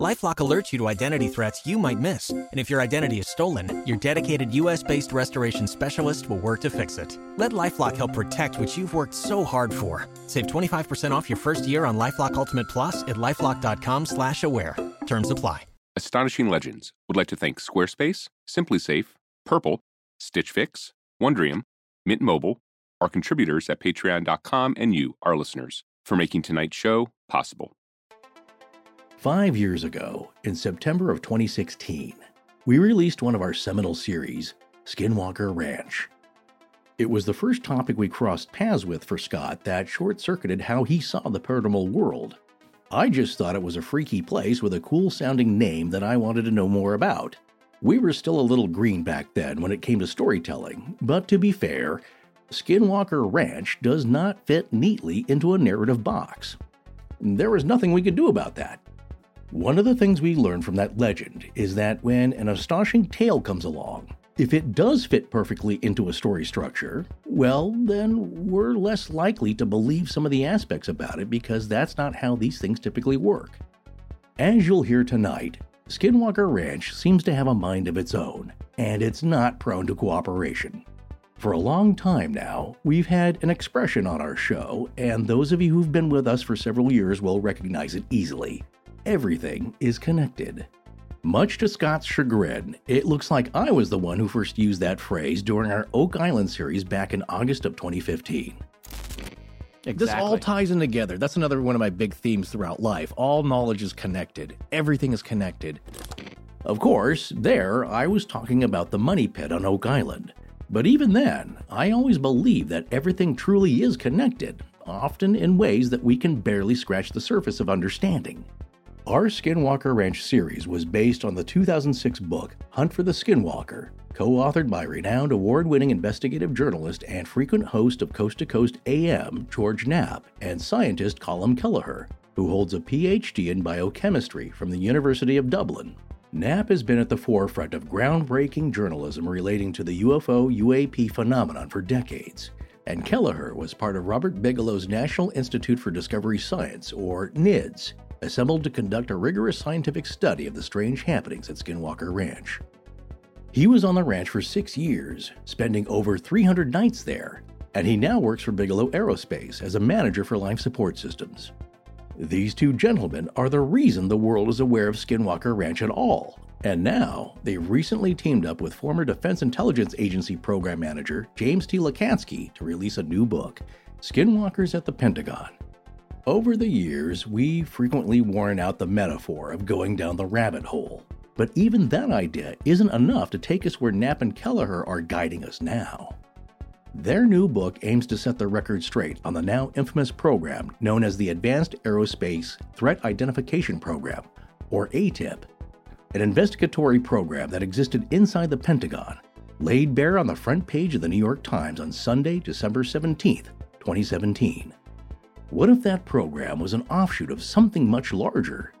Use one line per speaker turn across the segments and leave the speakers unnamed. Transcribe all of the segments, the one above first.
LifeLock alerts you to identity threats you might miss, and if your identity is stolen, your dedicated U.S.-based restoration specialist will work to fix it. Let LifeLock help protect what you've worked so hard for. Save 25% off your first year on LifeLock Ultimate Plus at lifeLock.com/slash-aware. Terms apply.
Astonishing Legends would like to thank Squarespace, SimpliSafe, Purple, Stitch Fix, Wondrium, Mint Mobile, our contributors at Patreon.com, and you, our listeners, for making tonight's show possible.
Five years ago, in September of 2016, we released one of our seminal series, Skinwalker Ranch. It was the first topic we crossed paths with for Scott that short circuited how he saw the paranormal world. I just thought it was a freaky place with a cool sounding name that I wanted to know more about. We were still a little green back then when it came to storytelling, but to be fair, Skinwalker Ranch does not fit neatly into a narrative box. There was nothing we could do about that. One of the things we learn from that legend is that when an astonishing tale comes along, if it does fit perfectly into a story structure, well, then we're less likely to believe some of the aspects about it because that's not how these things typically work. As you'll hear tonight, Skinwalker Ranch seems to have a mind of its own, and it's not prone to cooperation. For a long time now, we've had an expression on our show, and those of you who've been with us for several years will recognize it easily everything is connected. Much to Scott's chagrin, it looks like I was the one who first used that phrase during our Oak Island series back in August of 2015.
Exactly.
This all ties in together. That's another one of my big themes throughout life. All knowledge is connected, everything is connected. Of course, there I was talking about the money pit on Oak Island. But even then, I always believe that everything truly is connected, often in ways that we can barely scratch the surface of understanding. Our Skinwalker Ranch series was based on the 2006 book Hunt for the Skinwalker, co authored by renowned award winning investigative journalist and frequent host of Coast to Coast AM, George Knapp, and scientist Colm Kelleher, who holds a PhD in biochemistry from the University of Dublin. Knapp has been at the forefront of groundbreaking journalism relating to the UFO UAP phenomenon for decades, and Kelleher was part of Robert Bigelow's National Institute for Discovery Science, or NIDS, assembled to conduct a rigorous scientific study of the strange happenings at Skinwalker Ranch. He was on the ranch for six years, spending over 300 nights there, and he now works for Bigelow Aerospace as a manager for life support systems. These two gentlemen are the reason the world is aware of Skinwalker Ranch at all, and now they've recently teamed up with former Defense Intelligence Agency program manager James T. Lacatski to release a new book, Skinwalkers at the Pentagon over the years, we've frequently worn out the metaphor of going down the rabbit hole. But even that idea isn't enough to take us where Knapp and Kelleher are guiding us now. Their new book aims to set the record straight on the now infamous program known as the Advanced Aerospace Threat Identification Program, or ATIP, an investigatory program that existed inside the Pentagon, laid bare on the front page of the New York Times on Sunday, December 17, 2017. What if that program was an offshoot of something much larger?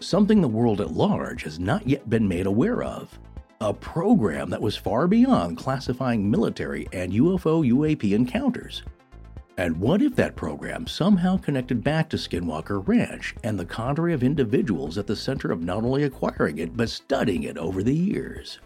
Something the world at large has not yet been made aware of? A program that was far beyond classifying military and UFO UAP encounters? And what if that program somehow connected back to Skinwalker Ranch and the cadre of individuals at the center of not only acquiring it, but studying it over the years?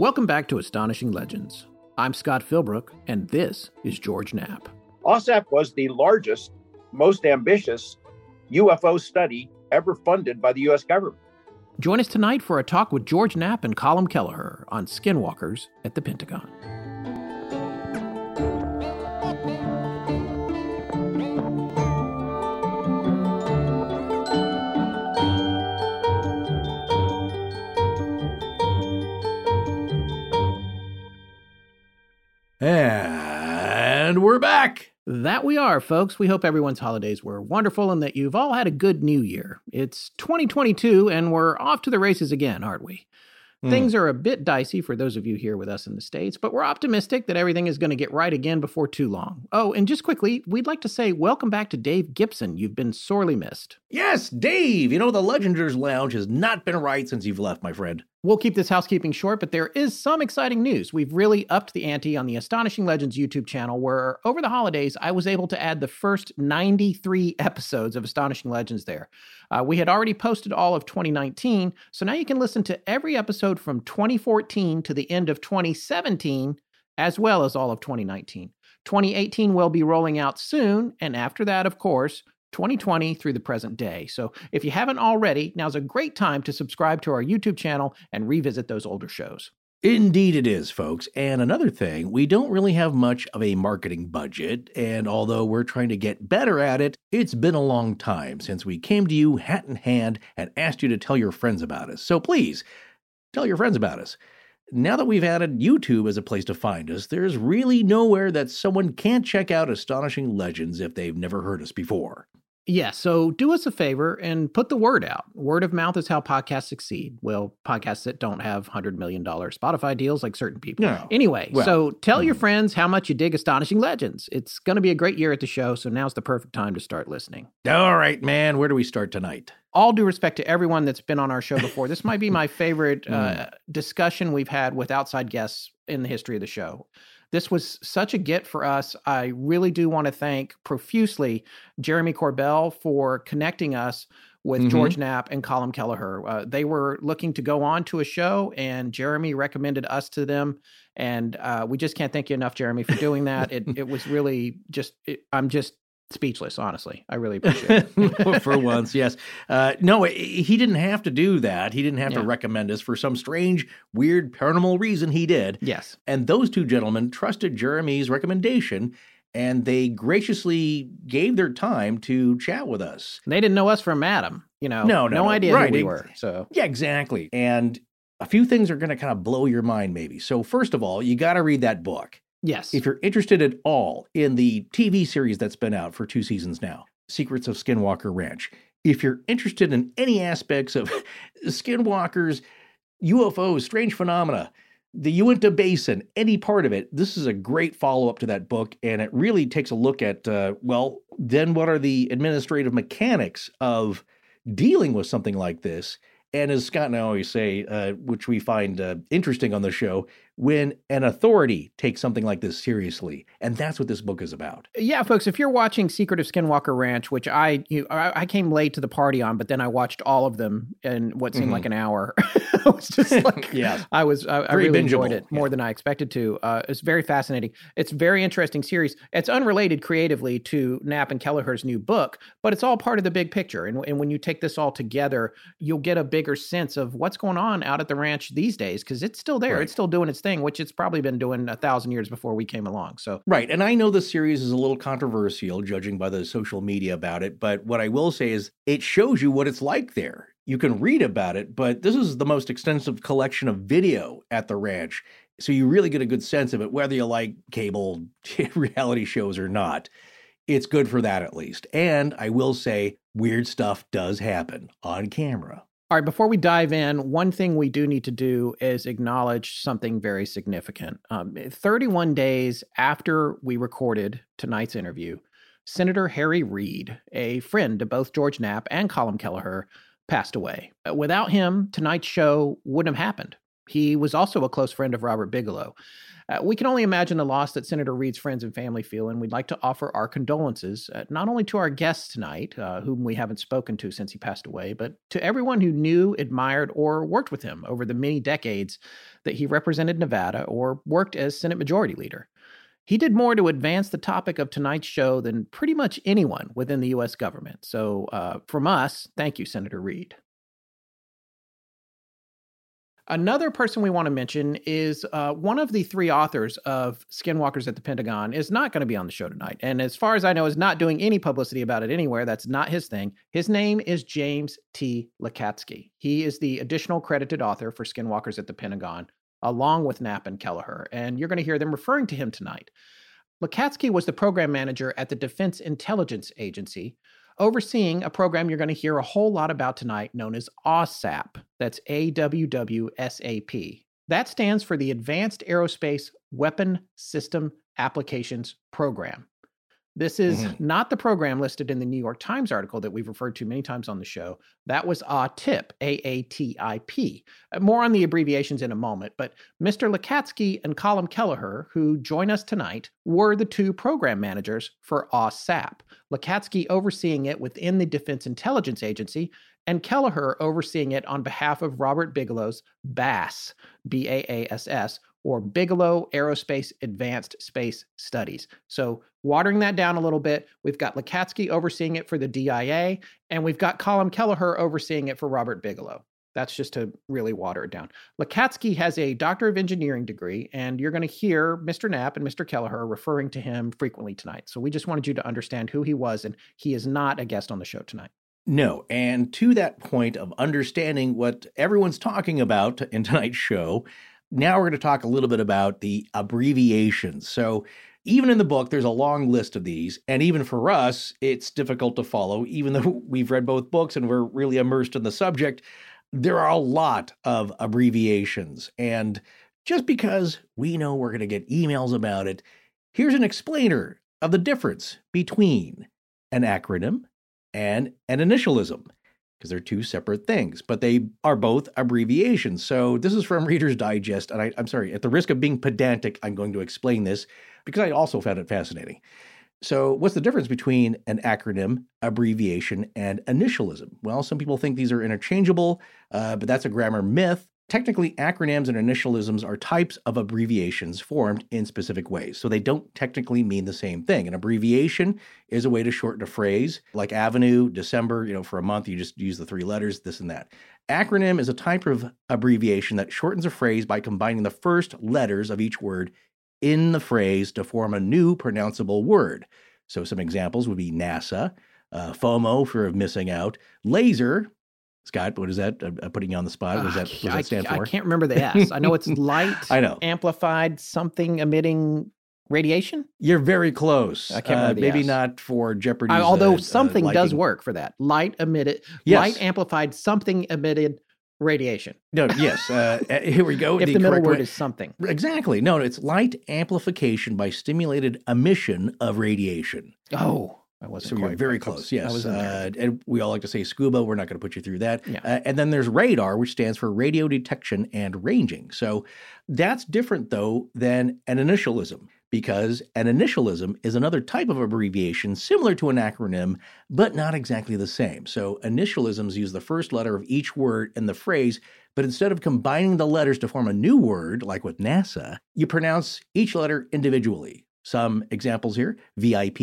Welcome back to Astonishing Legends. I'm Scott Philbrook, and this is George Knapp.
OSAP was the largest, most ambitious UFO study ever funded by the U.S. government.
Join us tonight for a talk with George Knapp and Colm Kelleher on skinwalkers at the Pentagon.
And we're back.
That we are, folks. We hope everyone's holidays were wonderful and that you've all had a good new year. It's 2022 and we're off to the races again, aren't we? Mm. Things are a bit dicey for those of you here with us in the States, but we're optimistic that everything is going to get right again before too long. Oh, and just quickly, we'd like to say welcome back to Dave Gibson. You've been sorely missed.
Yes, Dave. You know, the Legenders Lounge has not been right since you've left, my friend.
We'll keep this housekeeping short, but there is some exciting news. We've really upped the ante on the Astonishing Legends YouTube channel, where over the holidays, I was able to add the first 93 episodes of Astonishing Legends there. Uh, we had already posted all of 2019, so now you can listen to every episode from 2014 to the end of 2017, as well as all of 2019. 2018 will be rolling out soon, and after that, of course, 2020 through the present day. So if you haven't already, now's a great time to subscribe to our YouTube channel and revisit those older shows.
Indeed, it is, folks. And another thing, we don't really have much of a marketing budget. And although we're trying to get better at it, it's been a long time since we came to you hat in hand and asked you to tell your friends about us. So please, tell your friends about us. Now that we've added YouTube as a place to find us, there's really nowhere that someone can't check out Astonishing Legends if they've never heard us before.
Yeah, so do us a favor and put the word out. Word of mouth is how podcasts succeed. Well, podcasts that don't have $100 million Spotify deals like certain people.
No.
Anyway,
Well,
so tell your
mm.
friends how much you dig Astonishing Legends. It's going to be a great year at the show, so now's the perfect time to start listening.
All right, man, where do we start tonight?
All due respect to everyone that's been on our show before, this might be my favorite uh,
Mm.
discussion we've had with outside guests in the history of the show. This was such a get for us. I really do want to thank profusely Jeremy Corbell for connecting us with
Mhm.
George Knapp and Colin Kelleher. Uh, they were looking to go on to a show, and Jeremy recommended us to them. And uh, we just can't thank you enough, Jeremy, for doing that. it, it was really just, it, I'm just speechless, honestly. I really appreciate it.
for once, yes. Uh, no, he didn't have to do that. He didn't have
Yeah.
to recommend us for some strange, weird, paranormal reason. He did.
yes.
And those two gentlemen trusted Jeremy's recommendation and they graciously gave their time to chat with us.
They didn't know us from Adam, you know.
No, no,
no
no.
idea
Right,
who we were. So
Yeah, exactly. And a few things are going to kind of blow your mind, maybe. So, first of all, you got to read that book.
Yes,
If you're interested at all in the TV series that's been out for two seasons now, Secrets of Skinwalker Ranch, if you're interested in any aspects of skinwalkers, UFOs, strange phenomena, the Uinta Basin, any part of it, this is a great follow up to that book. And it really takes a look at, uh, well, then what are the administrative mechanics of dealing with something like this? And as Scott and I always say, uh, which we find uh, interesting on the show, when an authority takes something like this seriously. And that's what this book is about.
yeah, folks. If you're watching Secret of Skinwalker Ranch, which I you, I, I came late to the party on, but then I watched all of them in what seemed
Mhm.
like an hour. I was just like,
Yes.
I was I, I really enjoyed it more
yeah.
than I expected to. Uh, it's very fascinating. It's a very interesting series. It's unrelated creatively to Knapp and Kelleher's new book, but it's all part of the big picture. And, and when you take this all together, you'll get a bigger sense of what's going on out at the ranch these days because it's still there.
Right.
It's still doing its thing, which it's probably been doing a thousand years before we came along. So
Right. And I know the series is a little controversial, judging by the social media about it. But what I will say is it shows you what it's like there. You can read about it, but this is the most extensive collection of video at the ranch. So you really get a good sense of it, whether you like cable reality shows or not. It's good for that at least. And I will say, weird stuff does happen on camera.
All right, before we dive in, one thing we do need to do is acknowledge something very significant. Um, 31 days after we recorded tonight's interview, Senator Harry Reid, a friend to both George Knapp and Colin Kelleher, passed away. Uh, Without him, tonight's show wouldn't have happened. He was also a close friend of Robert Bigelow. Uh, we can only imagine the loss that Senator Reid's friends and family feel, and we'd like to offer our condolences uh, not only to our guests tonight, uh, whom we haven't spoken to since he passed away, but to everyone who knew, admired, or worked with him over the many decades that he represented Nevada or worked as Senate Majority Leader. He did more to advance the topic of tonight's show than pretty much anyone within the U.S. government. So, uh, from us, thank you, Senator Reed. Another person we want to mention is uh, one of the three authors of Skinwalkers at the Pentagon is not going to be on the show tonight. And as far as I know, is not doing any publicity about it anywhere. That's not his thing. His name is James T. Lacatski. He is the additional credited author for Skinwalkers at the Pentagon, along with Knapp and Kelleher. And you're going to hear them referring to him tonight. Lacatski was the program manager at the Defense Intelligence Agency, overseeing a program you're going to hear a whole lot about tonight known as AWSAP. That's A W W S A P. That stands for the Advanced Aerospace Weapon System Applications Program. This is mm-hmm. not the program listed in the New York Times article that we've referred to many times on the show. That was AATIP, A A T I P. Uh, more on the abbreviations in a moment, but Mr. Lacatski and Colm Kelleher, who join us tonight, were the two program managers for AWSAP. Lacatski overseeing it within the Defense Intelligence Agency, and Kelleher overseeing it on behalf of Robert Bigelow's BAASS, B A A S S, or Bigelow Aerospace Advanced Space Studies. So, watering that down a little bit, we've got Lacatski overseeing it for the DIA, and we've got Colm Kelleher overseeing it for Robert Bigelow. That's just to really water it down. Lacatski has a Doctor of Engineering degree, and you're going to hear Mr. Knapp and Mr. Kelleher referring to him frequently tonight. So we just wanted you to understand who he was, and he is not a guest on the show tonight.
No. And to that point of understanding what everyone's talking about in tonight's show, now we're going to talk a little bit about the abbreviations. So, even in the book, there's a long list of these. And even for us, it's difficult to follow, even though we've read both books and we're really immersed in the subject. There are a lot of abbreviations. And just because we know we're going to get emails about it, here's an explainer of the difference between an acronym and an initialism because they're two separate things, but they are both abbreviations. So this is from Reader's Digest, and I, am sorry, at the risk of being pedantic, I'm going to explain this because I also found it fascinating. So, what's the difference between an acronym, abbreviation, and initialism? Well, some people think these are interchangeable, uh, but that's a grammar myth. Technically, acronyms and initialisms are types of abbreviations formed in specific ways. So they don't technically mean the same thing. An abbreviation is a way to shorten a phrase, like Avenue, December, you know, for a month, you just use the three letters, this and that. Acronym is a type of abbreviation that shortens a phrase by combining the first letters of each word in the phrase to form a new pronounceable word. So some examples would be NASA, uh, FOMO, of missing out, laser, Scott, what is that? I'm putting you on the spot. What does that, what does that stand
I,
for?
I can't remember the S. I know it's light.
I know.
Amplified something emitting radiation.
You're very close.
I can't remember.
Uh, maybe
S.
not for Jeopardy.
although
uh,
something
uh,
does work for that. Light emitted.
Yes.
Light amplified something emitted radiation.
No. Yes. Uh, uh, here we go.
if the, the middle word way. is something.
Exactly. No. It's light amplification by stimulated emission of radiation.
Oh. I wasn't.
So you're very close. Yes,
uh,
and we all like to say scuba. We're not going to put you through that.
Yeah.
Uh, and then there's radar, which stands for radio detection and ranging. So that's different though than an initialism because an initialism is another type of abbreviation similar to an acronym, but not exactly the same. So initialisms use the first letter of each word in the phrase, but instead of combining the letters to form a new word, like with NASA, you pronounce each letter individually. Some examples here VIP,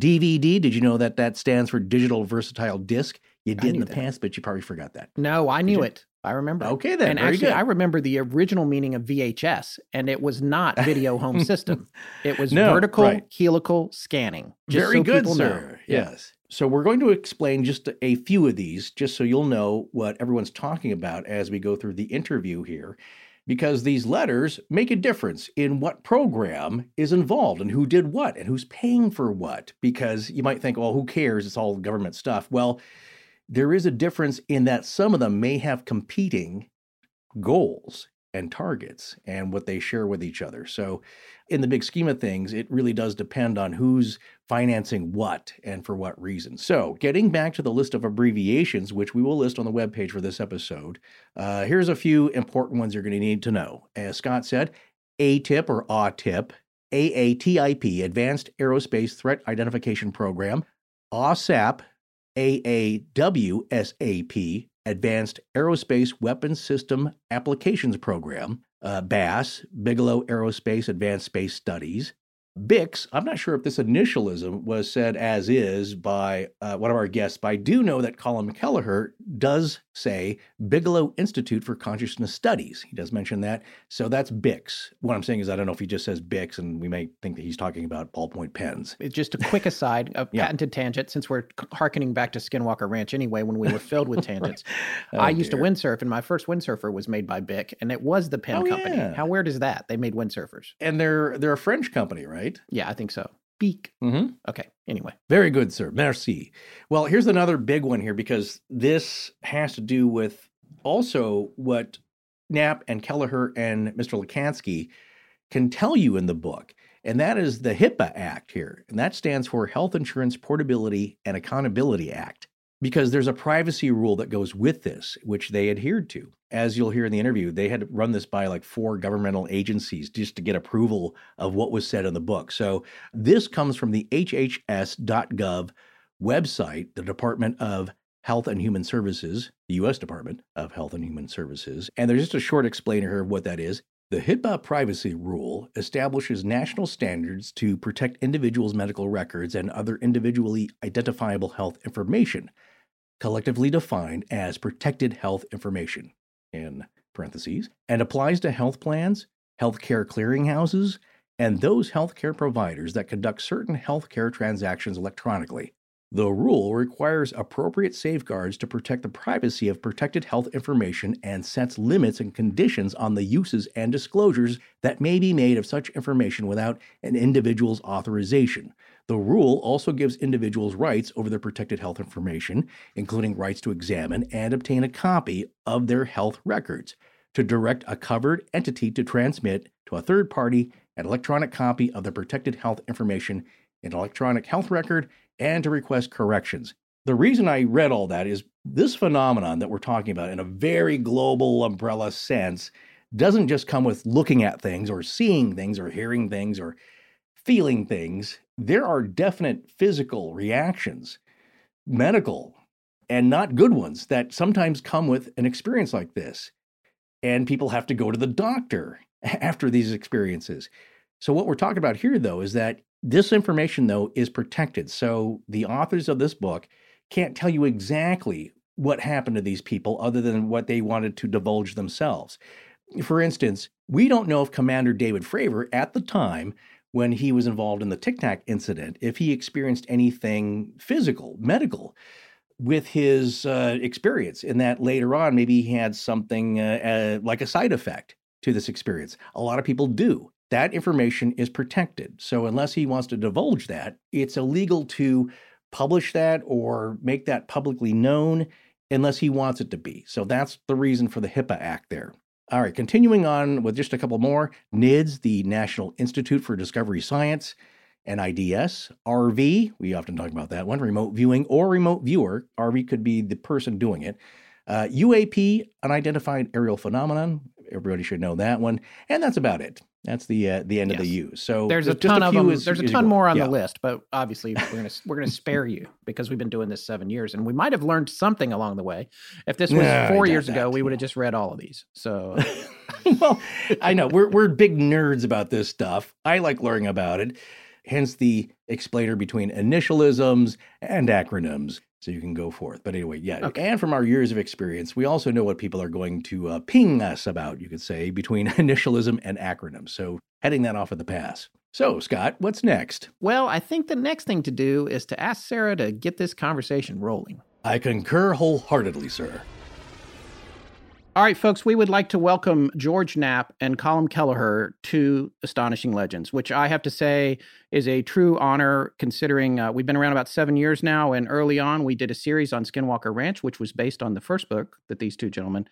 DVD, did you know that that stands for digital versatile disc? You did in the that. past, but you probably forgot that.
No, I knew it. I remember.
Okay, then.
And
Very
actually,
good.
I remember the original meaning of VHS, and it was not video home system. It was
no,
vertical
right.
helical scanning.
Very
so
good,
sir.
Know. Yes. So we're going to explain just a few of these, just so you'll know what everyone's talking about as we go through the interview here because these letters make a difference in what program is involved and who did what and who's paying for what. Because you might think, well, who cares? It's all government stuff. Well, there is a difference in that some of them may have competing goals and targets and what they share with each other. So, in the big scheme of things, it really does depend on who's financing what and for what reason. So, getting back to the list of abbreviations, which we will list on the webpage for this episode, uh, here's a few important ones you're going to need to know. As Scott said, ATIP or AATIP, AATIP, Advanced Aerospace Threat Identification Program, AWSAP, AAWSAP, Advanced Aerospace Weapons System Applications Program, uh, BAASS, Bigelow Aerospace Advanced Space Studies, Bix, I'm not sure if this initialism was said as is by uh, one of our guests, but I do know that Colin Kelleher does say Bigelow Institute for Consciousness Studies. He does mention that. So that's Bix. What I'm saying is, I don't know if he just says Bix, and we may think that he's talking about ballpoint pens.
Just a quick aside, a yeah. patented tangent, since we're harkening back to Skinwalker Ranch anyway, when we were filled with tangents. oh, I used to windsurf, and my first windsurfer was made by Bic, and it was the pen
oh,
company.
Yeah.
How weird is that? They made windsurfers.
And they're they're a French company, right?
Yeah, I think so. Speak.
Mm-hmm.
Okay. Anyway.
Very good, sir. Merci. Well, here's another big one here because this has to do with also what Knapp and Kelleher and Mr. Lacatski can tell you in the book. And that is the HIPAA Act here. And that stands for Health Insurance Portability and Accountability Act because there's a privacy rule that goes with this, which they adhered to. As you'll hear in the interview, they had run this by like four governmental agencies just to get approval of what was said in the book. So this comes from the HHS.gov website, the Department of Health and Human Services, the U.S. Department of Health and Human Services. And there's just a short explainer here of what that is. The HIPAA privacy rule establishes national standards to protect individuals' medical records and other individually identifiable health information collectively defined as protected health information, in parentheses, and applies to health plans, healthcare clearinghouses, and those healthcare providers that conduct certain healthcare transactions electronically. The rule requires appropriate safeguards to protect the privacy of protected health information and sets limits and conditions on the uses and disclosures that may be made of such information without an individual's authorization. The rule also gives individuals rights over their protected health information, including rights to examine and obtain a copy of their health records, to direct a covered entity to transmit to a third party an electronic copy of the protected health information, an electronic health record, and to request corrections. The reason I read all that is this phenomenon that we're talking about in a very global umbrella sense doesn't just come with looking at things or seeing things or hearing things or feeling things. There are definite physical reactions, medical, and not good ones that sometimes come with an experience like this. And people have to go to the doctor after these experiences. So, what we're talking about here, though, is that this information, though, is protected. So the authors of this book can't tell you exactly what happened to these people other than what they wanted to divulge themselves. For instance, we don't know if Commander David Fravor at the time when he was involved in the Tic Tac incident, if he experienced anything physical, medical with his uh, experience, in that later on, maybe he had something uh, uh, like a side effect to this experience. A lot of people do that information is protected. So unless he wants to divulge that, it's illegal to publish that or make that publicly known unless he wants it to be. So that's the reason for the HIPAA Act there. All right, continuing on with just a couple more NIDS, the National Institute for Discovery Science, NIDS, RV, we often talk about that one, remote viewing or remote viewer. RV could be the person doing it. Uh, UAP, unidentified aerial phenomenon. Everybody should know that one. And that's about it. That's the uh, the end yes. of the U. So
there's a ton a of them. As, there's a ton more on yeah. the list, but obviously we're gonna we're gonna spare you because we've been doing this seven years, and we might have learned something along the way. If this was no, four years that. ago, we would have just read all of these. So,
well, I know we're we're big nerds about this stuff. I like learning about it. Hence the explainer between initialisms and acronyms so you can go forth. But anyway, yeah. Okay. And from our years of experience, we also know what people are going to uh, ping us about, you could say, between initialism and acronyms. So heading that off at the pass. So, Scott, what's next?
Well, I think the next thing to do is to ask Sarah to get this conversation rolling.
I concur wholeheartedly, sir.
All right, folks, we would like to welcome George Knapp and Colm Kelleher to Astonishing Legends, which I have to say is a true honor considering uh, we've been around about seven years now. And early on, we did a series on Skinwalker Ranch, which was based on the first book that these two gentlemen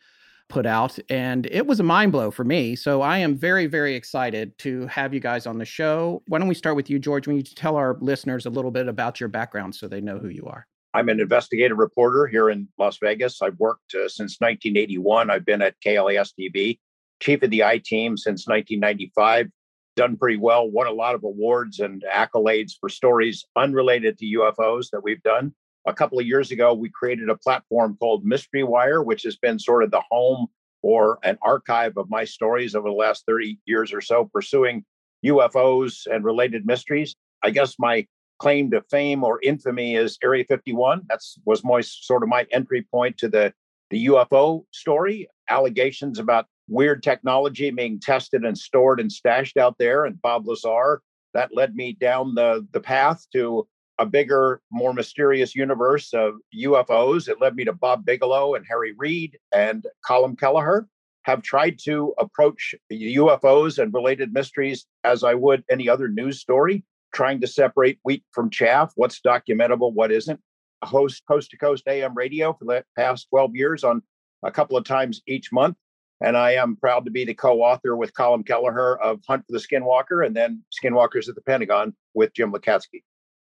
put out. And it was a mind blow for me. So I am very, very excited to have you guys on the show. Why don't we start with you, George? When you tell our listeners a little bit about your background so they know who you are.
I'm an investigative reporter here in Las Vegas. I've worked uh, since 1981. I've been at KLAS TV, chief of the I team since 1995. Done pretty well, won a lot of awards and accolades for stories unrelated to UFOs that we've done. A couple of years ago, we created a platform called Mystery Wire, which has been sort of the home or an archive of my stories over the last 30 years or so, pursuing UFOs and related mysteries. I guess my claim to fame or infamy is Area 51. That's was my sort of my entry point to the the UFO story. Allegations about weird technology being tested and stored and stashed out there, and Bob Lazar. That led me down the the path to a bigger, more mysterious universe of UFOs. It led me to Bob Bigelow and Harry Reid and Colm Kelleher. Have tried to approach UFOs and related mysteries as I would any other news story trying to separate wheat from chaff, what's documentable, what isn't. I host coast to coast AM radio for the past 12 years on a couple of times each month. And I am proud to be the co author with Colm Kelleher of Hunt for the Skinwalker and then Skinwalkers at the Pentagon with Jim Lacatski.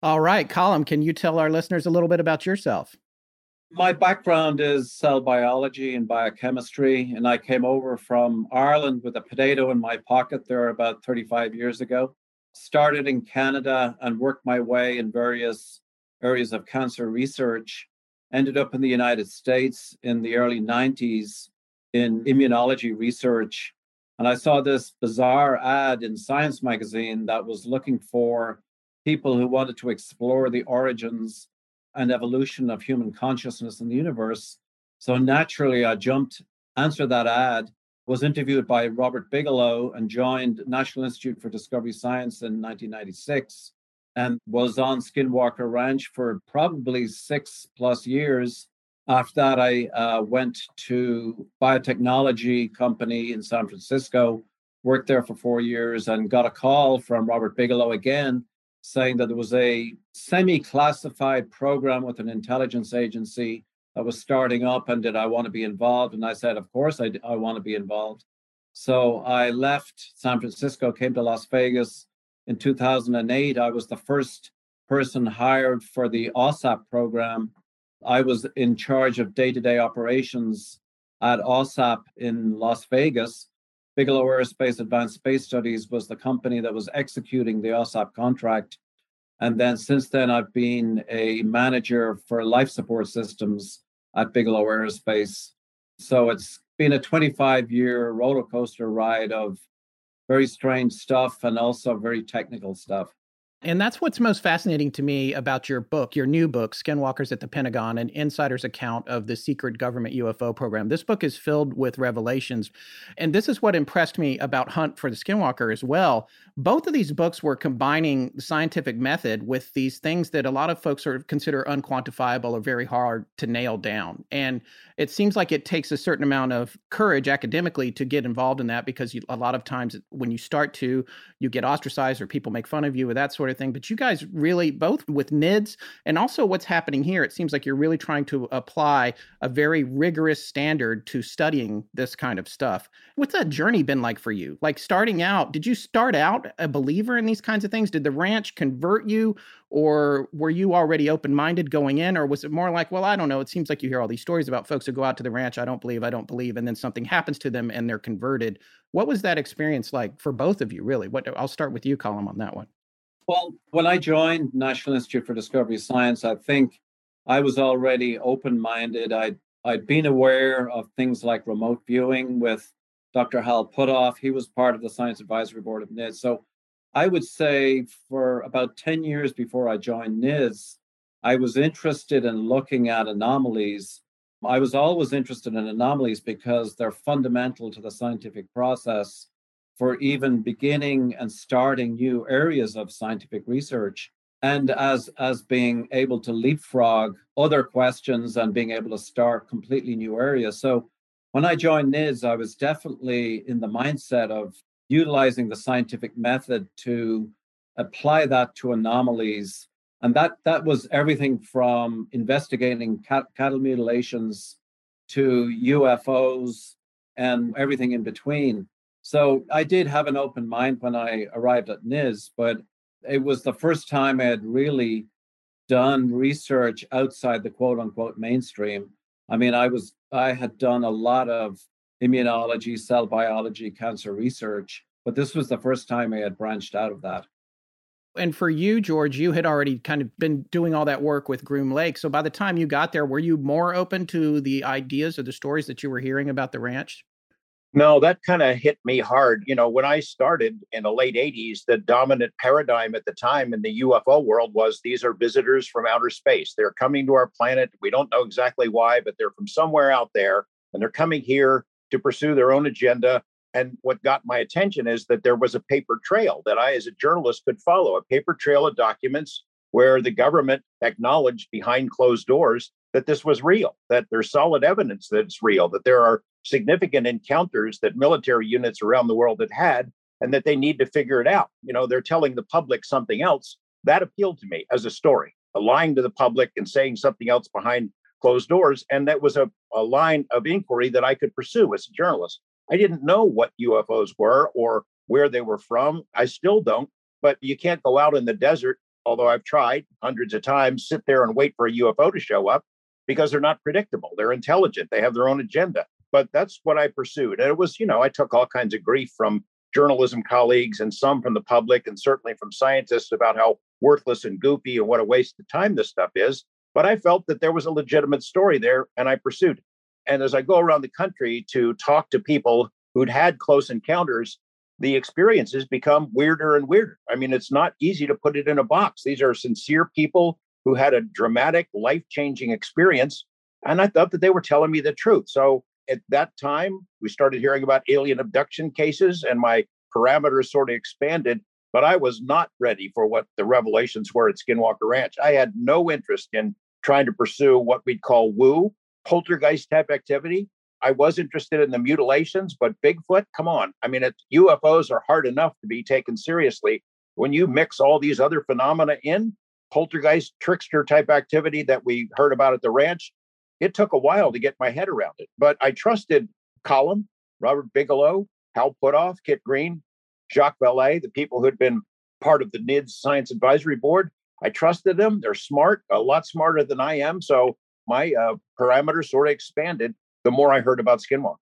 All right, Colm, can you tell our listeners a little bit about yourself?
My background is cell biology and biochemistry, and I came over from Ireland with a potato in my pocket there about 35 years ago. Started in Canada and worked my way in various areas of cancer research. Ended up in the United States in the early 90s in immunology research. And I saw this bizarre ad in Science magazine that was looking for people who wanted to explore the origins and evolution of human consciousness in the universe. So naturally, I jumped, answered that ad, was interviewed by Robert Bigelow, and joined National Institute for Discovery Science in 1996, and was on Skinwalker Ranch for probably six plus years. After that, I uh, went to biotechnology company in San Francisco, worked there for four years, and got a call from Robert Bigelow again saying that there was a semi-classified program with an intelligence agency that was starting up, and did I want to be involved? And I said, of course, I, I want to be involved. So I left San Francisco, came to Las Vegas in 2008. I was the first person hired for the OSAP program I was in charge of day to day operations at OSAP in Las Vegas. Bigelow Aerospace Advanced Space Studies was the company that was executing the OSAP contract. And then since then, I've been a manager for life support systems at Bigelow Aerospace. So it's been a 25 year roller coaster ride of very strange stuff and also very technical stuff.
And that's what's most fascinating to me about your book, your new book, Skinwalkers at the Pentagon, an insider's account of the secret government UFO program. This book is filled with revelations. And this is what impressed me about Hunt for the Skinwalker as well. Both of these books were combining the scientific method with these things that a lot of folks sort of consider unquantifiable or very hard to nail down. And it seems like it takes a certain amount of courage academically to get involved in that because you, a lot of times when you start to, you get ostracized or people make fun of you or that sort of thing. But you guys really, both with NIDS and also what's happening here, it seems like you're really trying to apply a very rigorous standard to studying this kind of stuff. What's that journey been like for you? Like starting out, did you start out a believer in these kinds of things? Did the ranch convert you? Or were you already open minded going in? Or was it more like, well, I don't know. It seems like you hear all these stories about folks who go out to the ranch. I don't believe, I don't believe. And then something happens to them and they're converted. What was that experience like for both of you, really? What I'll start with you, Colm, on that one.
Well, when I joined National Institute for Discovery Science, I think I was already open minded. I'd, I'd been aware of things like remote viewing with Dr. Hal Puthoff. He was part of the Science Advisory Board of NIDS. So I would say for about 10 years before I joined NIDS, I was interested in looking at anomalies. I was always interested in anomalies because they're fundamental to the scientific process for even beginning and starting new areas of scientific research and as as being able to leapfrog other questions and being able to start completely new areas so when i joined NIDS i was definitely in the mindset of utilizing the scientific method to apply that to anomalies. And that, that was everything from investigating cat, cattle mutilations to UFOs and everything in between. So I did have an open mind when I arrived at NIDS, but it was the first time I had really done research outside the quote unquote mainstream. I mean, I was I had done a lot of immunology, cell biology, cancer research. But this was the first time I had branched out of that.
And for you, George, you had already kind of been doing all that work with Groom Lake. So by the time you got there, were you more open to the ideas or the stories that you were hearing about the ranch?
No, that kind of hit me hard. You know, when I started in the late 80s, the dominant paradigm at the time in the UFO world was these are visitors from outer space. They're coming to our planet. We don't know exactly why, but they're from somewhere out there and they're coming here to pursue their own agenda. And what got my attention is that there was a paper trail that I, as a journalist, could follow a paper trail of documents where the government acknowledged behind closed doors that this was real, that there's solid evidence that it's real, that there are significant encounters that military units around the world had had and that they need to figure it out. You know, they're telling the public something else. That appealed to me as a story, lying to the public and saying something else behind closed doors. And that was a, a line of inquiry that I could pursue as a journalist. I didn't know what UFOs were or where they were from. I still don't, but you can't go out in the desert, although I've tried hundreds of times, sit there and wait for a UFO to show up because they're not predictable. They're intelligent, they have their own agenda. But that's what I pursued. And it was, you know, I took all kinds of grief from journalism colleagues and some from the public and certainly from scientists about how worthless and goofy and what a waste of time this stuff is. But I felt that there was a legitimate story there and I pursued. And as I go around the country to talk to people who'd had close encounters, the experiences become weirder and weirder. I mean, it's not easy to put it in a box. These are sincere people who had a dramatic, life changing experience. And I thought that they were telling me the truth. So at that time, we started hearing about alien abduction cases, and my parameters sort of expanded. But I was not ready for what the revelations were at Skinwalker Ranch. I had no interest in trying to pursue what we'd call woo, poltergeist type activity. I was interested in the mutilations, but Bigfoot, come on. I mean, it, UFOs are hard enough to be taken seriously. When you mix all these other phenomena in, poltergeist, trickster type activity that we heard about at the ranch, it took a while to get my head around it. But I trusted Colm, Robert Bigelow, Hal Puthoff, Kit Green, Jacques Vallée, the people who had been part of the NIDS Science Advisory Board. I trusted them. They're smart, a lot smarter than I am. So my uh, parameters sort of expanded the more I heard about Skinwalker.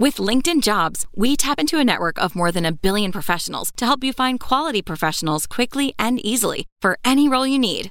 With LinkedIn Jobs, we tap into a network of more than a billion professionals to help you find quality professionals quickly and easily for any role you need.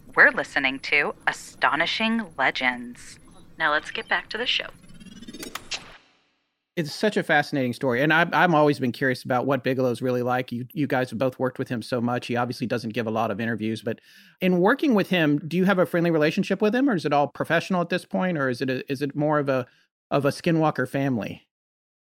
we're listening to Astonishing Legends. Now let's get back to the show.
It's such a fascinating story, and I've I've always been curious about what Bigelow's really like. You you guys have both worked with him so much. He obviously doesn't give a lot of interviews, but in working with him, do you have a friendly relationship with him, or is it all professional at this point, or is it a, is it more of a of a Skinwalker family?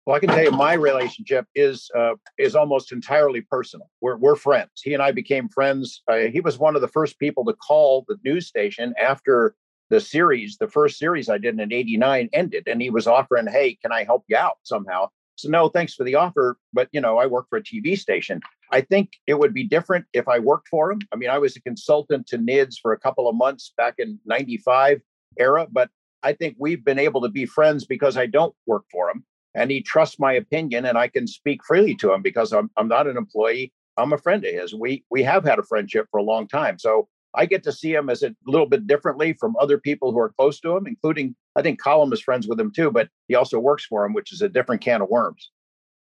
Well, I can tell you my relationship is uh, is almost entirely personal. We're we're friends. He and I became friends. Uh, he was one of the first people to call the news station after the series, the first series I did in '89 ended, and he was offering, "Hey, can I help you out somehow?" So no, thanks for the offer, but you know, I work for a TV station. I think it would be different if I worked for him. I mean, I was a consultant to NIDS for a couple of months back in '95 era, but I think we've been able to be friends because I don't work for him, and he trusts my opinion, and I can speak freely to him because I'm I'm not an employee. I'm a friend of his. We we have had a friendship for a long time, so I get to see him as a little bit differently from other people who are close to him, including I think Colm is friends with him too, but he also works for him, which is a different can of worms.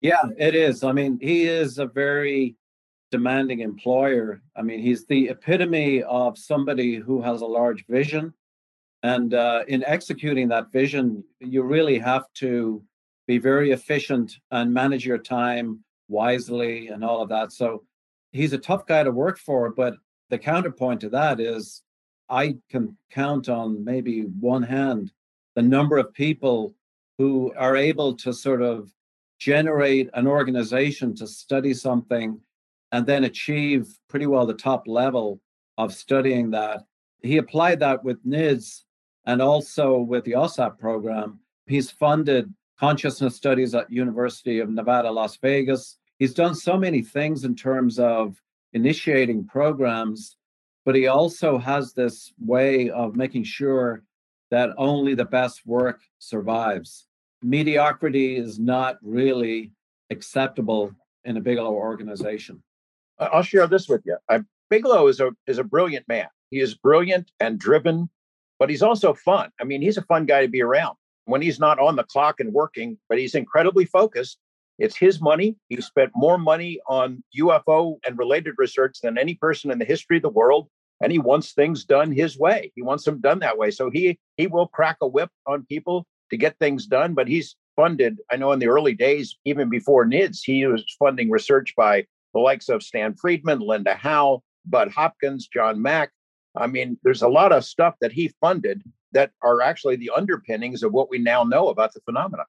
Yeah, it is. I mean, he is a very demanding employer. I mean, he's the epitome of somebody who has a large vision. And uh, in executing that vision, you really have to be very efficient and manage your time wisely and all of that. So he's a tough guy to work for, but the counterpoint to that is I can count on maybe one hand the number of people who are able to sort of generate an organization to study something and then achieve pretty well the top level of studying that. He applied that with NIDS and also with the OSAP program. He's funded consciousness studies at University of Nevada, Las Vegas. He's done so many things in terms of initiating programs, but he also has this way of making sure that only the best work survives. Mediocrity is not really acceptable in a Bigelow organization.
I'll share this with you. I, Bigelow is a is a brilliant man. He is brilliant and driven, but he's also fun. I mean, he's a fun guy to be around when he's not on the clock and working, but he's incredibly focused it's his money. He spent more money on UFO and related research than any person in the history of the world. And he wants things done his way. He wants them done that way. So he he will crack a whip on people to get things done, but he's funded, I know in the early days, even before NIDS, he was funding research by the likes of Stan Friedman, Linda Howe, Bud Hopkins, John Mack. I mean, there's a lot of stuff that he funded that are actually the underpinnings of what we now know about the phenomena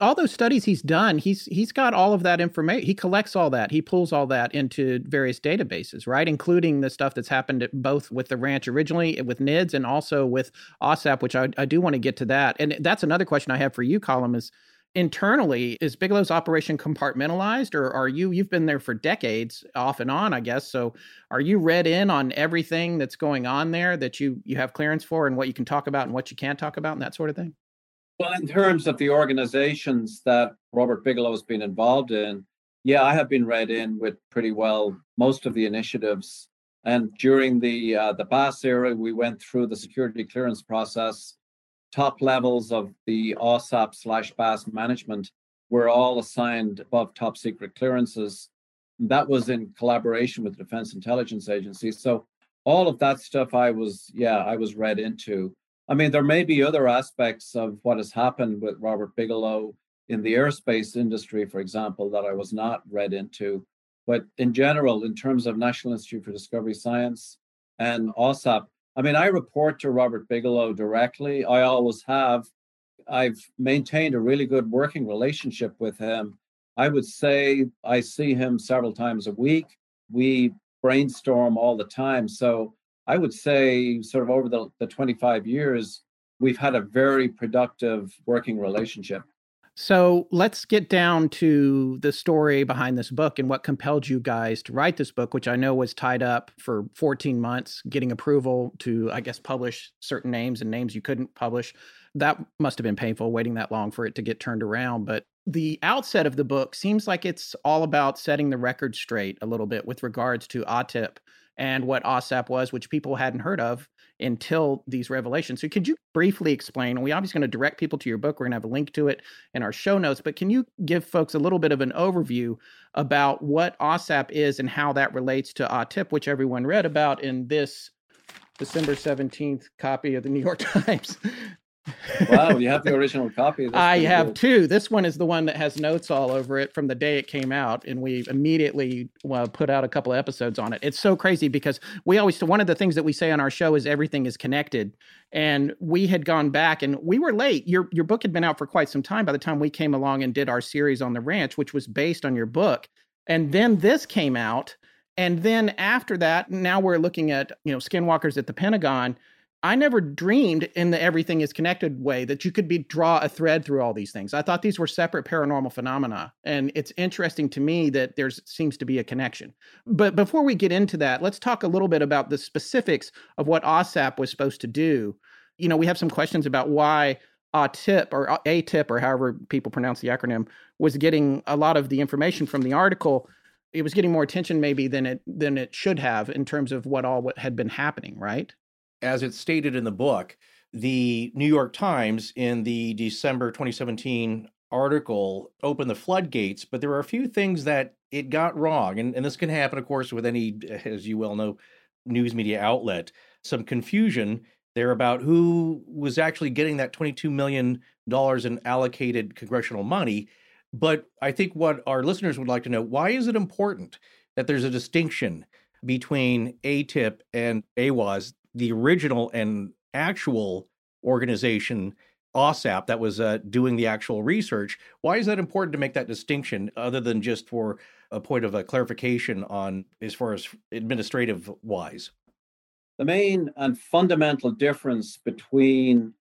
all those studies he's done, he's he's got all of that information. He collects all that. He pulls all that into various databases, right? Including the stuff that's happened both with the ranch originally with NIDS and also with OSAP, which I, I do want to get to that. And that's another question I have for you, Colm, is internally, is Bigelow's operation compartmentalized or are you you've been there for decades off and on, I guess. So are you read in on everything that's going on there that you you have clearance for and what you can talk about and what you can't talk about and that sort of thing?
Well, in terms of the organizations that Robert Bigelow has been involved in, yeah, I have been read in with pretty well most of the initiatives. And during the uh, the BAASS era, we went through the security clearance process. Top levels of the OSAP slash BAASS management were all assigned above top secret clearances. That was in collaboration with the Defense Intelligence Agency. So all of that stuff, I was yeah, I was read into. I mean, there may be other aspects of what has happened with Robert Bigelow in the aerospace industry, for example, that I was not read into. But in general, in terms of National Institute for Discovery Science and OSAP, I mean, I report to Robert Bigelow directly. I always have. I've maintained a really good working relationship with him. I would say I see him several times a week. We brainstorm all the time. So I would say, sort of over the, the 25 years, we've had a very productive working relationship.
So let's get down to the story behind this book and what compelled you guys to write this book, which I know was tied up for 14 months, getting approval to, I guess, publish certain names and names you couldn't publish. That must have been painful waiting that long for it to get turned around. But the outset of the book seems like it's all about setting the record straight a little bit with regards to AATIP and what OSAP was, which people hadn't heard of until these revelations. So, could you briefly explain? And we obviously going to direct people to your book. We're going to have a link to it in our show notes. But can you give folks a little bit of an overview about what OSAP is and how that relates to AATIP, which everyone read about in this December 17th copy of the New York Times
wow, you have the original copy.
That's I have cool. two. This one is the one that has notes all over it from the day it came out, and we immediately well, put out a couple of episodes on it. It's so crazy because we always one of the things that we say on our show is everything is connected, and we had gone back and we were late. Your your book had been out for quite some time by the time we came along and did our series on the ranch, which was based on your book, and then this came out, and then after that, now we're looking at you know skinwalkers at the Pentagon I never dreamed in the everything is connected way that you could be draw a thread through all these things. I thought these were separate paranormal phenomena. And it's interesting to me that there seems to be a connection. But before we get into that, let's talk a little bit about the specifics of what OSAP was supposed to do. You know, we have some questions about why AATIP or AATIP or however people pronounce the acronym was getting a lot of the information from the article. It was getting more attention maybe than it than it should have in terms of what all what had been happening, right?
As it's stated in the book, the New York Times in the December 2017 article opened the floodgates, but there are a few things that it got wrong. And, and this can happen, of course, with any, as you well know, news media outlet. Some confusion there about who was actually getting that $22 million in allocated congressional money. But I think what our listeners would like to know why is it important that there's a distinction between AATIP and AWOS the original and actual organization OSAP that was uh, doing the actual research. Why is that important to make that distinction, other than just for a point of a clarification on as far as administrative wise?
The main and fundamental difference between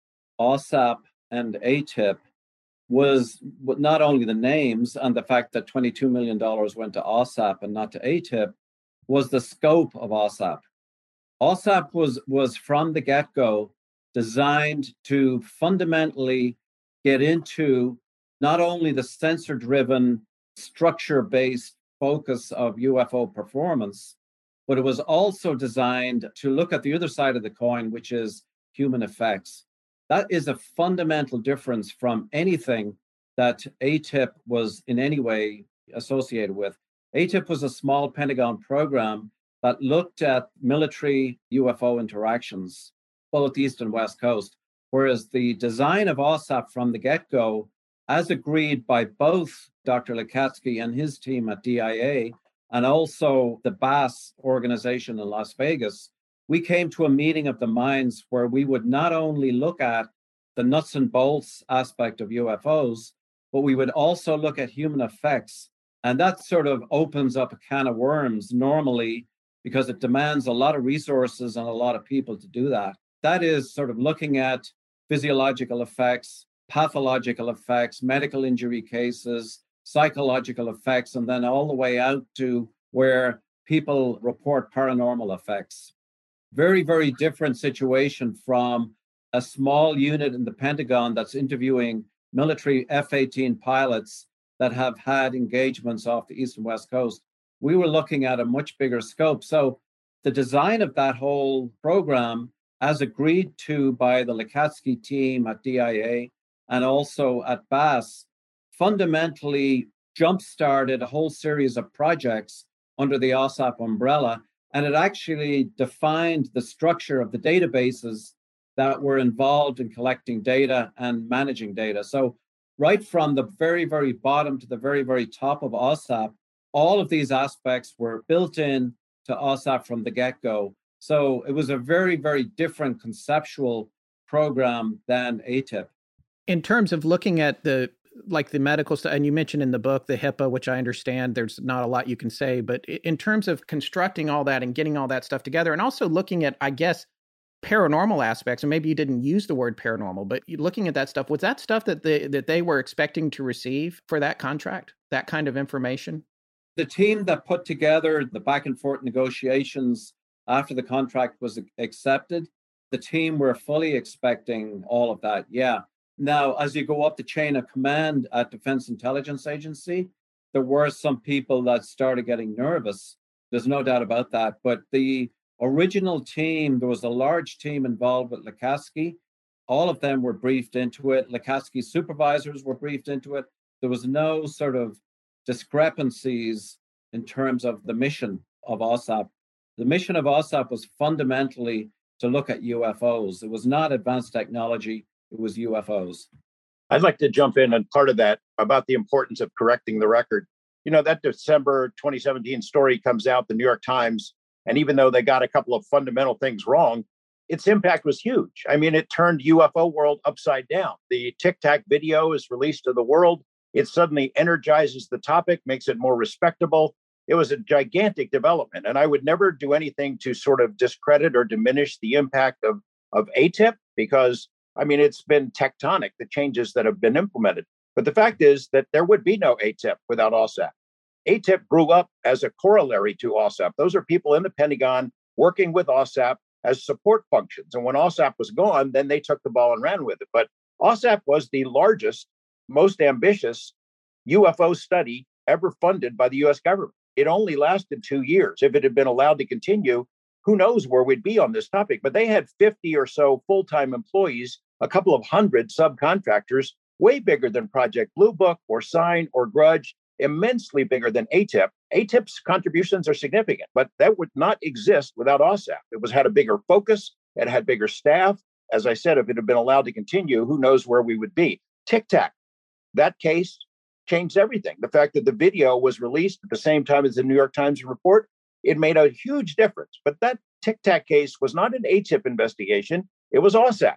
OSAP and ATIP was not only the names and the fact that $22 million went to OSAP and not to ATIP, was the scope of OSAP. OSAP was was from the get go designed to fundamentally get into not only the sensor driven structure based focus of UFO performance, but it was also designed to look at the other side of the coin, which is human effects. That is a fundamental difference from anything that AATIP was in any way associated with. AATIP was a small Pentagon program that looked at military UFO interactions, both east and west coast. Whereas the design of OSAP from the get go as agreed by both Dr. Lacatski and his team at DIA, and also the BAASS organization in Las Vegas, we came to a meeting of the minds where we would not only look at the nuts and bolts aspect of UFOs, but we would also look at human effects. And that sort of opens up a can of worms normally because it demands a lot of resources and a lot of people to do that. That is sort of looking at physiological effects, pathological effects, medical injury cases, psychological effects, and then all the way out to where people report paranormal effects. Very, very different situation from a small unit in the Pentagon that's interviewing military F 18 pilots that have had engagements off the east and west coast. We were looking at a much bigger scope. So, the design of that whole program, as agreed to by the Lacatski team at DIA and also at BAASS, fundamentally jump started a whole series of projects under the OSAP umbrella. And it actually defined the structure of the databases that were involved in collecting data and managing data. So, right from the very, very bottom to the very, very top of OSAP, all of these aspects were built in to OSAP from the get go. So, it was a very, very different conceptual program than ATIP.
In terms of looking at the like the medical stuff, and you mentioned in the book the HIPAA, which I understand there's not a lot you can say, but in terms of constructing all that and getting all that stuff together, and also looking at, I guess, paranormal aspects, and maybe you didn't use the word paranormal, but looking at that stuff, was that stuff that they that they were expecting to receive for that contract, that kind of information?
The team that put together the back and forth negotiations after the contract was accepted, the team were fully expecting all of that. Yeah. Now, as you go up the chain of command at Defense Intelligence Agency, there were some people that started getting nervous. There's no doubt about that. But the original team, there was a large team involved with Lacatski. All of them were briefed into it. Lacatski's supervisors were briefed into it. There was no sort of discrepancies in terms of the mission of OSAP. The mission of OSAP was fundamentally to look at UFOs. It was not advanced technology, it was UFOs.
I'd like to jump in on part of that about the importance of correcting the record. You know, that December 2017 story comes out, the New York Times, and even though they got a couple of fundamental things wrong, its impact was huge. I mean, it turned UFO world upside down. The Tic Tac video is released to the world. It suddenly energizes the topic, makes it more respectable. It was a gigantic development. And I would never do anything to sort of discredit or diminish the impact of, of ATIP because, I mean, it's been tectonic, the changes that have been implemented. But the fact is that there would be no ATIP without OSAP. ATIP grew up as a corollary to OSAP. Those are people in the Pentagon working with OSAP as support functions. And when OSAP was gone, then they took the ball and ran with it. But OSAP was the largest, most ambitious UFO study ever funded by the US government. It only lasted two years. If it had been allowed to continue, who knows where we'd be on this topic. But they had 50 or so full time employees, a couple of hundred subcontractors, way bigger than Project Blue Book or Sign or Grudge immensely bigger than ATIP. ATIP's contributions are significant, but that would not exist without OSAP. It was had a bigger focus, it had bigger staff. As I said, if it had been allowed to continue, who knows where we would be. Tic Tac, that case changed everything. The fact that the video was released at the same time as the New York Times report, it made a huge difference. But that Tic Tac case was not an ATIP investigation, it was OSAP.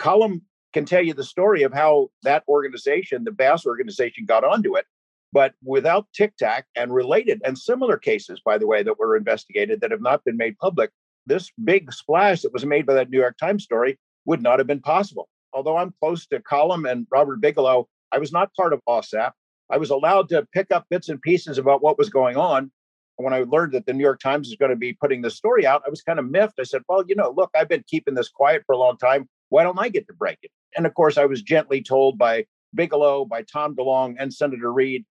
Colm can tell you the story of how that organization, the BAASS organization, got onto it. But without Tic Tac and related and similar cases, by the way, that were investigated that have not been made public, this big splash that was made by that New York Times story would not have been possible. Although I'm close to Colm and Robert Bigelow, I was not part of OSAP. I was allowed to pick up bits and pieces about what was going on. And When I learned that the New York Times is going to be putting this story out, I was kind of miffed. I said, Well, you know, look, I've been keeping this quiet for a long time. Why don't I get to break it? And of course, I was gently told by Bigelow, by Tom DeLonge, and Senator Reid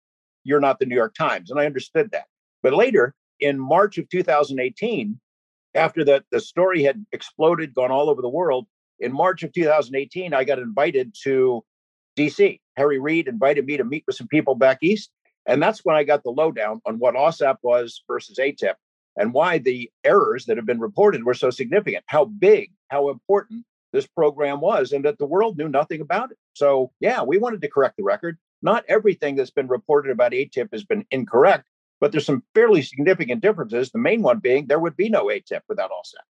you're not the New York Times. And I understood that. But later, in March of 2018, after the, the story had exploded, gone all over the world, in March of 2018, I got invited to DC. Harry Reid invited me to meet with some people back east. And that's when I got the lowdown on what OSAP was versus ATIP and why the errors that have been reported were so significant, how big, how important this program was, and that the world knew nothing about it. So, yeah, we wanted to correct the record. Not everything that's been reported about ATIP has been incorrect, but there's some fairly significant differences. The main one being there would be no ATIP without OSAP.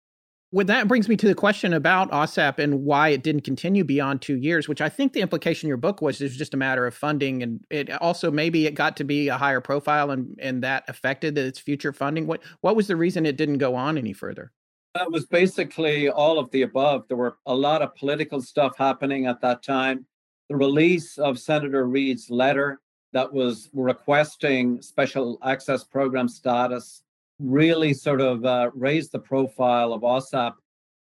Well, that brings me to the question about OSAP and why it didn't continue beyond two years, which I think the implication in your book was it was just a matter of funding, and it also maybe it got to be a higher profile, and and that affected its future funding. What what was the reason it didn't go on any further?
That was basically all of the above. There were a lot of political stuff happening at that time. The release of Senator Reid's letter that was requesting special access program status really sort of uh, raised the profile of OSAP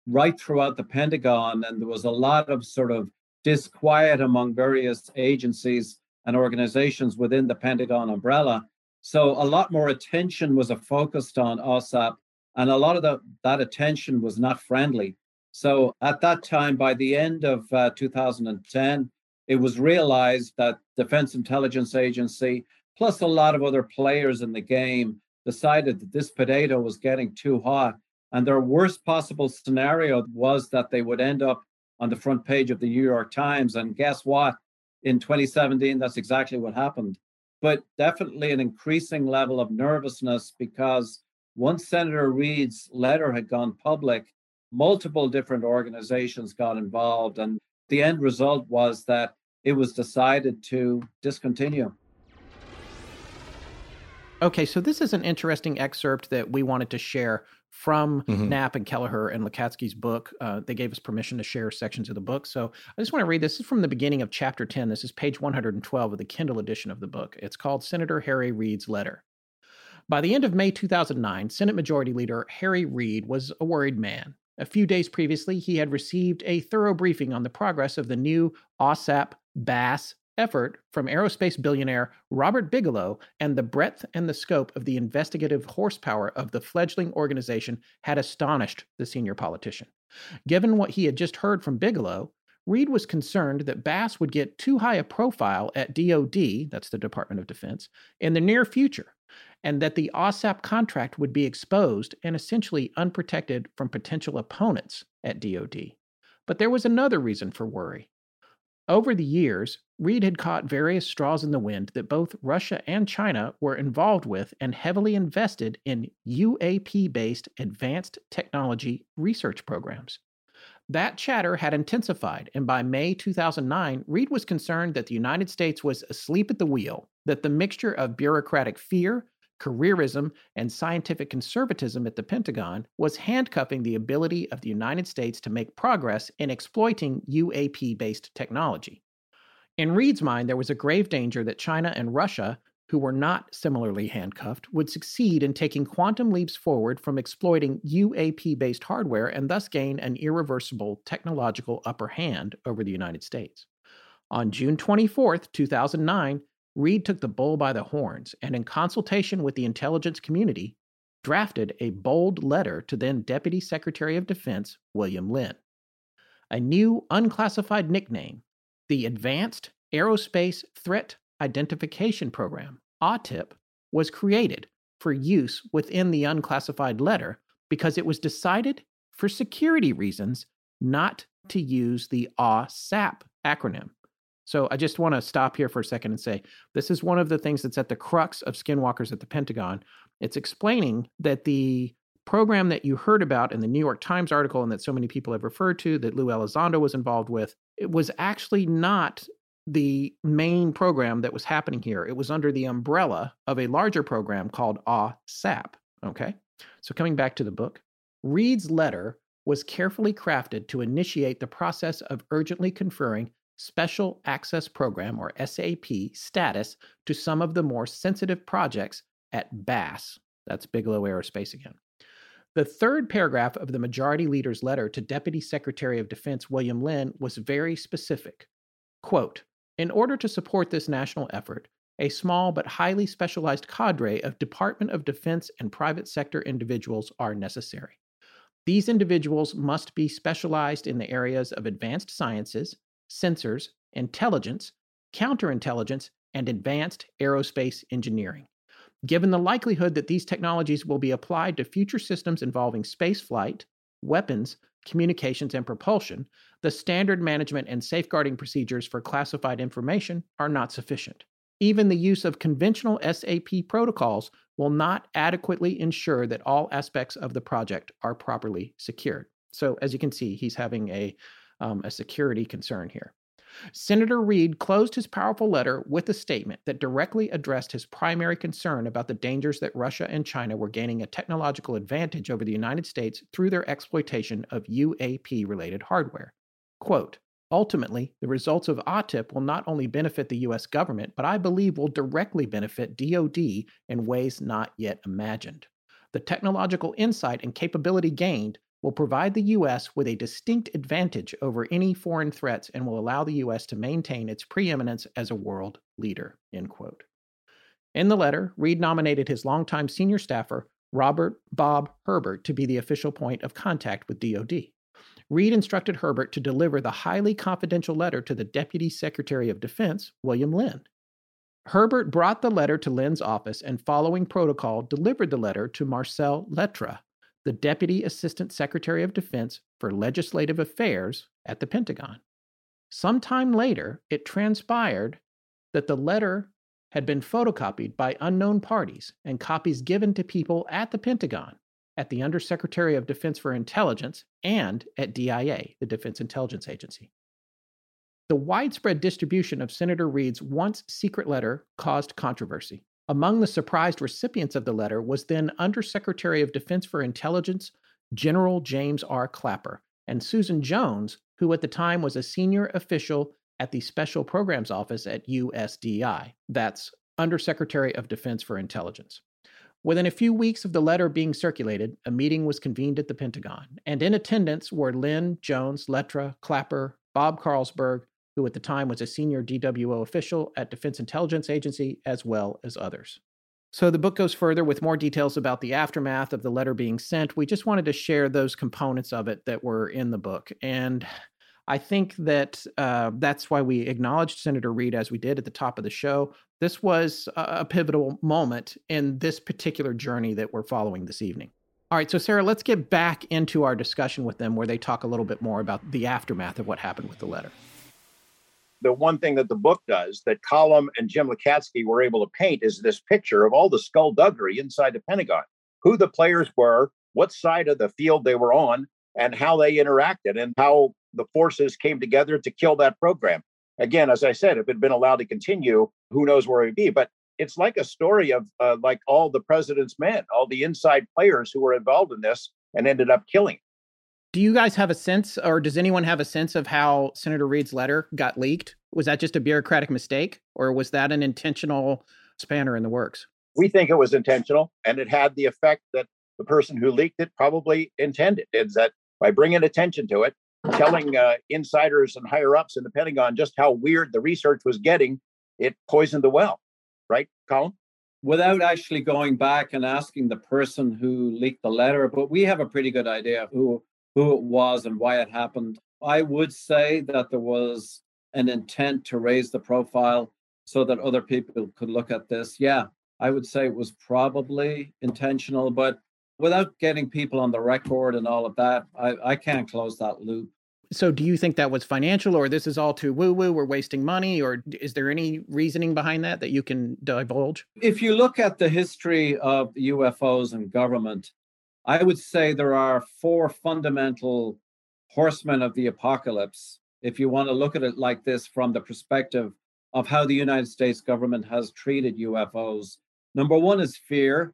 right throughout the Pentagon. And there was a lot of sort of disquiet among various agencies and organizations within the Pentagon umbrella. So a lot more attention was focused on OSAP, and a lot of the, that attention was not friendly. So at that time, by the end of uh, 2010, it was realized that Defense Intelligence Agency, plus a lot of other players in the game, decided that this potato was getting too hot. And their worst possible scenario was that they would end up on the front page of the New York Times. And guess what? In 2017, that's exactly what happened. But definitely an increasing level of nervousness because once Senator Reid's letter had gone public, multiple different organizations got involved. And the end result was that it was decided to discontinue.
Okay, so this is an interesting excerpt that we wanted to share from mm-hmm. Knapp and Kelleher and Lacatski's book. Uh, they gave us permission to share sections of the book. So I just want to read this. this is from the beginning of chapter 10. This is page 112 of the Kindle edition of the book. It's called Senator Harry Reid's Letter. By the end of May 2009, Senate Majority Leader Harry Reid was a worried man. A few days previously, he had received a thorough briefing on the progress of the new OSAP BAASS effort from aerospace billionaire Robert Bigelow and the breadth and the scope of the investigative horsepower of the fledgling organization had astonished the senior politician. Given what he had just heard from Bigelow, Reid was concerned that BAASS would get too high a profile at DoD, that's the Department of Defense, in the near future, and that the OSAP contract would be exposed and essentially unprotected from potential opponents at DoD. But there was another reason for worry. Over the years, Reid had caught various straws in the wind that both Russia and China were involved with and heavily invested in UAP based advanced technology research programs. That chatter had intensified, and by May 2009, Reid was concerned that the United States was asleep at the wheel, that the mixture of bureaucratic fear, careerism, and scientific conservatism at the Pentagon was handcuffing the ability of the United States to make progress in exploiting UAP based technology. In Reid's mind, there was a grave danger that China and Russia, who were not similarly handcuffed, would succeed in taking quantum leaps forward from exploiting UAP based hardware and thus gain an irreversible technological upper hand over the United States. On June 24, 2009, Reid took the bull by the horns and, in consultation with the intelligence community, drafted a bold letter to then Deputy Secretary of Defense William Lynn. A new unclassified nickname, the Advanced Aerospace Threat Identification Program, AATIP, was created for use within the unclassified letter because it was decided, for security reasons, not to use the AWSAP acronym. So I just want to stop here for a second and say this is one of the things that's at the crux of Skinwalkers at the Pentagon. It's explaining that the program that you heard about in the New York Times article and that so many people have referred to that Lou Elizondo was involved with, it was actually not the main program that was happening here. It was under the umbrella of a larger program called AWSAP. Okay. So coming back to the book, Reid's letter was carefully crafted to initiate the process of urgently conferring Special Access Program, or SAP, status to some of the more sensitive projects at BAASS. That's Bigelow Aerospace again. The third paragraph of the majority leader's letter to Deputy Secretary of Defense William Lynn was very specific. Quote, in order to support this national effort, a small but highly specialized cadre of Department of Defense and private sector individuals are necessary. These individuals must be specialized in the areas of advanced sciences, sensors, intelligence, counterintelligence, and advanced aerospace engineering. Given the likelihood that these technologies will be applied to future systems involving spaceflight, weapons, communications, and propulsion, the standard management and safeguarding procedures for classified information are not sufficient. Even the use of conventional SAP protocols will not adequately ensure that all aspects of the project are properly secured. So, as you can see, he's having a, um, a security concern here. Senator Reid closed his powerful letter with a statement that directly addressed his primary concern about the dangers that Russia and China were gaining a technological advantage over the United States through their exploitation of UAP related hardware. Quote, Ultimately, the results of AATIP will not only benefit the U.S. government, but I believe will directly benefit DoD in ways not yet imagined. The technological insight and capability gained will provide the U.S. with a distinct advantage over any foreign threats and will allow the U.S. to maintain its preeminence as a world leader. End quote. In the letter, Reid nominated his longtime senior staffer, Robert Bob Herbert, to be the official point of contact with DoD. Reid instructed Herbert to deliver the highly confidential letter to the Deputy Secretary of Defense, William Lynn. Herbert brought the letter to Lynn's office and, following protocol, delivered the letter to Marcel Lettre, the Deputy Assistant Secretary of Defense for Legislative Affairs at the Pentagon. Sometime later, it transpired that the letter had been photocopied by unknown parties and copies given to people at the Pentagon at the Undersecretary of Defense for Intelligence and at DIA, the Defense Intelligence Agency. The widespread distribution of Senator Reid's once secret letter caused controversy. Among the surprised recipients of the letter was then Undersecretary of Defense for Intelligence General James R. Clapper and Susan Jones, who at the time was a senior official at the Special Programs Office at USDI. That's Undersecretary of Defense for Intelligence. Within a few weeks of the letter being circulated, a meeting was convened at the Pentagon, and in attendance were Lynn, Jones, Lettre, Clapper, Bob Carlsberg, who at the time was a senior DWO official at Defense Intelligence Agency, as well as others. So the book goes further with more details about the aftermath of the letter being sent. We just wanted to share those components of it that were in the book. And I think that uh, that's why we acknowledged Senator Reid as we did at the top of the show. This was a pivotal moment in this particular journey that we're following this evening. All right, so Sarah, let's get back into our discussion with them where they talk a little bit more about the aftermath of what happened with the letter.
The one thing that the book does that Colm and Jim Lacatski were able to paint is this picture of all the skullduggery inside the Pentagon, who the players were, what side of the field they were on, and how they interacted and how the forces came together to kill that program. Again, as I said, if it had been allowed to continue, who knows where would be. But it's like a story of uh, like all the president's men, all the inside players who were involved in this and ended up killing.
Do you guys have a sense, or does anyone have a sense of how Senator Reid's letter got leaked? Was that just a bureaucratic mistake, or was that an intentional spanner in the works?
We think it was intentional, and it had the effect that the person who leaked it probably intended. Is that by bringing attention to it, telling uh, insiders and higher ups in the Pentagon just how weird the research was getting, it poisoned the well, right, Colm?
Without actually going back and asking the person who leaked the letter, but we have a pretty good idea who who it was and why it happened. I would say that there was an intent to raise the profile so that other people could look at this. Yeah, I would say it was probably intentional, but without getting people on the record and all of that, I, I can't close that loop.
So, do you think that was financial, or this is all too woo woo? We're wasting money, or is there any reasoning behind that that you can divulge?
If you look at the history of UFOs and government, I would say there are four fundamental horsemen of the apocalypse. If you want to look at it like this from the perspective of how the United States government has treated UFOs, number one is fear.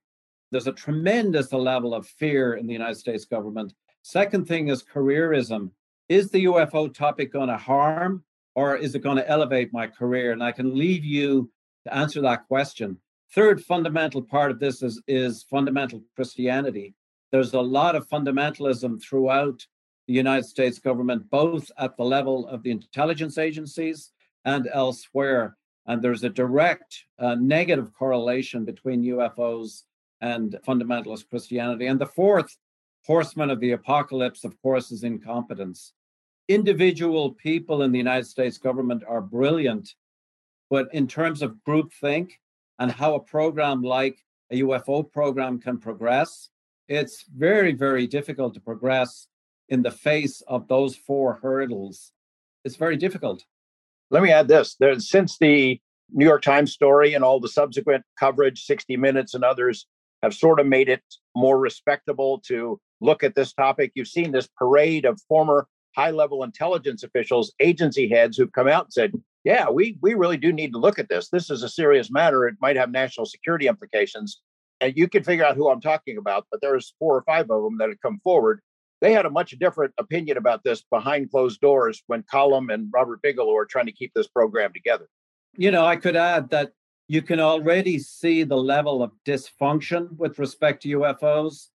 There's a tremendous level of fear in the United States government. Second thing is careerism. Is the UFO topic going to harm or is it going to elevate my career? And I can leave you to answer that question. Third fundamental part of this is, is fundamental Christianity. There's a lot of fundamentalism throughout the United States government, both at the level of the intelligence agencies and elsewhere. And there's a direct uh, negative correlation between UFOs and fundamentalist Christianity. And the fourth horseman of the apocalypse, of course, is incompetence. Individual people in the United States government are brilliant, but in terms of groupthink and how a program like a UFO program can progress, it's very, very difficult to progress in the face of those four hurdles It's very difficult.
Let me add this. There's, since the New York Times story and all the subsequent coverage, 60 Minutes and others have sort of made it more respectable to look at this topic. You've seen this parade of former high level intelligence officials, agency heads who've come out and said, yeah, we, we really do need to look at this. This is a serious matter. It might have national security implications. And you can figure out who I'm talking about, but there's four or five of them that had come forward. They had a much different opinion about this behind closed doors when Colm and Robert Bigelow are trying to keep this program together.
You know, I could add that you can already see the level of dysfunction with respect to UFOs.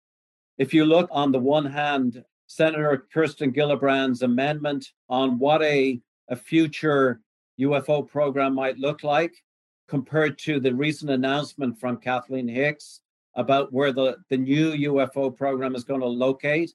If you look on the one hand, Senator Kirsten Gillibrand's amendment on what a, a future UFO program might look like, compared to the recent announcement from Kathleen Hicks about where the, the new UFO program is going to locate,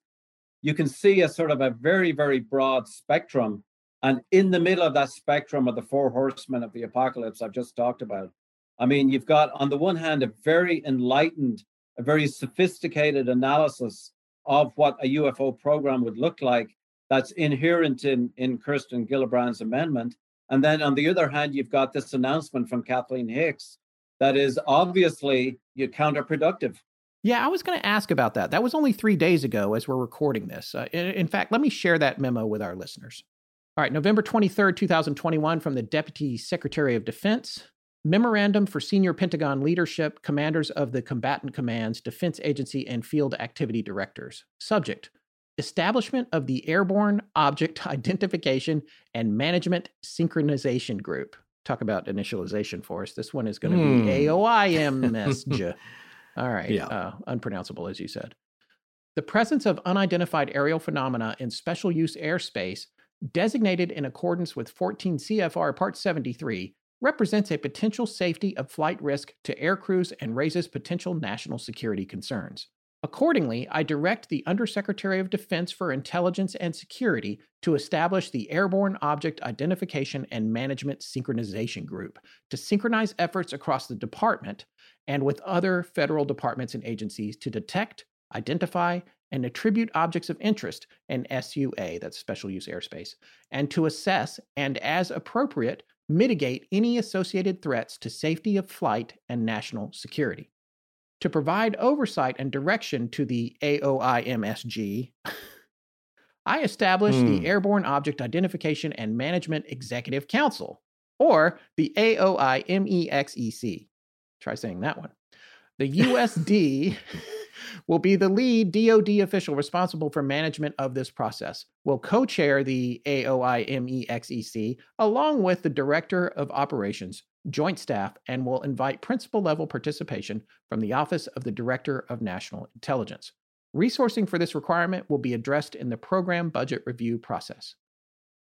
you can see a sort of a very, very broad spectrum. And in the middle of that spectrum are the four horsemen of the apocalypse I've just talked about. I mean, you've got, on the one hand, a very enlightened, a very sophisticated analysis of what a UFO program would look like that's inherent in, in Kirsten Gillibrand's amendment. And then on the other hand, you've got this announcement from Kathleen Hicks that is obviously counterproductive.
Yeah, I was going to ask about that. That was only three days ago as we're recording this. Uh, in, in fact, let me share that memo with our listeners. All right, November 23rd, 2021, from the Deputy Secretary of Defense. Memorandum for Senior Pentagon Leadership, Commanders of the Combatant Commands, Defense Agency, and Field Activity Directors. Subject Establishment of the Airborne Object Identification and Management Synchronization Group. Talk about initialization for us. This one is going to be AOIMSG. All right.
Yeah.
Uh, unpronounceable, as you said. The presence of unidentified aerial phenomena in special use airspace, designated in accordance with 14 CFR Part 73, represents a potential safety of flight risk to aircrews and raises potential national security concerns. Accordingly, I direct the Undersecretary of Defense for Intelligence and Security to establish the Airborne Object Identification and Management Synchronization Group to synchronize efforts across the department and with other federal departments and agencies to detect, identify, and attribute objects of interest in SUA, that's special use airspace, and to assess and, as appropriate, mitigate any associated threats to safety of flight and national security to provide oversight and direction to the AOIMSG, I established
Hmm.
the Airborne Object Identification and Management Executive Council, or the AOIMEXEC. Try saying that one. The USD will be the lead DoD official responsible for management of this process. Will co-chair the AOIMEXEC along with the Director of Operations, Joint Staff, and will invite principal level participation from the Office of the Director of National Intelligence. Resourcing for this requirement will be addressed in the program budget review process.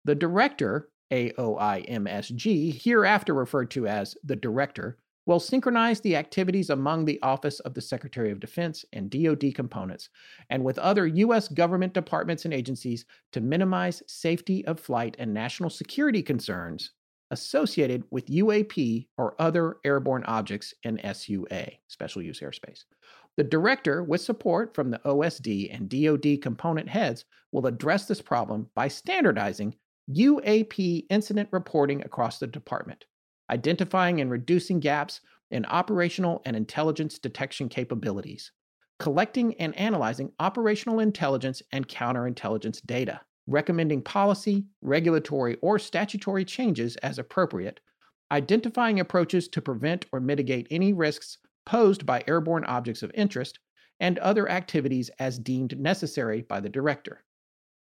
The Director, AOIMSG, hereafter referred to as the Director, will synchronize the activities among the Office of the Secretary of Defense and DoD components and with other U.S. government departments and agencies to minimize safety of flight and national security concerns associated with UAP or other airborne objects in SUA, special use airspace. The director, with support from the OSD and DoD component heads, will address this problem by standardizing UAP incident reporting across the department, identifying and reducing gaps in operational and intelligence detection capabilities, collecting and analyzing operational intelligence and counterintelligence data, recommending policy, regulatory, or statutory changes as appropriate, identifying approaches to prevent or mitigate any risks posed by airborne objects of interest, and other activities as deemed necessary by the director.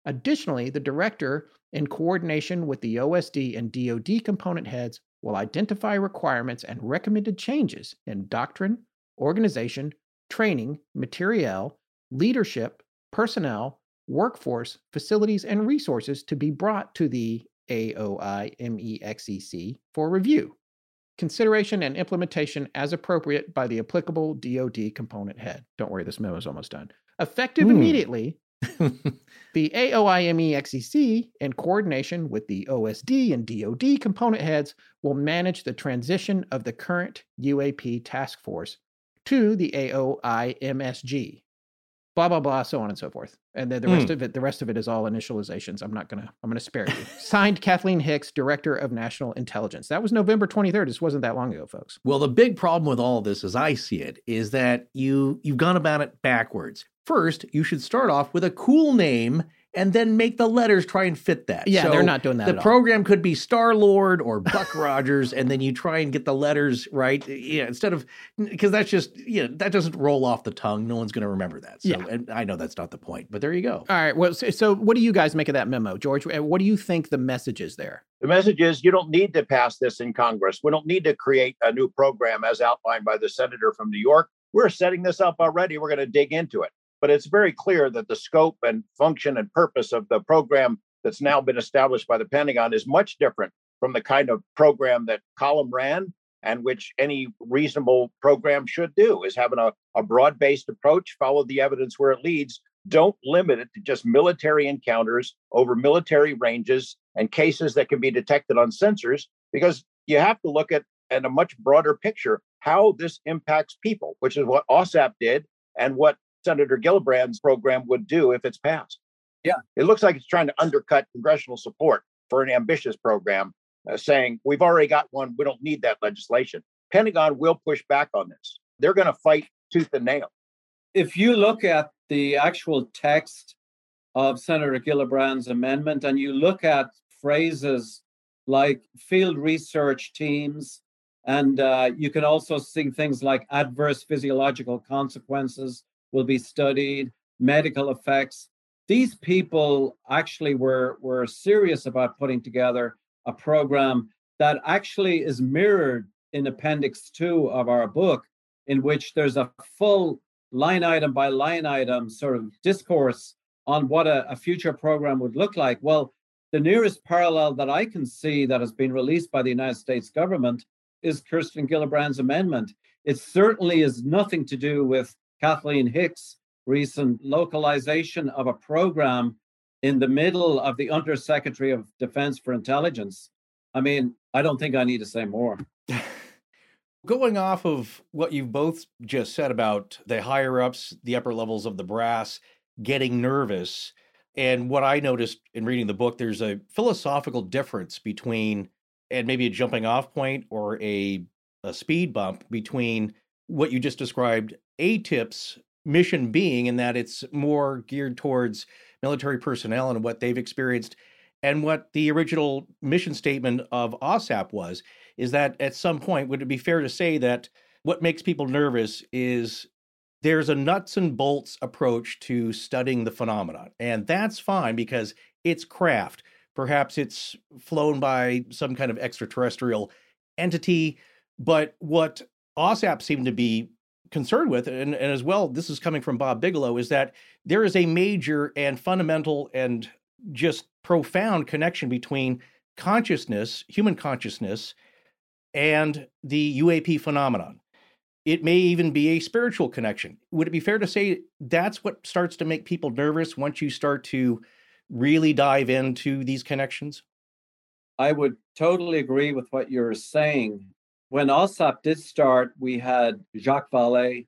Additionally, the director, in coordination with the OSD and DoD component heads, will identify requirements and recommended changes in doctrine, organization, training, materiel, leadership, personnel, workforce, facilities, and resources to be brought to the AOIMEXEC E for review, consideration, and implementation as appropriate by the applicable DoD component head. Don't worry, this memo is almost done. Effective
Hmm.
immediately, the AOIMEXEC, in coordination with the OSD and DoD component heads, will manage the transition of the current UAP task force to the AOIMSG. blah blah blah, so on and so forth. And then the rest mm. of it, the rest of it is all initializations. I'm not gonna, I'm gonna spare you. Signed, Kathleen Hicks, Director of National Intelligence. That was November 23rd. This wasn't that long ago, folks.
Well, the big problem with all of this, as I see it, is that you you've gone about it backwards. First, you should start off with a cool name and then make the letters try and fit that.
Yeah, so they're not doing that.
The program all. could be Star Lord or Buck Rogers, and then you try and get the letters right. Yeah, instead of because that's just you know that doesn't roll off the tongue. No one's going to remember that. So, yeah. and I know that's not the point, but there you go.
All right. Well, so, so what do you guys make of that memo, George? What do you think the message is there?
The message is you don't need to pass this in Congress. We don't need to create a new program as outlined by the senator from New York. We're setting this up already. We're going to dig into it. But it's very clear that the scope and function and purpose of the program that's now been established by the Pentagon is much different from the kind of program that Colm ran and which any reasonable program should do is having a, a broad-based approach, follow the evidence where it leads. Don't limit it to just military encounters over military ranges and cases that can be detected on sensors, because you have to look at at a much broader picture how this impacts people, which is what OSAP did and what Senator Gillibrand's program would do if it's passed.
Yeah.
It looks like it's trying to undercut congressional support for an ambitious program, uh, saying we've already got one. We don't need that legislation. Pentagon will push back on this. They're going to fight tooth and nail.
If you look at the actual text of Senator Gillibrand's amendment and you look at phrases like field research teams, and uh, you can also see things like adverse physiological consequences will be studied, medical effects. These people actually were, were serious about putting together a program that actually is mirrored in Appendix 2 of our book, in which there's a full line item by line item sort of discourse on what a, a future program would look like. Well, the nearest parallel that I can see that has been released by the United States government is Kirsten Gillibrand's amendment. It certainly is nothing to do with Kathleen Hicks' recent localization of a program in the middle of the Undersecretary of Defense for Intelligence. I mean, I don't think I need to say more.
Going off of what you've both just said about the higher ups, the upper levels of the brass getting nervous, and what I noticed in reading the book, there's a philosophical difference between, and maybe a jumping off point or a, a speed bump between what you just described AATIP's mission being, in that it's more geared towards military personnel and what they've experienced. And what the original mission statement of OSAP was, is that at some point, would it be fair to say that what makes people nervous is there's a nuts and bolts approach to studying the phenomenon. And that's fine because it's craft. Perhaps it's flown by some kind of extraterrestrial entity. But what OSAP seemed to be concerned with, and, and as well, this is coming from Bob Bigelow, is that there is a major and fundamental and just profound connection between consciousness, human consciousness, and the UAP phenomenon. It may even be a spiritual connection. Would it be fair to say that's what starts to make people nervous once you start to really dive into these connections?
I would totally agree with what you're saying when OSAP did start, we had Jacques Vallée,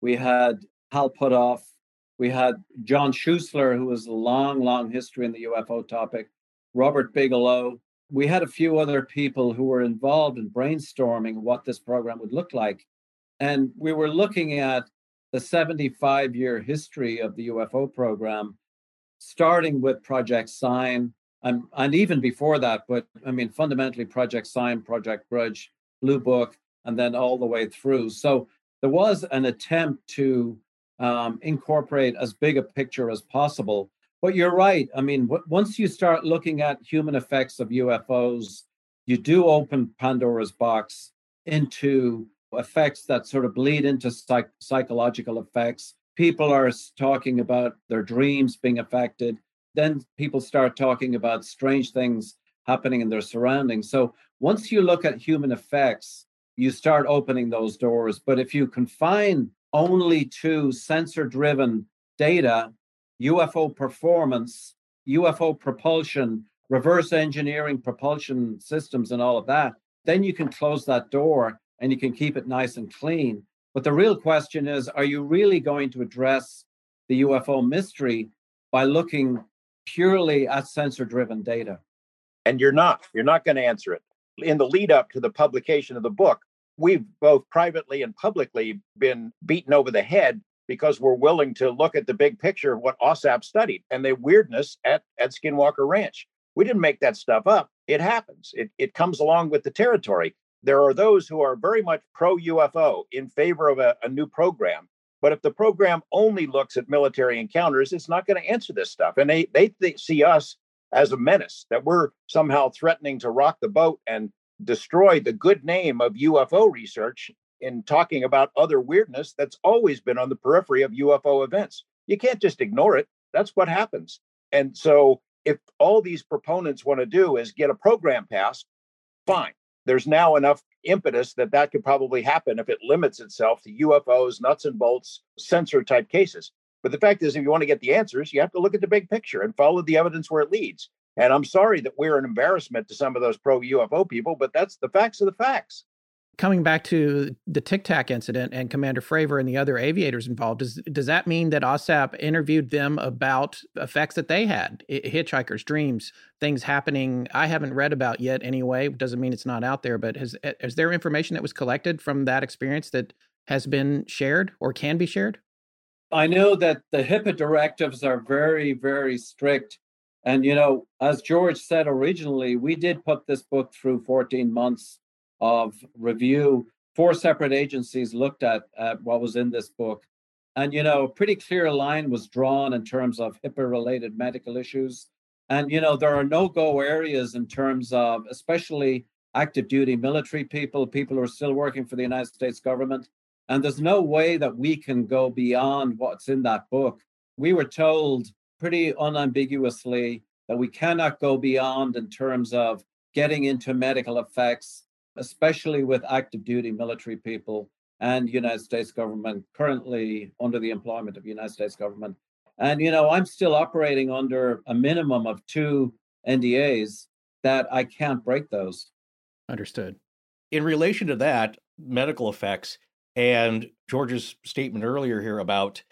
we had Hal Puthoff, we had John Schuessler, who has a long, long history in the UFO topic, Robert Bigelow. We had a few other people who were involved in brainstorming what this program would look like. And we were looking at the 75 year history of the UFO program, starting with Project Sign, and, and even before that, but I mean, fundamentally, Project Sign, Project Grudge, Blue Book, and then all the way through. So there was an attempt to um, incorporate as big a picture as possible. But you're right. I mean, w- once you start looking at human effects of UFOs, you do open Pandora's box into effects that sort of bleed into psych- psychological effects. People are talking about their dreams being affected. Then people start talking about strange things happening in their surroundings. So once you look at human effects, you start opening those doors. But if you confine only to sensor driven data, UFO performance, UFO propulsion, reverse engineering propulsion systems, and all of that, then you can close that door and you can keep it nice and clean. But the real question is are you really going to address the UFO mystery by looking purely at sensor driven data.
And you're not. You're not going to answer it. In the lead up to the publication of the book, we've both privately and publicly been beaten over the head because we're willing to look at the big picture of what OSAP studied and the weirdness at, at Skinwalker Ranch. We didn't make that stuff up. It happens. It, it comes along with the territory. There are those who are very much pro UFO in favor of a, a new program. But if the program only looks at military encounters, it's not going to answer this stuff. And they, they, they see us as a menace, that we're somehow threatening to rock the boat and destroy the good name of UFO research in talking about other weirdness that's always been on the periphery of UFO events. You can't just ignore it. That's what happens. And so, if all these proponents want to do is get a program passed, fine. There's now enough impetus that that could probably happen if it limits itself to UFOs, nuts and bolts, sensor type cases. But the fact is, if you want to get the answers, you have to look at the big picture and follow the evidence where it leads. And I'm sorry that we're an embarrassment to some of those pro UFO people, but that's the facts of the facts
coming back to the Tic Tac incident and Commander Fravor and the other aviators involved, does does that mean that AAWSAP interviewed them about effects that they had, hitchhikers, dreams, things happening? I haven't read about yet. Anyway, doesn't mean it's not out there. But has is there information that was collected from that experience that has been shared or can be shared?
I know that the HIPAA directives are very, very strict. And, you know, as George said originally, we did put this book through 14 months of review. Four separate agencies looked at, at what was in this book. And, you know, a pretty clear line was drawn in terms of HIPAA related medical issues. And, you know, there are no go areas in terms of, especially active duty military people, people who are still working for the United States government. And there's no way that we can go beyond what's in that book. We were told pretty unambiguously that we cannot go beyond in terms of getting into medical effects especially with active duty military people and United States government currently under the employment of United States government. And you know, I'm still operating under a minimum of two NDAs that I can't break those.
Understood. In relation to that, medical effects and George's statement earlier here about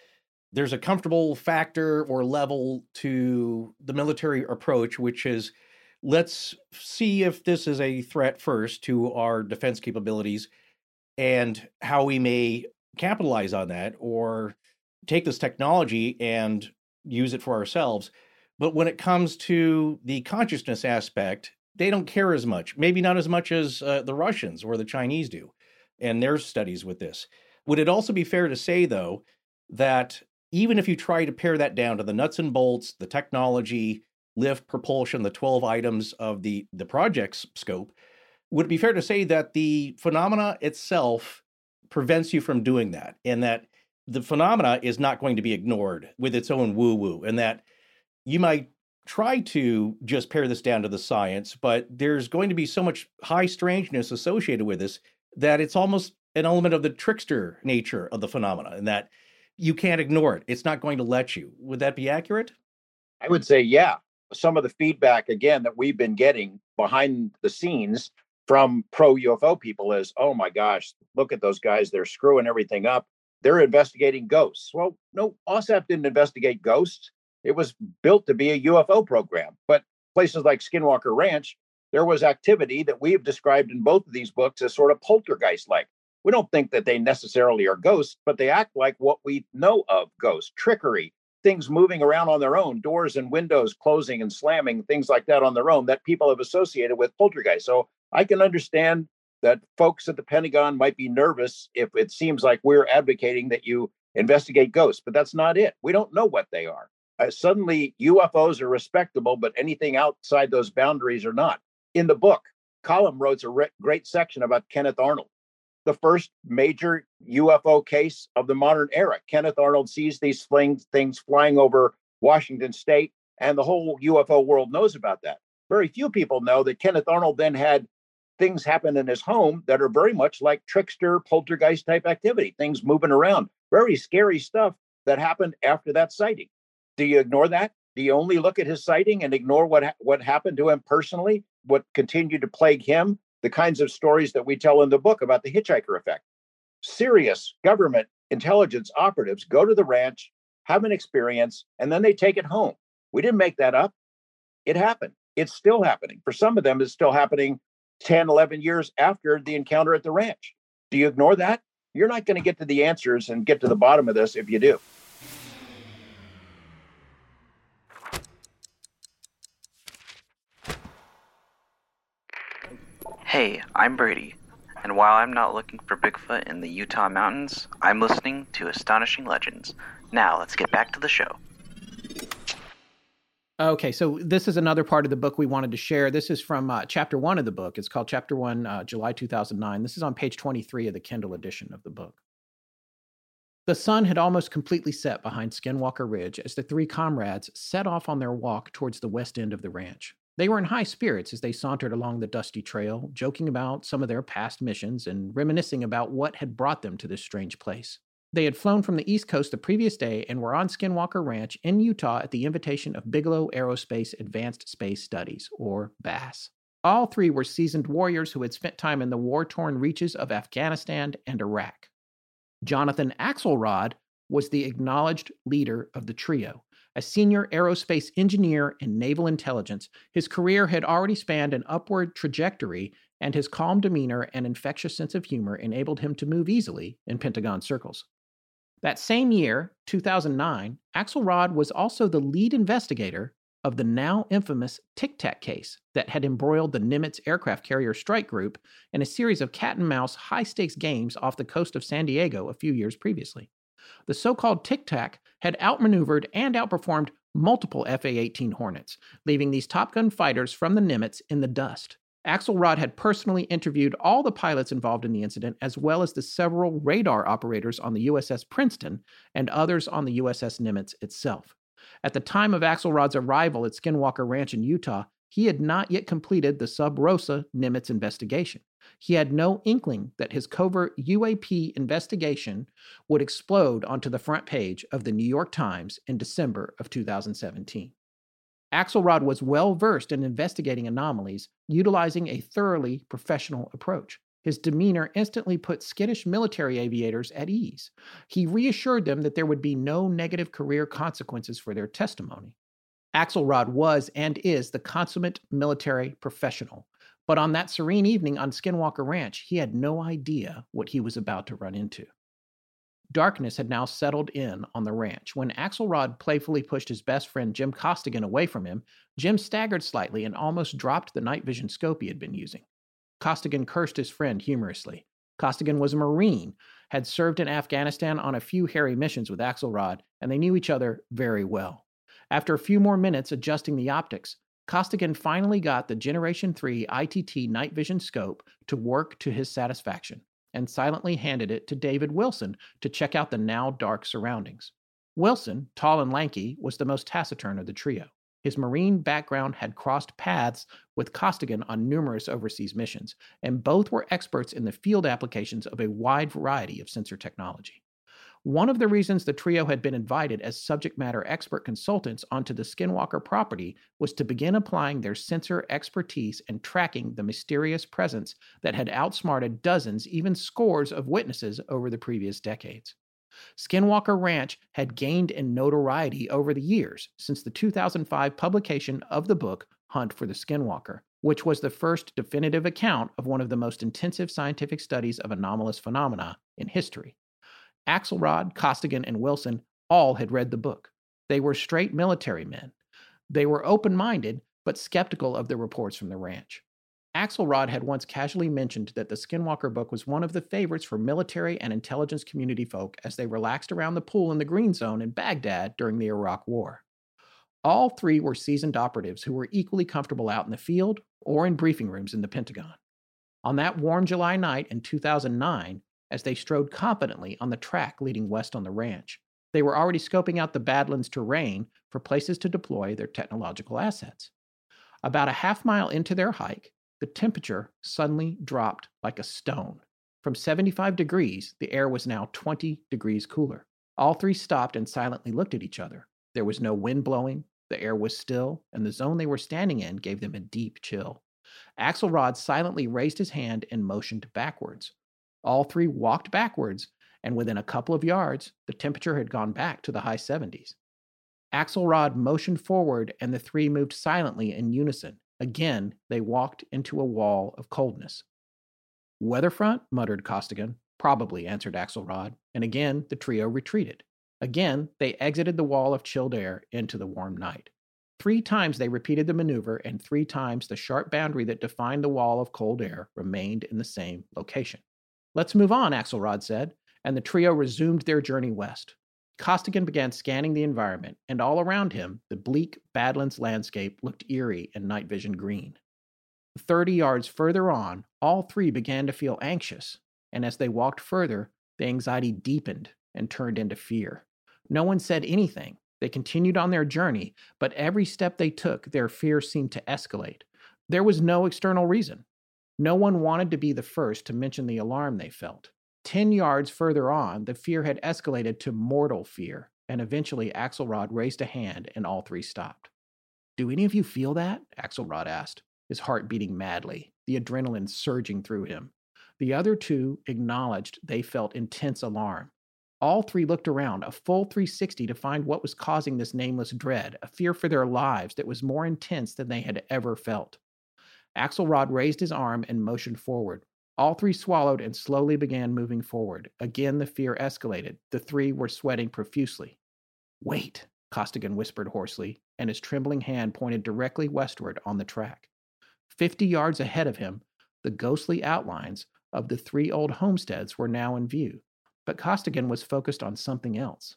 there's a comfortable factor or level to the military approach, which is let's see if this is a threat first to our defense capabilities and how we may capitalize on that or take this technology and use it for ourselves. But when it comes to the consciousness aspect, they don't care as much, maybe not as much as uh, the Russians or the Chinese do, and their studies with this. Would it also be fair to say, though, that even if you try to pare that down to the nuts and bolts, the technology, lift, propulsion, the 12 items of the, the project's scope, would it be fair to say that the phenomena itself prevents you from doing that and that the phenomena is not going to be ignored with its own woo woo and that you might try to just pare this down to the science, but there's going to be so much high strangeness associated with this that it's almost an element of the trickster nature of the phenomena and that you can't ignore it. It's not going to let you. Would that be accurate?
I would say, yeah some of the feedback again that we've been getting behind the scenes from pro UFO people is, oh my gosh, look at those guys. They're screwing everything up. They're investigating ghosts. Well, no, AAWSAP didn't investigate ghosts. It was built to be a UFO program. But places like Skinwalker Ranch, there was activity that we have described in both of these books as sort of poltergeist like. We don't think that they necessarily are ghosts, but they act like what we know of ghosts trickery, things moving around on their own, doors and windows closing and slamming, things like that on their own that people have associated with poltergeist. So I can understand that folks at the Pentagon might be nervous if it seems like we're advocating that you investigate ghosts, but that's not it. We don't know what they are. Uh, suddenly, UFOs are respectable, but anything outside those boundaries are not. In the book, Colm wrote a re- great section about Kenneth Arnold the first major UFO case of the modern era. Kenneth Arnold sees these fling, things flying over Washington state, and the whole UFO world knows about that. Very few people know that Kenneth Arnold then had things happen in his home that are very much like trickster poltergeist type activity, things moving around, very scary stuff that happened after that sighting. Do you ignore that? Do you only look at his sighting and ignore what ha- what happened to him personally? What continued to plague him? the kinds of stories that we tell in the book about the hitchhiker effect. Serious government intelligence operatives go to the ranch, have an experience, and then they take it home. We didn't make that up. It happened. It's still happening. For some of them, it's still happening 10, 11 years after the encounter at the ranch. Do you ignore that? You're not going to get to the answers and get to the bottom of this if you do.
Hey, I'm Brady, and while I'm not looking for Bigfoot in the Utah mountains, I'm listening to Astonishing Legends. Now, let's get back to the show.
Okay, so this is another part of the book we wanted to share. This is from uh, chapter one of the book. It's called Chapter One, uh, July 2009. This is on page 23 of the Kindle edition of the book. The sun had almost completely set behind Skinwalker Ridge as the three comrades set off on their walk towards the west end of the ranch. They were in high spirits as they sauntered along the dusty trail, joking about some of their past missions and reminiscing about what had brought them to this strange place. They had flown from the East Coast the previous day and were on Skinwalker Ranch in Utah at the invitation of Bigelow Aerospace Advanced Space Studies, or BAASS. All three were seasoned warriors who had spent time in the war torn reaches of Afghanistan and Iraq. Jonathan Axelrod was the acknowledged leader of the trio, a senior aerospace engineer in naval intelligence, his career had already spanned an upward trajectory, and his calm demeanor and infectious sense of humor enabled him to move easily in Pentagon circles. That same year, 2009, Axelrod was also the lead investigator of the now infamous Tic Tac case that had embroiled the Nimitz aircraft carrier strike group in a series of cat and mouse high stakes games off the coast of San Diego a few years previously the so called Tic Tac had outmaneuvered and outperformed multiple FA 18 Hornets, leaving these Top Gun fighters from the Nimitz in the dust. Axelrod had personally interviewed all the pilots involved in the incident, as well as the several radar operators on the USS Princeton and others on the USS Nimitz itself. At the time of Axelrod's arrival at Skinwalker Ranch in Utah, he had not yet completed the Sub Rosa Nimitz investigation. He had no inkling that his covert UAP investigation would explode onto the front page of the New York Times in December of 2017. Axelrod was well versed in investigating anomalies, utilizing a thoroughly professional approach. His demeanor instantly put skittish military aviators at ease. He reassured them that there would be no negative career consequences for their testimony. Axelrod was and is the consummate military professional, but on that serene evening on Skinwalker Ranch, he had no idea what he was about to run into. Darkness had now settled in on the ranch. When Axelrod playfully pushed his best friend Jim Costigan away from him, Jim staggered slightly and almost dropped the night vision scope he had been using. Costigan cursed his friend humorously. Costigan was a Marine, had served in Afghanistan on a few hairy missions with Axelrod, and they knew each other very well. After a few more minutes adjusting the optics, Costigan finally got the Generation 3 ITT night vision scope to work to his satisfaction and silently handed it to David Wilson to check out the now dark surroundings. Wilson, tall and lanky, was the most taciturn of the trio. His Marine background had crossed paths with Costigan on numerous overseas missions, and both were experts in the field applications of a wide variety of sensor technology. One of the reasons the trio had been invited as subject matter expert consultants onto the Skinwalker property was to begin applying their sensor expertise and tracking the mysterious presence that had outsmarted dozens, even scores of witnesses over the previous decades. Skinwalker Ranch had gained in notoriety over the years since the 2005 publication of the book Hunt for the Skinwalker, which was the first definitive account of one of the most intensive scientific studies of anomalous phenomena in history. Axelrod, Costigan, and Wilson all had read the book. They were straight military men. They were open minded, but skeptical of the reports from the ranch. Axelrod had once casually mentioned that the Skinwalker book was one of the favorites for military and intelligence community folk as they relaxed around the pool in the Green Zone in Baghdad during the Iraq War. All three were seasoned operatives who were equally comfortable out in the field or in briefing rooms in the Pentagon. On that warm July night in 2009, as they strode confidently on the track leading west on the ranch. They were already scoping out the Badlands terrain for places to deploy their technological assets. About a half mile into their hike, the temperature suddenly dropped like a stone. From 75 degrees, the air was now 20 degrees cooler. All three stopped and silently looked at each other. There was no wind blowing, the air was still, and the zone they were standing in gave them a deep chill. Axelrod silently raised his hand and motioned backwards. All three walked backwards and within a couple of yards, the temperature had gone back to the high 70s. Axelrod motioned forward, and the three moved silently in unison. Again, they walked into a wall of coldness. Weatherfront, muttered Costigan. Probably, answered Axelrod, and again the trio retreated. Again, they exited the wall of chilled air into the warm night. Three times they repeated the maneuver, and three times the sharp boundary that defined the wall of cold air remained in the same location. Let's move on, Axelrod said, and the trio resumed their journey west. Costigan began scanning the environment, and all around him, the bleak Badlands landscape looked eerie and night vision green. Thirty yards further on, all three began to feel anxious, and as they walked further, the anxiety deepened and turned into fear. No one said anything. They continued on their journey, but every step they took, their fear seemed to escalate. There was no external reason. No one wanted to be the first to mention the alarm they felt. Ten yards further on, the fear had escalated to mortal fear, and eventually Axelrod raised a hand and all three stopped. Do any of you feel that? Axelrod asked his heart beating madly, the adrenaline surging through him. The other two acknowledged they felt intense alarm. All three looked around, a full 360 to find what was causing this nameless dread, a fear for their lives that was more intense than they had ever felt. Axelrod raised his arm and motioned forward. All three swallowed and slowly began moving forward. Again, the fear escalated. The three were sweating profusely. Wait, Costigan whispered hoarsely, and his trembling hand pointed directly westward on the track. Fifty yards ahead of him, the ghostly outlines of the three old homesteads were now in view, but Costigan was focused on something else.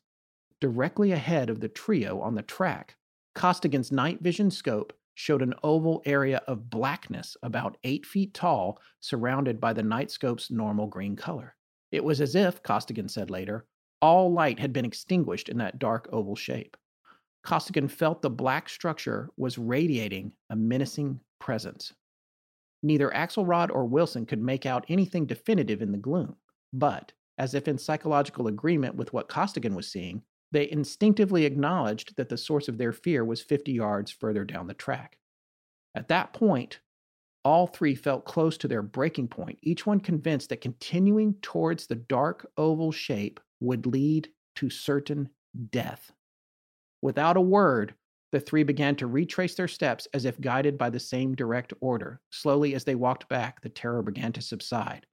Directly ahead of the trio on the track, Costigan's night vision scope showed an oval area of blackness about eight feet tall, surrounded by the night scope's normal green color. It was as if, Costigan said later, all light had been extinguished in that dark oval shape. Costigan felt the black structure was radiating a menacing presence. Neither Axelrod or Wilson could make out anything definitive in the gloom, but, as if in psychological agreement with what Costigan was seeing, they instinctively acknowledged that the source of their fear was 50 yards further down the track. At that point, all three felt close to their breaking point, each one convinced that continuing towards the dark oval shape would lead to certain death. Without a word, the three began to retrace their steps as if guided by the same direct order. Slowly, as they walked back, the terror began to subside.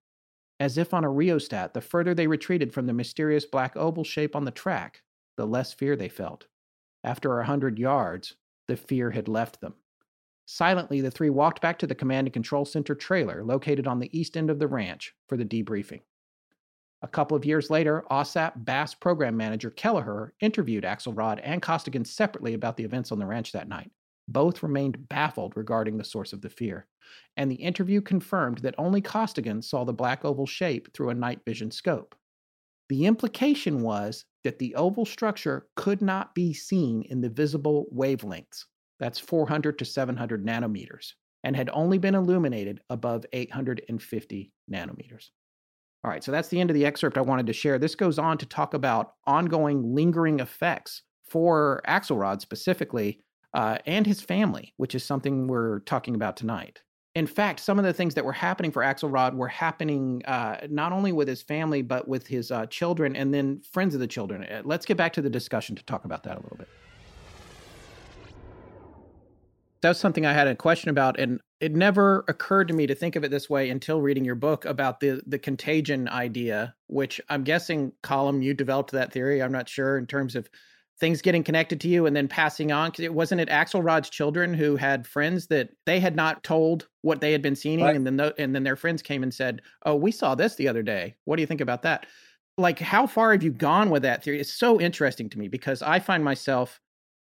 As if on a rheostat, the further they retreated from the mysterious black oval shape on the track, the less fear they felt. After a hundred yards, the fear had left them. Silently, the three walked back to the command and control center trailer located on the east end of the ranch for the debriefing. A couple of years later, AAWSAP BAASS program manager Kelleher interviewed Axelrod and Costigan separately about the events on the ranch that night. Both remained baffled regarding the source of the fear, and the interview confirmed that only Costigan saw the black oval shape through a night vision scope. The implication was that the oval structure could not be seen in the visible wavelengths, that's 400 to 700 nanometers, and had only been illuminated above 850 nanometers. All right, so that's the end of the excerpt I wanted to share. This goes on to talk about ongoing lingering effects for Axelrod specifically uh, and his family, which is something we're talking about tonight. In fact, some of the things that were happening for Axelrod were happening uh, not only with his family, but with his uh, children and then friends of the children. Uh, let's get back to the discussion to talk about that a little bit. That's something I had a question about, and it never occurred to me to think of it this way until reading your book about the the contagion idea, which I'm guessing, Colm, you developed that theory. I'm not sure in terms of things getting connected to you and then passing on. Because it wasn't it Axelrod's children who had friends that they had not told what they had been seeing, right. and then the, and then their friends came and said, "Oh, we saw this the other day. What do you think about that?" Like, how far have you gone with that theory? It's so interesting to me because I find myself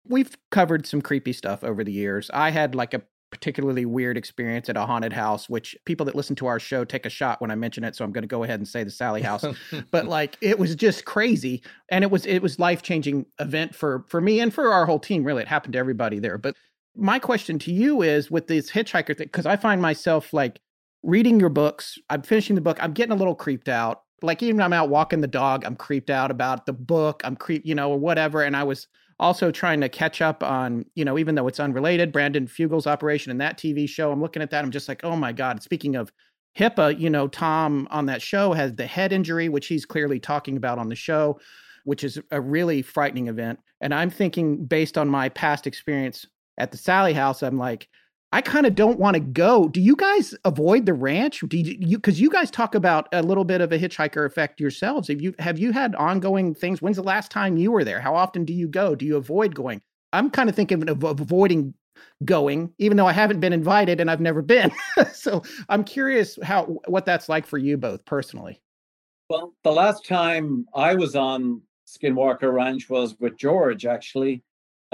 we've covered some creepy stuff over the years. I had like a particularly weird experience at a haunted house, which people that listen to our show take a shot when I mention it. So I'm going to go ahead and say the Sally House. but like it was just crazy, and it was it was life changing event for for me and for our whole team. Really, it happened to everybody there. But my question to you is with this hitchhiker thing, because I find myself like reading your books. I'm finishing the book. I'm getting a little creeped out. Like even I'm out walking the dog, I'm creeped out about the book. I'm creep, you know, or whatever. And I was also trying to catch up on, you know, even though it's unrelated, Brandon Fugal's operation and that TV show. I'm looking at that. I'm just like, oh my God. Speaking of HIPAA, you know, Tom on that show has the head injury, which he's clearly talking about on the show, which is a really frightening event. And I'm thinking, based on my past experience at the Sally House, I'm like, I kind of don't want to go. Do you guys avoid the ranch? Do you because you, you guys talk about a little bit of a hitchhiker effect yourselves? Have you have you had ongoing things? When's the last time you were there? How often do you go? Do you avoid going? I'm kind of thinking of, of avoiding going, even though I haven't been invited and I've never been. so I'm curious how what that's like for you both personally.
Well, the last time I was on Skinwalker Ranch was with George actually,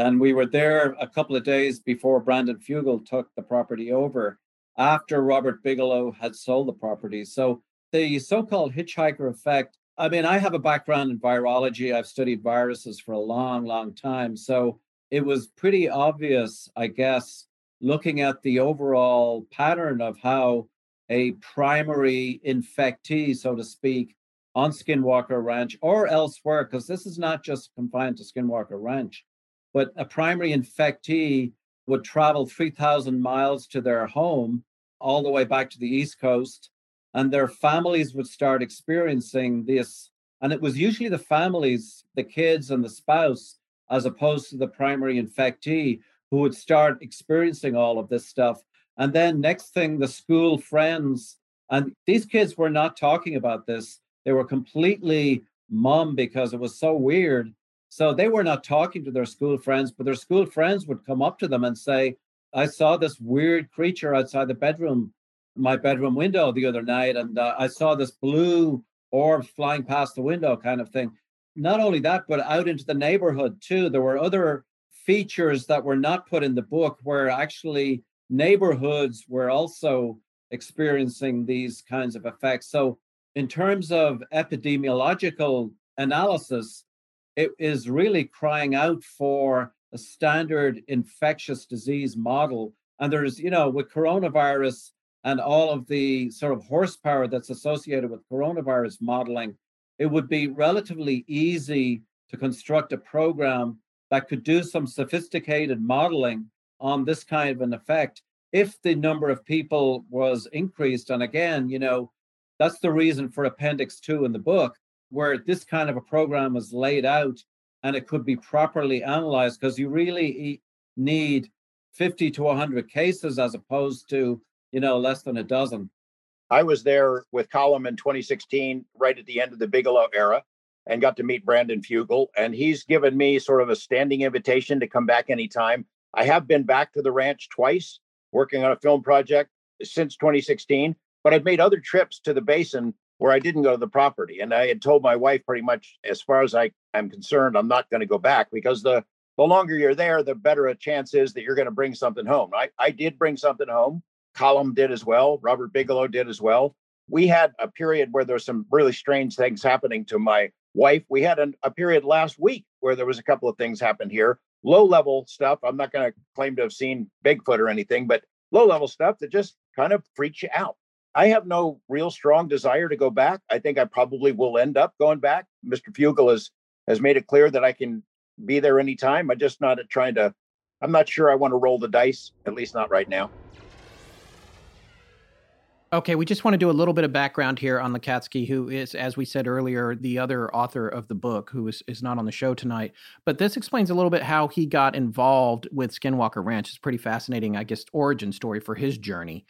and we were there a couple of days before Brandon Fugal took the property over after Robert Bigelow had sold the property. So the so-called hitchhiker effect I mean, I have a background in virology. I've studied viruses for a long, long time. So it was pretty obvious, I guess, looking at the overall pattern of how a primary infectee, so to speak, on Skinwalker Ranch or elsewhere, because this is not just confined to Skinwalker Ranch, but a primary infectee would travel 3,000 miles to their home all the way back to the East Coast, and their families would start experiencing this. And it was usually the families, the kids, and the spouse as opposed to the primary infectee who would start experiencing all of this stuff. And then next thing, the school friends, and these kids were not talking about this. They were completely mum because it was so weird. So they were not talking to their school friends, but their school friends would come up to them and say, I saw this weird creature outside the bedroom, my bedroom window the other night, and uh, I saw this blue orb flying past the window, kind of thing not only that, but out into the neighborhood too. There were other features that were not put in the book where actually neighborhoods were also experiencing these kinds of effects. So, in terms of epidemiological analysis, it is really crying out for a standard infectious disease model. And there's, you know, with coronavirus and all of the sort of horsepower that's associated with coronavirus modeling, it would be relatively easy to construct a program that could do some sophisticated modeling on this kind of an effect if the number of people was increased. And again, you know, that's the reason for Appendix 2 in the book, where this kind of a program is laid out and it could be properly analyzed because you really need 50 to 100 cases as opposed to, you know, less than a dozen.
I was there with Colm in 2016, right at the end of the Bigelow era, and got to meet Brandon Fugal And he's given me sort of a standing invitation to come back anytime. I have been back to the ranch twice working on a film project since 2016, but I've made other trips to the basin where I didn't go to the property. And I had told my wife pretty much, as far as I am concerned, I'm not going to go back because the the longer you're there, the better a chance is that you're going to bring something home. I, I did bring something home. Colm did as well. Robert Bigelow did as well. We had a period where there was some really strange things happening to my wife. We had an, a period last week where there was a couple of things happen here. Low level stuff. I'm not going to claim to have seen Bigfoot or anything, but low level stuff that just kind of freaks you out. I have no real strong desire to go back. I think I probably will end up going back. Mr. Fugal has has made it clear that I can be there anytime. I'm just not trying to. I'm not sure I want to roll the dice, at least not right now.
Okay, we just want to do a little bit of background here on Lacatski, who is, as we said earlier, the other author of the book, who is, is not on the show tonight. But this explains a little bit how he got involved with Skinwalker Ranch. It's pretty fascinating, I guess, origin story for his journey.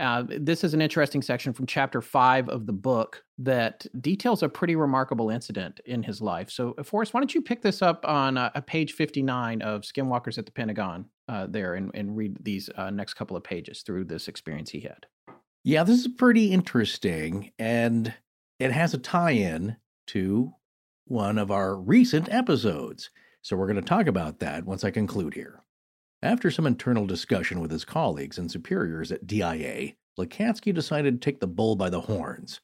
Uh, this is an interesting section from chapter five of the book that details a pretty remarkable incident in his life. So, uh, Forrest, why don't you pick this up on uh, page 59 of Skinwalkers at the Pentagon uh, there and, and read these uh, next couple of pages through this experience he had?
Yeah, this is pretty interesting, and it has a tie in to one of our recent episodes. So we're going to talk about that once I conclude here. After some internal discussion with his colleagues and superiors at DIA, Lacatski decided to take the bull by the horns.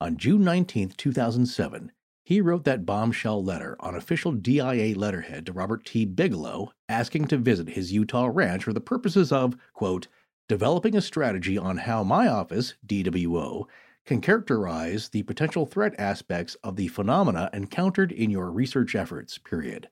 On June 19, 2007, he wrote that bombshell letter on official DIA letterhead to Robert T. Bigelow asking to visit his Utah ranch for the purposes of, quote, developing a strategy on how my office, DWO, can characterize the potential threat aspects of the phenomena encountered in your research efforts, period.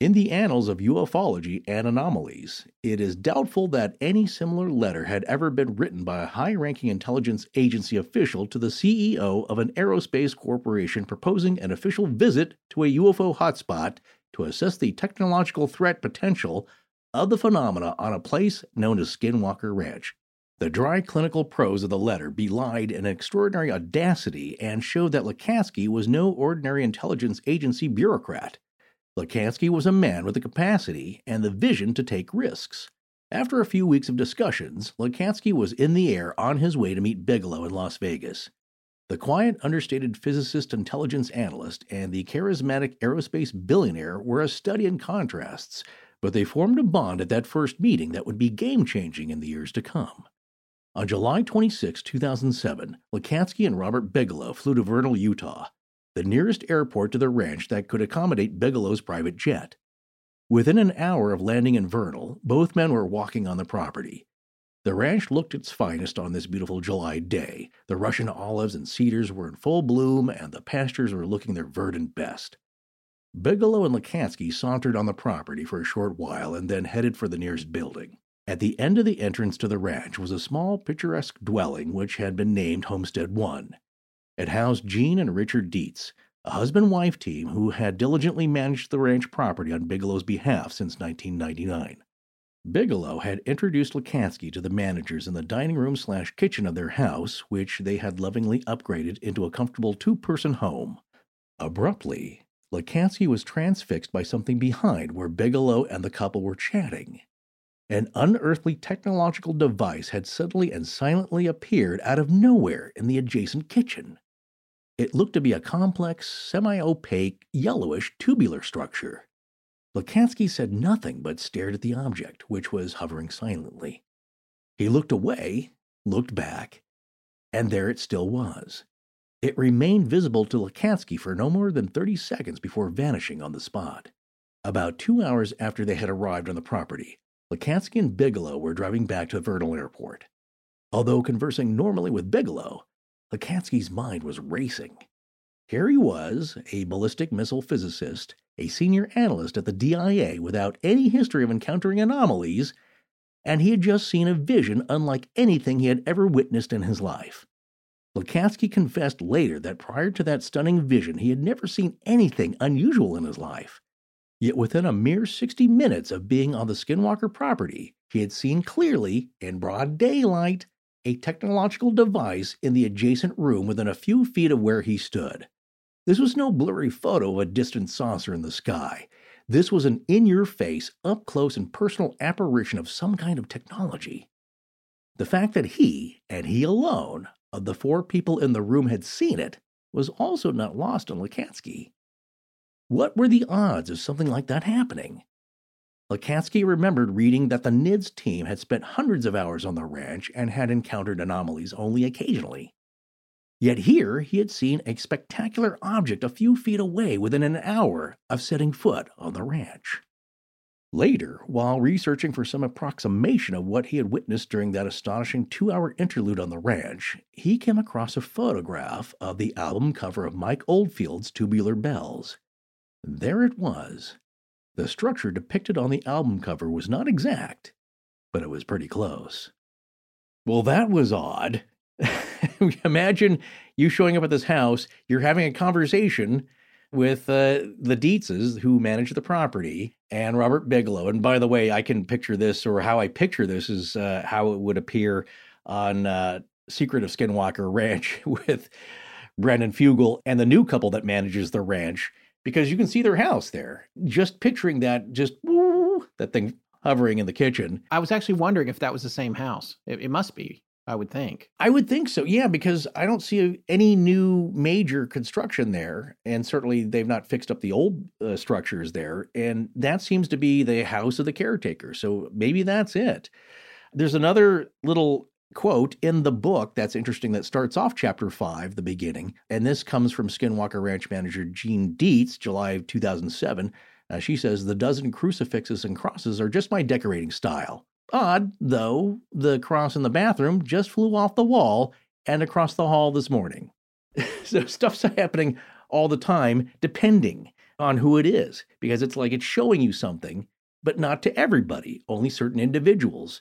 In the annals of ufology and anomalies, it is doubtful that any similar letter had ever been written by a high ranking intelligence agency official to the CEO of an aerospace corporation proposing an official visit to a UFO hotspot to assess the technological threat potential of the phenomena on a place known as Skinwalker Ranch. The dry clinical prose of the letter belied an extraordinary audacity and showed that Lacatski was no ordinary intelligence agency bureaucrat. Lacatski was a man with the capacity and the vision to take risks. After a few weeks of discussions, Lacatski was in the air on his way to meet Bigelow in Las Vegas. The quiet, understated physicist intelligence analyst and the charismatic aerospace billionaire were a study in contrasts, but they formed a bond at that first meeting that would be game changing in the years to come. On July 26, 2007, Lacatski and Robert Bigelow flew to Vernal, Utah the nearest airport to the ranch that could accommodate Bigelow's private jet. Within an hour of landing in Vernal, both men were walking on the property. The ranch looked its finest on this beautiful July day. The Russian olives and cedars were in full bloom, and the pastures were looking their verdant best. Bigelow and Lacatski sauntered on the property for a short while and then headed for the nearest building. At the end of the entrance to the ranch was a small, picturesque dwelling which had been named Homestead One. It housed Jean and Richard Dietz, a husband wife team who had diligently managed the ranch property on Bigelow's behalf since 1999. Bigelow had introduced Lacatski to the managers in the dining room slash kitchen of their house, which they had lovingly upgraded into a comfortable two person home. Abruptly, Lacatski was transfixed by something behind where Bigelow and the couple were chatting. An unearthly technological device had suddenly and silently appeared out of nowhere in the adjacent kitchen. It looked to be a complex, semi opaque, yellowish tubular structure. Lacatski said nothing but stared at the object, which was hovering silently. He looked away, looked back, and there it still was. It remained visible to Lacatski for no more than 30 seconds before vanishing on the spot. About two hours after they had arrived on the property, Lacatski and Bigelow were driving back to Vernal Airport. Although conversing normally with Bigelow, Lacatski's mind was racing. Here he was, a ballistic missile physicist, a senior analyst at the DIA without any history of encountering anomalies, and he had just seen a vision unlike anything he had ever witnessed in his life. Lacatski confessed later that prior to that stunning vision, he had never seen anything unusual in his life. Yet within a mere 60 minutes of being on the Skinwalker property, he had seen clearly, in broad daylight, a technological device in the adjacent room within a few feet of where he stood. This was no blurry photo of a distant saucer in the sky. This was an in your face, up close and personal apparition of some kind of technology. The fact that he, and he alone, of the four people in the room had seen it was also not lost on Lacatski. What were the odds of something like that happening? Lacatski remembered reading that the NIDS team had spent hundreds of hours on the ranch and had encountered anomalies only occasionally. Yet here he had seen a spectacular object a few feet away within an hour of setting foot on the ranch. Later, while researching for some approximation of what he had witnessed during that astonishing two hour interlude on the ranch, he came across a photograph of the album cover of Mike Oldfield's Tubular Bells. There it was, the structure depicted on the album cover was not exact, but it was pretty close. Well, that was odd. Imagine you showing up at this house, you're having a conversation with uh, the Dietzes who manage the property and Robert Bigelow. And by the way, I can picture this, or how I picture this is uh, how it would appear on uh, Secret of Skinwalker Ranch with Brandon Fugal and the new couple that manages the ranch because you can see their house there. Just picturing that, just woo, that thing hovering in the kitchen.
I was actually wondering if that was the same house. It, it must be. I would think.
I would think so. Yeah, because I don't see any new major construction there, and certainly they've not fixed up the old uh, structures there, and that seems to be the house of the caretaker. So maybe that's it. There's another little quote in the book that's interesting that starts off chapter five, the beginning, and this comes from Skinwalker Ranch manager Jean Dietz, July of 2007. Uh, she says, The dozen crucifixes and crosses are just my decorating style. Odd, though, the cross in the bathroom just flew off the wall and across the hall this morning. so stuff's happening all the time, depending. on who it is because it's like it's showing you something, but not to everybody, only certain individuals.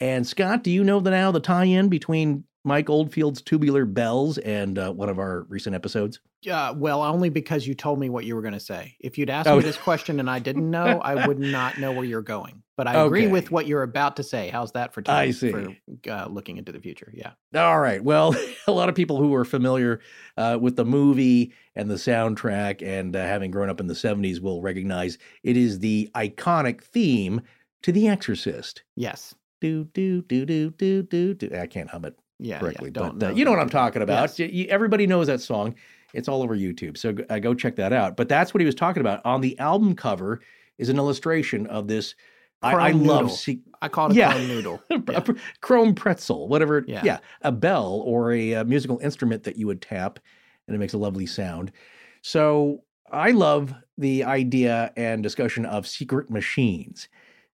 And Scott, do you know the now the tie-in between Mike Oldfield's Tubular Bells and uh, one of our recent episodes?
Uh, well, only because you told me what you were going to say. If you'd asked
Oh.
me this question and I didn't know, I would not know where you're going. But I agree with what you're about to say. How's that for
I see.
for uh, looking into the future? Yeah.
All right. Well, a lot of people who are familiar uh, with the movie and the soundtrack and uh, having grown up in the 70s will recognize it is the iconic theme to The Exorcist.
Yes.
Do, do, do, do, do, do, do. I can't hum it
Yeah.
correctly,
yeah. Don't
but uh, you know what I'm talking about.
Yes.
Everybody knows that song. It's all over YouTube. So uh, go check that out. But that's what he was talking about. On the album cover is an illustration of this. I, I love see,
I call it a
Yeah.
chrome noodle.
a
Yeah.
chrome pretzel, whatever.
Yeah.
Yeah. a bell or a, uh musical instrument that you would tap, and it makes a lovely sound. So I love the idea and discussion of secret machines.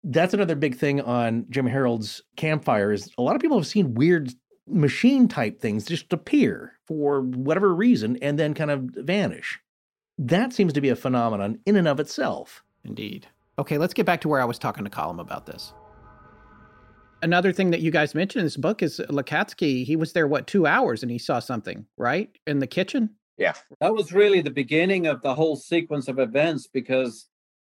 That's another big thing on Jim Harold's campfire. Is a lot of people have seen weird machine type things just appear for whatever reason and then kind of vanish. That seems to be a phenomenon in and of itself.
Indeed. Okay, let's get back to where I was talking to Colm about this. Another thing that you guys mentioned in this book is Lacatski. He was there, what, two hours and he saw something, right? In the kitchen? Yeah.
That was really the beginning of the whole sequence of events because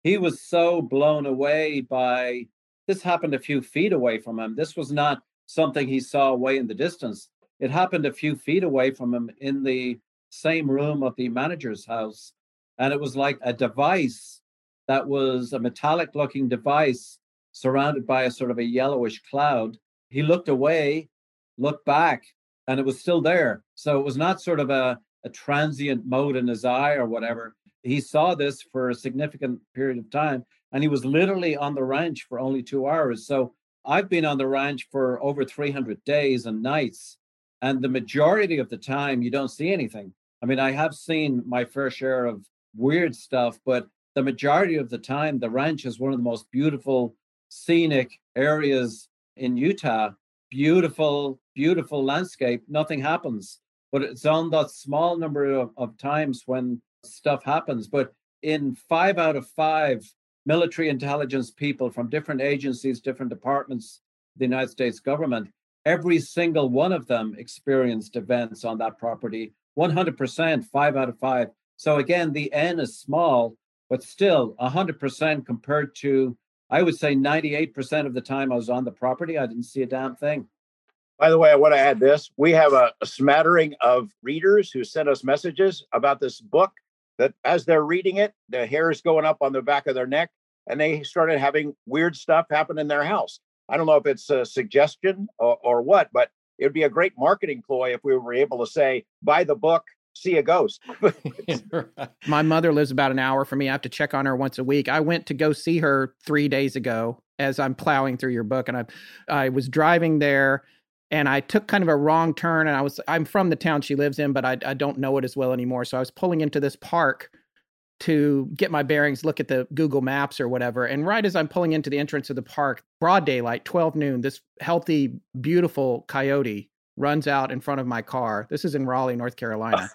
he was so blown away by this happened a few feet away from him. This was not something he saw away in the distance. It happened a few feet away from him in the same room of the manager's house. And it was like a device that was a metallic looking device surrounded by a sort of a yellowish cloud. He looked away, looked back, and it was still there. So it was not sort of a, a transient mode in his eye or whatever. He saw this for a significant period of time, and he was literally on the ranch for only two hours. So I've been on the ranch for over 300 days and nights, and the majority of the time, you don't see anything. I mean, I have seen my fair share of weird stuff, but the majority of the time, the ranch is one of the most beautiful scenic areas in Utah. Beautiful, beautiful landscape. Nothing happens, but it's on that small number of, of times when stuff happens. But in five out of five military intelligence people from different agencies, different departments, the United States government, every single one of them experienced events on that property 100%, five out of five. So again, the N is small, but still 100% compared to, I would say 98% of the time I was on the property, I didn't see a damn thing.
By the way, I want to add this. We have a, a smattering of readers who sent us messages about this book that as they're reading it, the hair is going up on the back of their neck and they started having weird stuff happen in their house. I don't know if it's a suggestion or, or what, but it would be a great marketing ploy if we were able to say, buy the book, see a ghost.
My mother lives about an hour from me. I have to check on her once a week. I went to go see her three days ago as I'm plowing through your book, and I, I was driving there, and I took kind of a wrong turn. And I was I'm from the town she lives in, but I, I don't know it as well anymore. So I was pulling into this park to get my bearings, look at the Google Maps or whatever. And right as I'm pulling into the entrance of the park, broad daylight, 12 noon, this healthy, beautiful coyote runs out in front of my car. This is in Raleigh, North Carolina.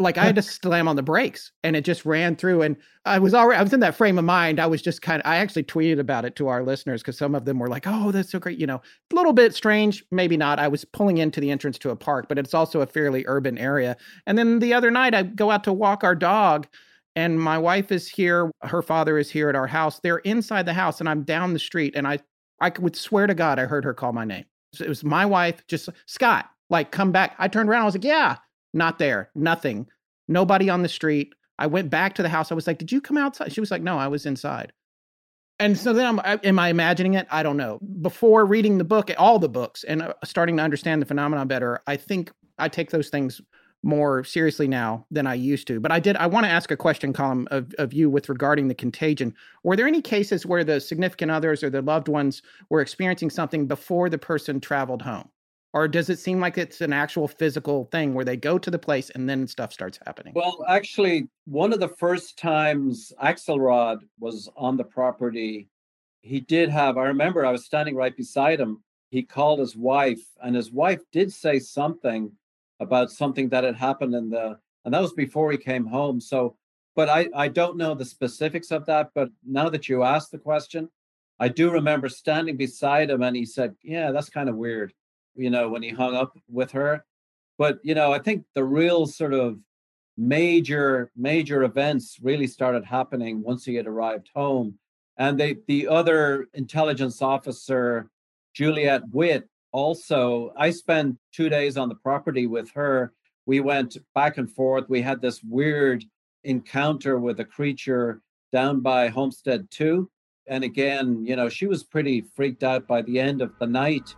like I had to slam on the brakes and it just ran through and I was already I was in that frame of mind. I was just kind of I actually tweeted about it to our listeners because some of them were like, "Oh, that's so great." You know, a little bit strange, maybe not. I was pulling into the entrance to a park, but it's also a fairly urban area. And then the other night I go out to walk our dog and my wife is here, her father is here at our house. They're inside the house and I'm down the street and I I would swear to God I heard her call my name. It was my wife, just Scott, like come back. I turned around, I was like, yeah, not there, nothing, nobody on the street. I went back to the house. I was like, did you come outside? She was like, no, I was inside. And so then I'm, I- am I imagining it? I don't know. Before reading the book, all the books, and uh, starting to understand the phenomenon better, I think I take those things more seriously now than I used to. But I did. I want to ask a question, Colm, of, of you with regarding the contagion. Were there any cases where the significant others or the loved ones were experiencing something before the person traveled home? Or does it seem like it's an actual physical thing where they go to the place and then stuff starts happening?
Well, actually, one of the first times Axelrod was on the property, he did have, I remember I was standing right beside him. He called his wife, and his wife did say something about something that had happened in the, and that was before he came home. So but I, I don't know the specifics of that. But now that you asked the question, I do remember standing beside him and he said, Yeah, that's kind of weird, you know, when he hung up with her. But, you know, I think the real sort of major, major events really started happening once he had arrived home. And they, the other intelligence officer, Juliet Witt, also, I spent two days on the property with her. We went back and forth. We had this weird encounter with a creature down by Homestead 2 and again, you know, she was pretty freaked out by the end of the night.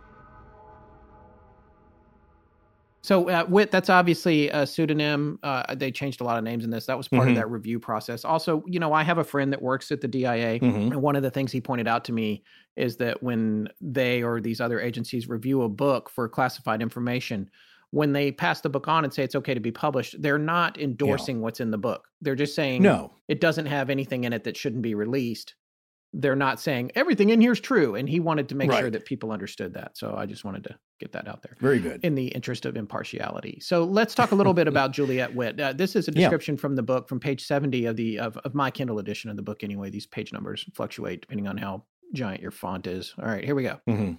So, uh, Witt, that's obviously a pseudonym. Uh, they changed a lot of names in this. That was part mm-hmm. of that review process. Also, you know, I have a friend that works at the DIA. Mm-hmm. And one of the things he pointed out to me is that when they or these other agencies review a book for classified information, when they pass the book on and say it's okay to be published, they're not endorsing yeah. what's in the book. They're just saying
no,
it doesn't have anything in it that shouldn't be released they're not saying everything in here is true and he wanted to make right. sure that people understood that so i just wanted to get that out there
very good
in the interest of impartiality so let's talk a little bit about juliet witt uh, this is a description yeah. from the book from page 70 of the of, of my kindle edition of the book anyway these page numbers fluctuate depending on how giant your font is all right here we go mm-hmm.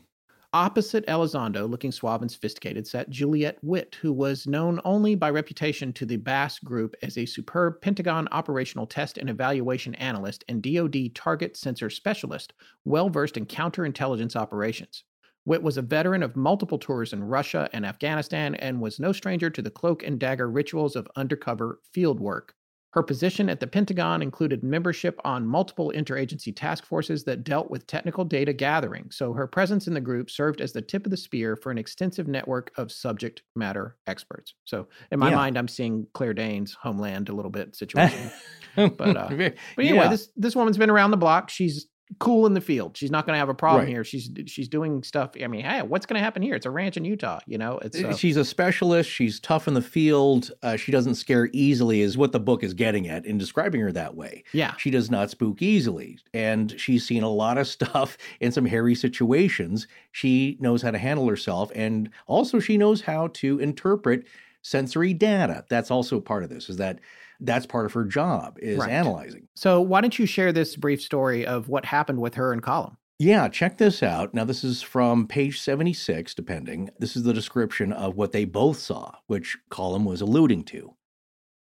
Opposite Elizondo, looking suave and sophisticated, sat Juliet Witt, who was known only by reputation to the BAASS Group as a superb Pentagon operational test and evaluation analyst and DoD target sensor specialist, well versed in counterintelligence operations. Witt was a veteran of multiple tours in Russia and Afghanistan and was no stranger to the cloak and dagger rituals of undercover field work. Her position at the Pentagon included membership on multiple interagency task forces that dealt with technical data gathering, so her presence in the group served as the tip of the spear for an extensive network of subject matter experts. So, in my yeah. mind, I'm seeing Claire Danes' Homeland a little bit situation. but, uh, but anyway, yeah. this this woman's been around the block. She's cool in the field. She's not going to have a problem right. here. She's she's doing stuff. I mean, hey, what's going to happen here? It's a ranch in Utah. You know, it's
uh, she's a specialist. She's tough in the field. Uh, she doesn't scare easily, is what the book is getting at in describing her that way.
Yeah,
she does not spook easily, and she's seen a lot of stuff in some hairy situations. She knows how to handle herself, and also she knows how to interpret sensory data. That's also part of this. Is that that's part of her job is right. analyzing.
So why don't you share this brief story of what happened with her and Colm?
Yeah, check this out. Now, this is from page 76, depending. This is the description of what they both saw, which Colm was alluding to.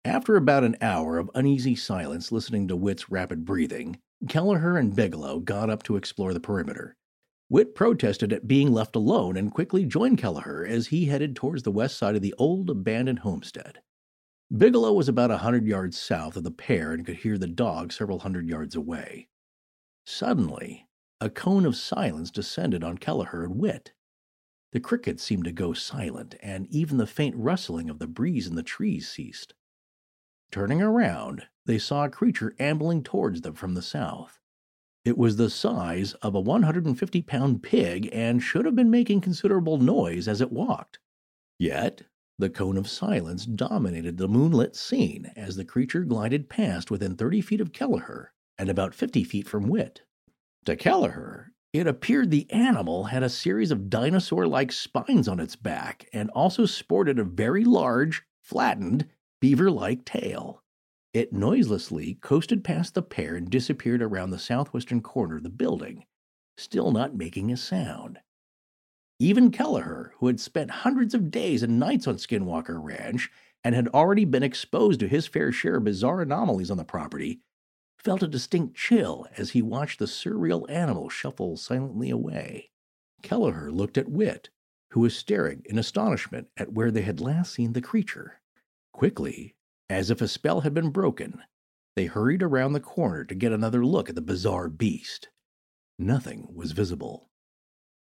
After about an hour of uneasy silence listening to Witt's rapid breathing, Kelleher and Bigelow got up to explore the perimeter. Witt protested at being left alone and quickly joined Kelleher as he headed towards the west side of the old abandoned homestead. Bigelow was about a hundred yards south of the pair and could hear the dog several hundred yards away. Suddenly, a cone of silence descended on Kelleher and Witt. The crickets seemed to go silent, and even the faint rustling of the breeze in the trees ceased. Turning around, they saw a creature ambling towards them from the south. It was the size of a 150 pound pig and should have been making considerable noise as it walked. Yet the cone of silence dominated the moonlit scene as the creature glided past within 30 feet of Kelleher and about 50 feet from Witt. To Kelleher, it appeared the animal had a series of dinosaur like spines on its back and also sported a very large, flattened, beaver like tail. It noiselessly coasted past the pair and disappeared around the southwestern corner of the building, still not making a sound. Even Kelleher, who had spent hundreds of days and nights on Skinwalker Ranch and had already been exposed to his fair share of bizarre anomalies on the property, felt a distinct chill as he watched the surreal animal shuffle silently away. Kelleher looked at Witt, who was staring in astonishment at where they had last seen the creature. Quickly, as if a spell had been broken, they hurried around the corner to get another look at the bizarre beast. Nothing was visible.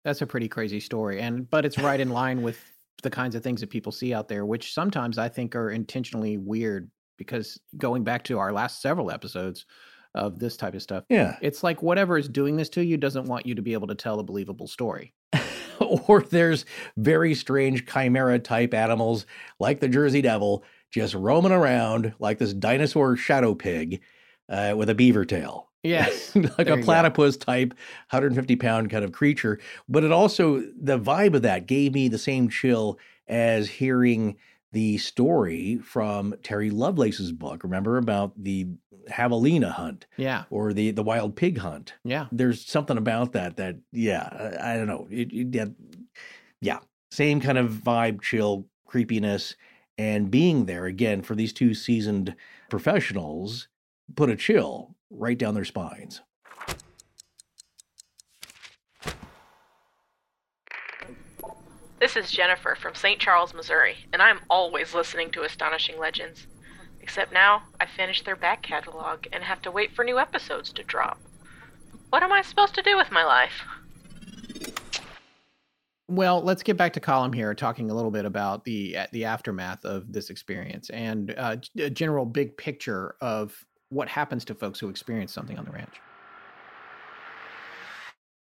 That's a pretty crazy story, and but it's right in line with the kinds of things that people see out there, which sometimes I think are intentionally weird. Because going back to our last several episodes of this type of stuff,
yeah,
it's like whatever is doing this to you doesn't want you to be able to tell a believable story.
or there's very strange chimera type animals like the Jersey Devil just roaming around like this dinosaur shadow pig uh, with a beaver tail.
Yes.
like a platypus type, 150 pound kind of creature. But it also, the vibe of that gave me the same chill as hearing the story from Terry Lovelace's book. Remember about the javelina hunt?
Yeah.
Or the the wild pig hunt.
Yeah.
There's something about that that yeah, I, I don't know. It, it, yeah, yeah, same kind of vibe, chill, creepiness, and being there again for these two seasoned professionals put a chill right down their spines.
This is Jennifer from St. Charles, Missouri, and I'm always listening to Astonishing Legends. Except now, I finished their back catalog and have to wait for new episodes to drop. What am I supposed to do with my life?
Well, let's get back to Colm here, talking a little bit about the the aftermath of this experience and uh, a general big picture of what happens to folks who experience something on the ranch.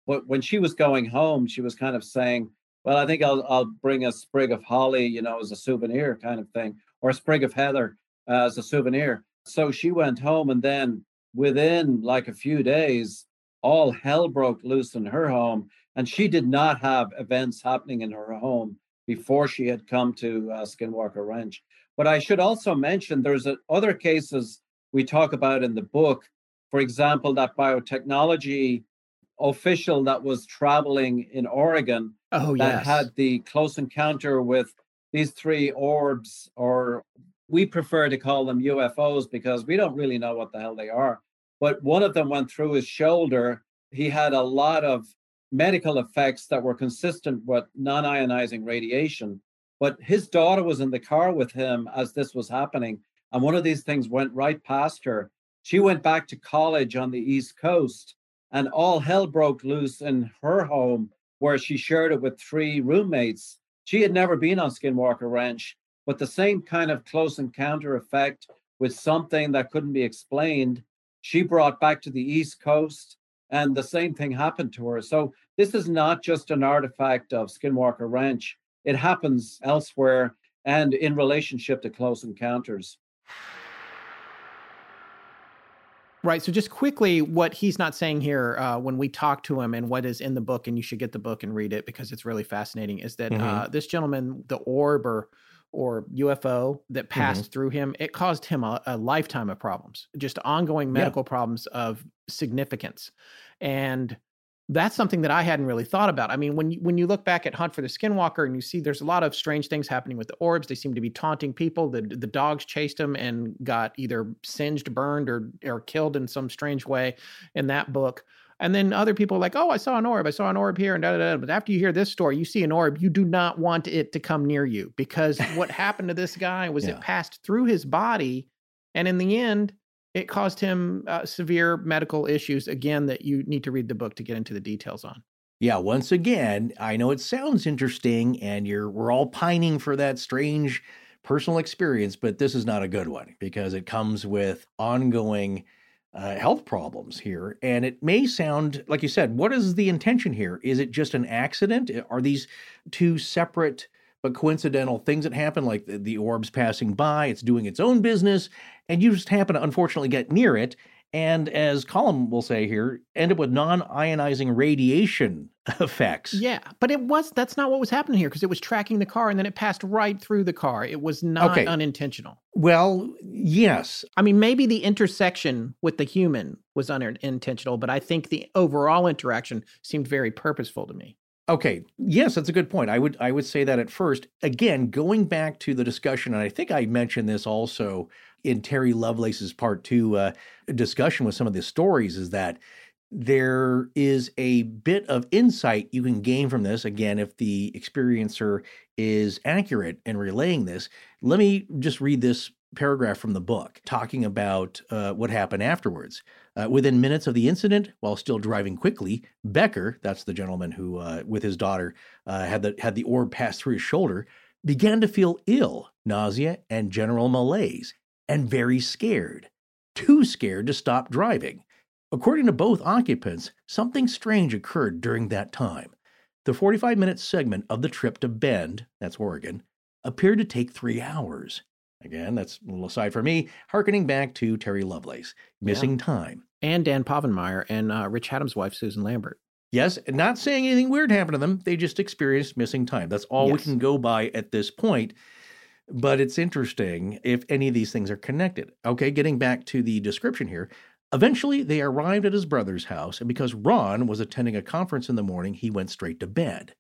But when she was going home, she was kind of saying, "Well, I think I'll I'll bring a sprig of holly, you know, as a souvenir, kind of thing, or a sprig of heather uh, as a souvenir." So she went home, and then within like a few days, all hell broke loose in her home and she did not have events happening in her home before she had come to uh, Skinwalker Ranch. But I should also mention there's a, other cases we talk about in the book. For example, that biotechnology official that was traveling in Oregon
oh,
that
yes.
had the close encounter with these three orbs, or we prefer to call them UFOs because we don't really know what the hell they are. But one of them went through his shoulder. He had a lot of medical effects that were consistent with non ionizing radiation. But his daughter was in the car with him as this was happening. And one of these things went right past her. She went back to college on the East Coast, and all hell broke loose in her home, where she shared it with three roommates. She had never been on Skinwalker Ranch, but the same kind of close encounter effect with something that couldn't be explained, she brought back to the East Coast and the same thing happened to her. So this is not just an artifact of Skinwalker Ranch. It happens elsewhere and in relationship to close encounters.
Right. So, just quickly, what he's not saying here uh, when we talk to him and what is in the book, and you should get the book and read it because it's really fascinating, is that mm-hmm. uh, this gentleman, the orb or or UFO that passed mm-hmm. through him, it caused him a, a lifetime of problems, just ongoing medical yeah. problems of significance. And that's something that I hadn't really thought about. I mean, when you, when you look back at Hunt for the Skinwalker and you see there's a lot of strange things happening with the orbs, they seem to be taunting people. The the dogs chased them and got either singed, burned, or or killed in some strange way in that book. And then other people are like, oh, I saw an orb. I saw an orb here and da da da. But after you hear this story, you see an orb, you do not want it to come near you because what happened to this guy was yeah. it passed through his body. And in the end, it caused him uh, severe medical issues. Again, that you need to read the book to get into the details on.
Yeah, once again, I know it sounds interesting and you're we're all pining for that strange personal experience, but this is not a good one because it comes with ongoing uh, health problems here. And it may sound, like you said, what is the intention here? Is it just an accident? Are these two separate but coincidental things that happen, like the, the orbs passing by, it's doing its own business, and you just happen to unfortunately get near it? and as Colm will say here, end up with non-ionizing radiation effects.
Yeah, but it was that's not what was happening here because it was tracking the car and then it passed right through the car. It was not okay. unintentional.
Well, yes.
I mean, maybe the intersection with the human was unintentional, but I think the overall interaction seemed very purposeful to me.
Okay. Yes, that's a good point. I would I would say that at first. Again, going back to the discussion, and I think I mentioned this also in Terry Lovelace's part two uh, discussion with some of the stories, is that there is a bit of insight you can gain from this. Again, if the experiencer is accurate in relaying this, let me just read this paragraph from the book talking about uh, what happened afterwards. Uh, within minutes of the incident, while still driving quickly, Becker, that's the gentleman who, uh, with his daughter, uh, had the had the orb pass through his shoulder, began to feel ill, nausea, and general malaise, and very scared, too scared to stop driving. According to both occupants, something strange occurred during that time. The 45 minute segment of the trip to Bend, that's Oregon, appeared to take three hours. Again, that's a little aside for me, harkening back to Terry Lovelace, missing yeah. time.
And Dan Povenmire and uh, Rich Haddam's wife, Susan Lambert.
Yes, not saying anything weird happened to them. They just experienced missing time. That's all yes. we can go by at this point. But it's interesting if any of these things are connected. Okay, getting back to the description here. Eventually, they arrived at his brother's house, and because Ron was attending a conference in the morning, he went straight to bed.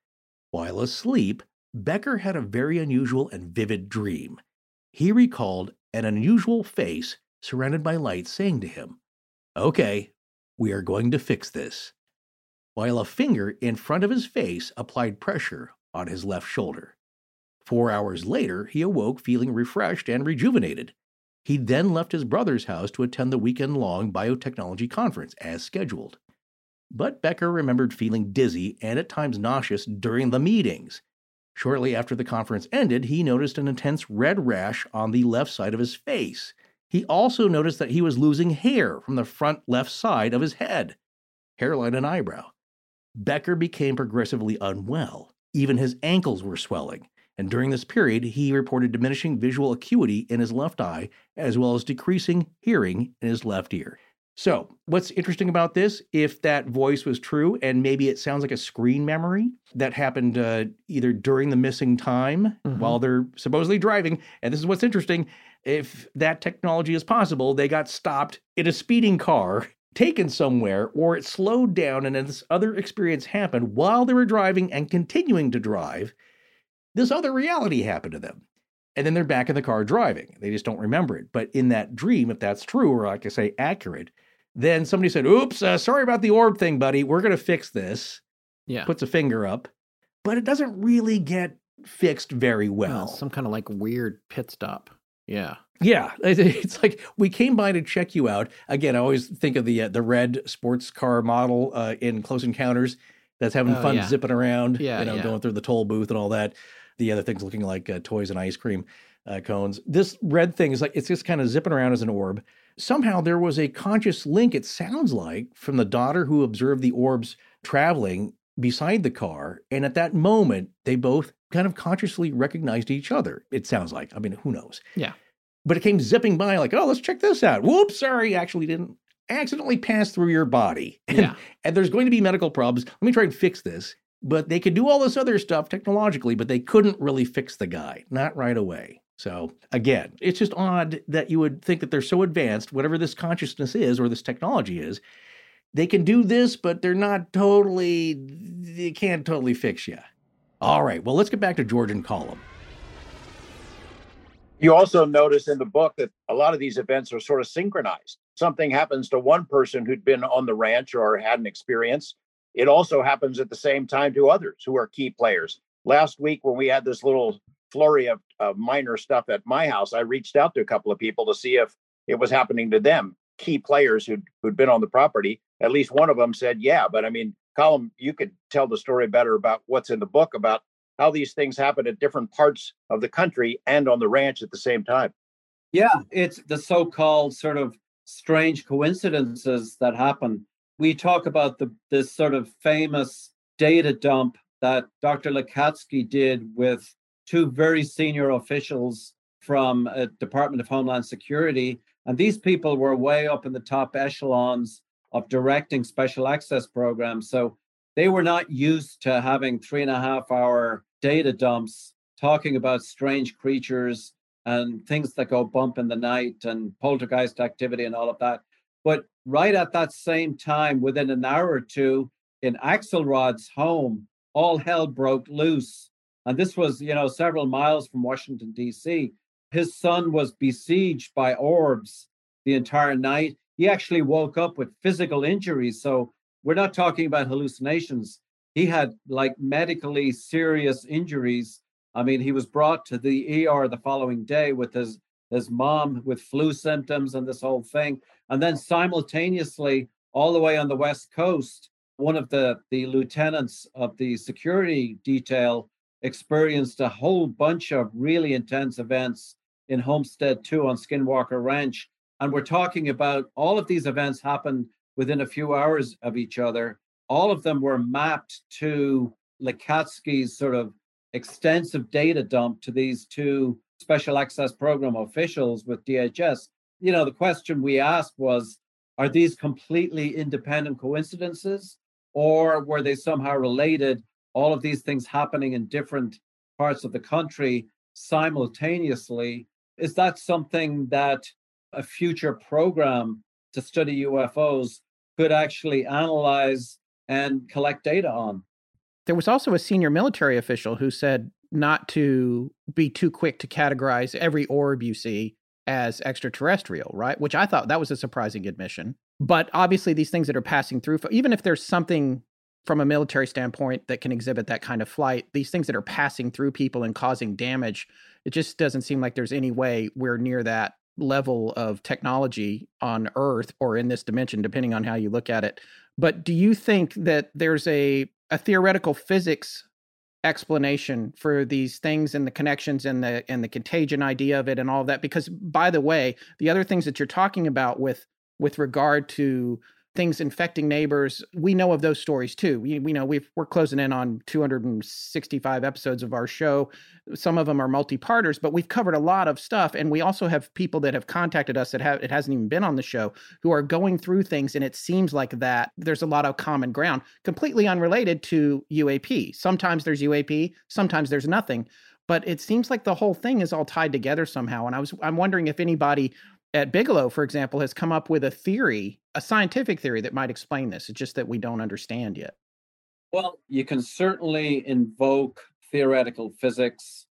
While asleep, Becker had a very unusual and vivid dream. He recalled an unusual face surrounded by light saying to him, Okay, we are going to fix this, while a finger in front of his face applied pressure on his left shoulder. Four hours later, he awoke feeling refreshed and rejuvenated. He then left his brother's house to attend the weekend long biotechnology conference as scheduled. But Becker remembered feeling dizzy and at times nauseous during the meetings. Shortly after the conference ended, he noticed an intense red rash on the left side of his face. He also noticed that he was losing hair from the front left side of his head, hairline and eyebrow. Becker became progressively unwell. Even his ankles were swelling and during this period, he reported diminishing visual acuity in his left eye, as well as decreasing hearing in his left ear. So, what's interesting about this, if that voice was true, and maybe it sounds like a screen memory that happened uh, either during the missing time mm-hmm. while they're supposedly driving, and this is what's interesting if that technology is possible, they got stopped in a speeding car, taken somewhere, or it slowed down and this other experience happened while they were driving and continuing to drive this other reality happened to them. And then they're back in the car driving. They just don't remember it. But in that dream, if that's true, or like I say, accurate, then somebody said, Oops, uh, sorry about the orb thing, buddy. We're going to fix this.
Yeah.
Puts a finger up. But it doesn't really get fixed very well.
some kind of like weird pit stop. Yeah.
Yeah, it's like we came by to check you out. Again, I always think of the uh, the red sports car model uh, in Close Encounters that's having oh, fun yeah. zipping around, yeah, you know, yeah. going through the toll booth and all that the other things looking like uh, toys and ice cream uh, cones. This red thing is like it's just kind of zipping around as an orb. Somehow there was a conscious link, it sounds like, from the daughter who observed the orbs traveling beside the car. And at that moment, they both kind of consciously recognized each other. It sounds like. I mean, who knows?
Yeah.
But it came zipping by like, oh, let's check this out. Whoops, sorry, actually didn't accidentally pass through your body. And,
yeah.
and there's going to be medical problems. Let me try and fix this. But they could do all this other stuff technologically, but they couldn't really fix the guy, not right away. So again, it's just odd that you would think that they're so advanced, whatever this consciousness is or this technology is, they can do this, but they're not totally, they can't totally fix you. All right, well, let's get back to George and Colm.
You also notice in the book that a lot of these events are sort of synchronized. Something happens to one person who'd been on the ranch or had an experience, it also happens at the same time to others who are key players. Last week, when we had this little flurry of, of minor stuff at my house, I reached out to a couple of people to see if it was happening to them, key players who'd, who'd been on the property. At least one of them said, yeah. But I mean, Colm, you could tell the story better about what's in the book about how these things happen at different parts of the country and on the ranch at the same time.
Yeah, it's the so called sort of strange coincidences that happen we talk about the this sort of famous data dump that Dr. Lacatski did with two very senior officials from Department of Homeland Security. And these people were way up in the top echelons of directing special access programs. So they were not used to having three and a half hour data dumps talking about strange creatures and things that go bump in the night and poltergeist activity and all of that. But right at that same time, within an hour or two, in Axelrod's home, all hell broke loose. And this was, you know, several miles from Washington, D.C. His son was besieged by orbs the entire night. He actually woke up with physical injuries. So we're not talking about hallucinations. He had like medically serious injuries. I mean, he was brought to the ER the following day with his his mom with flu symptoms and this whole thing. And then simultaneously, all the way on the West Coast, one of the, the lieutenants of the security detail experienced a whole bunch of really intense events in Homestead 2 on Skinwalker Ranch. And we're talking about all of these events happened within a few hours of each other. All of them were mapped to Lacatski's sort of extensive data dump to these two special access program officials with DHS you know, the question we asked was are these completely independent coincidences or were they somehow related? All of these things happening in different parts of the country. simultaneously. Is that something that a future program to study UFOs could actually analyze and collect data on?
There was also a senior military official who said not to be too quick to categorize every orb you see as extraterrestrial, right? Which I thought that was a surprising admission. But obviously, these things that are passing through, even if there's something from a military standpoint that can exhibit that kind of flight, these things that are passing through people and causing damage, it just doesn't seem like there's any way we're near that level of technology on Earth or in this dimension, depending on how you look at it. But do you think that there's a, a theoretical physics explanation for these things and the connections and the and the contagion idea of it and all of that? Because by the way, the other things that you're talking about with with regard to things infecting neighbors. We know of those stories too. We, we know we are closing in on 265 episodes of our show. Some of them are multi-parters, but we've covered a lot of stuff. And we also have people that have contacted us that have it hasn't even been on the show who are going through things, and it seems like that there's a lot of common ground, completely unrelated to UAP. Sometimes there's UAP, sometimes there's nothing. But it seems like the whole thing is all tied together somehow. And I was I'm wondering if anybody at Bigelow, for example, has come up with a theory, a scientific theory that might explain this. It's just that we don't understand yet.
Well, you can certainly invoke theoretical physics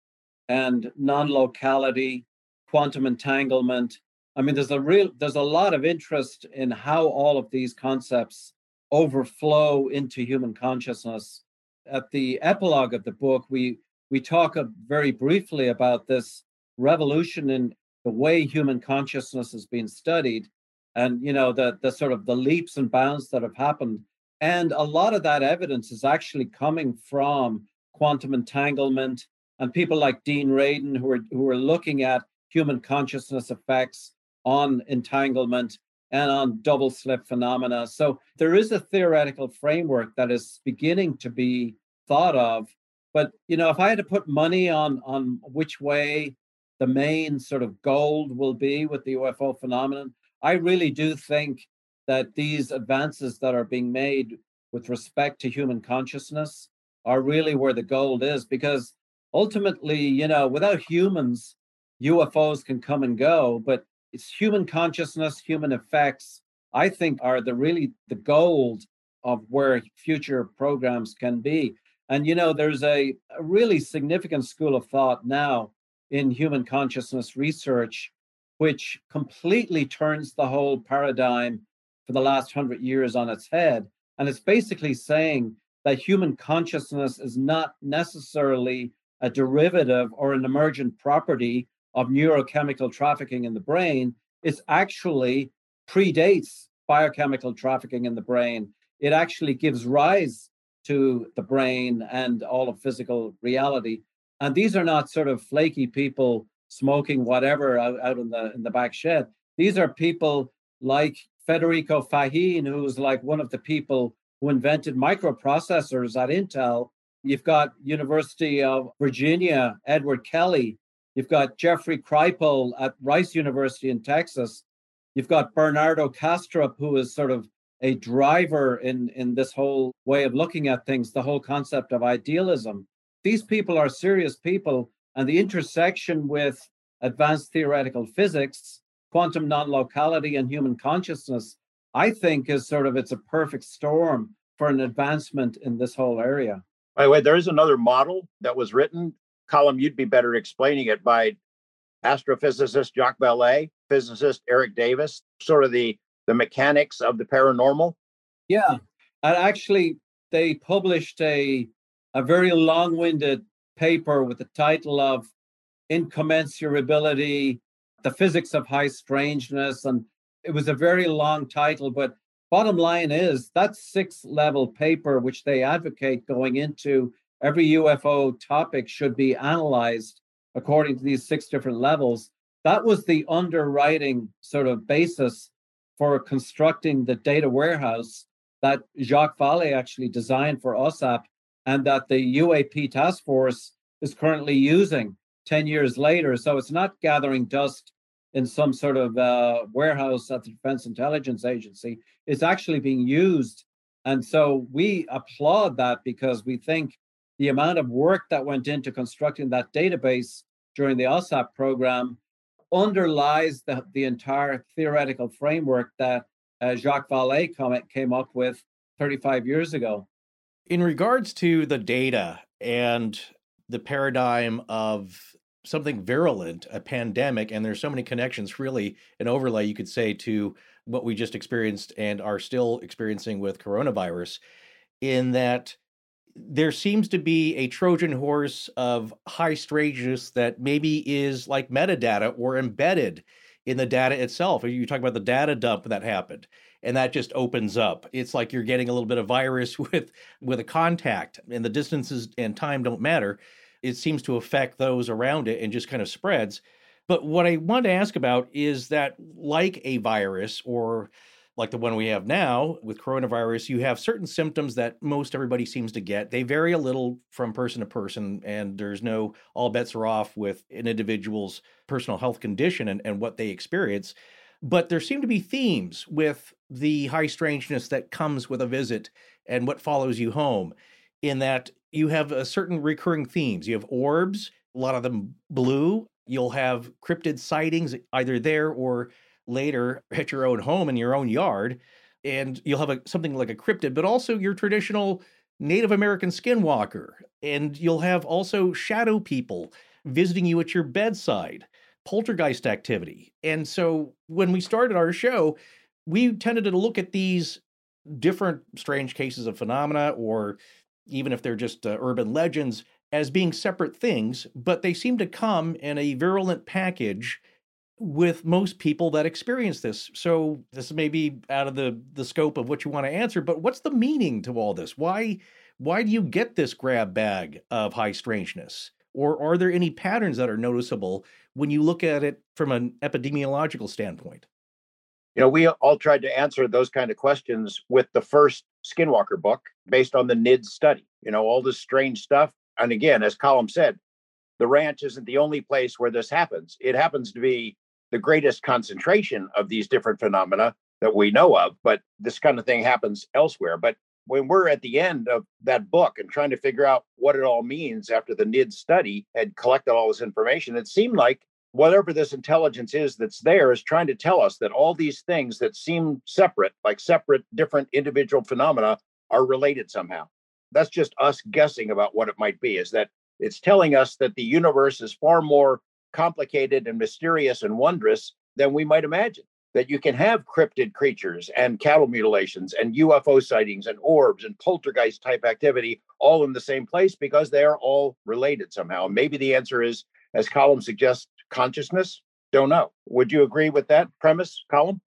and non-locality, quantum entanglement. I mean, there's a real there's a lot of interest in how all of these concepts overflow into human consciousness. At the epilogue of the book, we we talk uh, very briefly about this revolution in the way human consciousness has been studied and you know the the sort of the leaps and bounds that have happened. And a lot of that evidence is actually coming from quantum entanglement and people like Dean Radin who are who are looking at human consciousness effects on entanglement and on double slit phenomena. So there is a theoretical framework that is beginning to be thought of. But you know if i had to put money on on which way the main sort of gold will be with the UFO phenomenon. I really do think that these advances that are being made with respect to human consciousness are really where the gold is because ultimately, you know, without humans, UFOs can come and go, but it's human consciousness, human effects, I think are the really the gold of where future programs can be. And you know, there's a, a really significant school of thought now in human consciousness research, which completely turns the whole paradigm for the last hundred years on its head. And it's basically saying that human consciousness is not necessarily a derivative or an emergent property of neurochemical trafficking in the brain. It actually predates biochemical trafficking in the brain. It actually gives rise to the brain and all of physical reality. And these are not sort of flaky people smoking whatever out, out in the in the back shed. These are people like Federico Faggin, who's like one of the people who invented microprocessors at Intel. You've got University of Virginia, Edward Kelly. You've got Jeffrey Kripal at Rice University in Texas. You've got Bernardo Kastrup, who is sort of a driver in, in this whole way of looking at things, the whole concept of idealism these people are serious people, and the intersection with advanced theoretical physics, quantum non-locality, and human consciousness, I think is sort of it's a perfect storm for an advancement in this whole area.
By the way, there is another model that was written. Colm, you'd be better explaining it by astrophysicist Jacques Vallée, physicist Eric Davis, sort of the the mechanics of the paranormal.
Yeah, and actually, they published a a very long winded paper with the title of Incommensurability, the Physics of High Strangeness. And it was a very long title, but bottom line is that six level paper, which they advocate going into every UFO topic should be analyzed according to these six different levels. That was the underwriting sort of basis for constructing the data warehouse that Jacques Vallée actually designed for AAWSAP and that the UAP task force is currently using 10 years later. So it's not gathering dust in some sort of uh, warehouse at the Defense Intelligence Agency. It's actually being used. And so we applaud that because we think the amount of work that went into constructing that database during the AAWSAP program underlies the, the entire theoretical framework that uh, Jacques Vallée came up with 35 years ago.
In regards to the data and the paradigm of something virulent, a pandemic, and there's so many connections, really, an overlay, you could say, to what we just experienced and are still experiencing with coronavirus, in that there seems to be a Trojan horse of high strangeness that maybe is like metadata or embedded in the data itself. You talk about the data dump that happened, and that just opens up. It's like you're getting a little bit of virus with with a contact, and the distances and time don't matter. It seems to affect those around it and just kind of spreads. But what I want to ask about is that, like a virus or like the one we have now with coronavirus, you have certain symptoms that most everybody seems to get. They vary a little from person to person, and there's no all bets are off with an individual's personal health condition and, and what they experience. But there seem to be themes with the high strangeness that comes with a visit and what follows you home, in that you have a certain recurring themes. You have orbs, a lot of them blue. You'll have cryptid sightings either there or later at your own home in your own yard and you'll have a, something like a cryptid but also your traditional native american skinwalker and you'll have also shadow people visiting you at your bedside poltergeist activity and so when we started our show we tended to look at these different strange cases of phenomena or even if they're just uh, urban legends as being separate things but they seem to come in a virulent package with most people that experience this. So this may be out of the the scope of what you want to answer, but what's the meaning to all this? Why why do you get this grab bag of high strangeness? Or are there any patterns that are noticeable when you look at it from an epidemiological standpoint?
You know, we all tried to answer those kind of questions with the first Skinwalker book based on the NID study. You know, all this strange stuff. And again, as Colm said, the ranch isn't the only place where this happens. It happens to be the greatest concentration of these different phenomena that we know of, but this kind of thing happens elsewhere. But when we're at the end of that book and trying to figure out what it all means after the NID study had collected all this information, it seemed like whatever this intelligence is that's there is trying to tell us that all these things that seem separate, like separate, different individual phenomena, are related somehow. That's just us guessing about what it might be, is that it's telling us that the universe is far more complicated and mysterious and wondrous than we might imagine. That you can have cryptid creatures and cattle mutilations and UFO sightings and orbs and poltergeist type activity all in the same place because they are all related somehow. Maybe the answer is, as Colm suggests, consciousness. Don't know. Would you agree with that premise, Colin?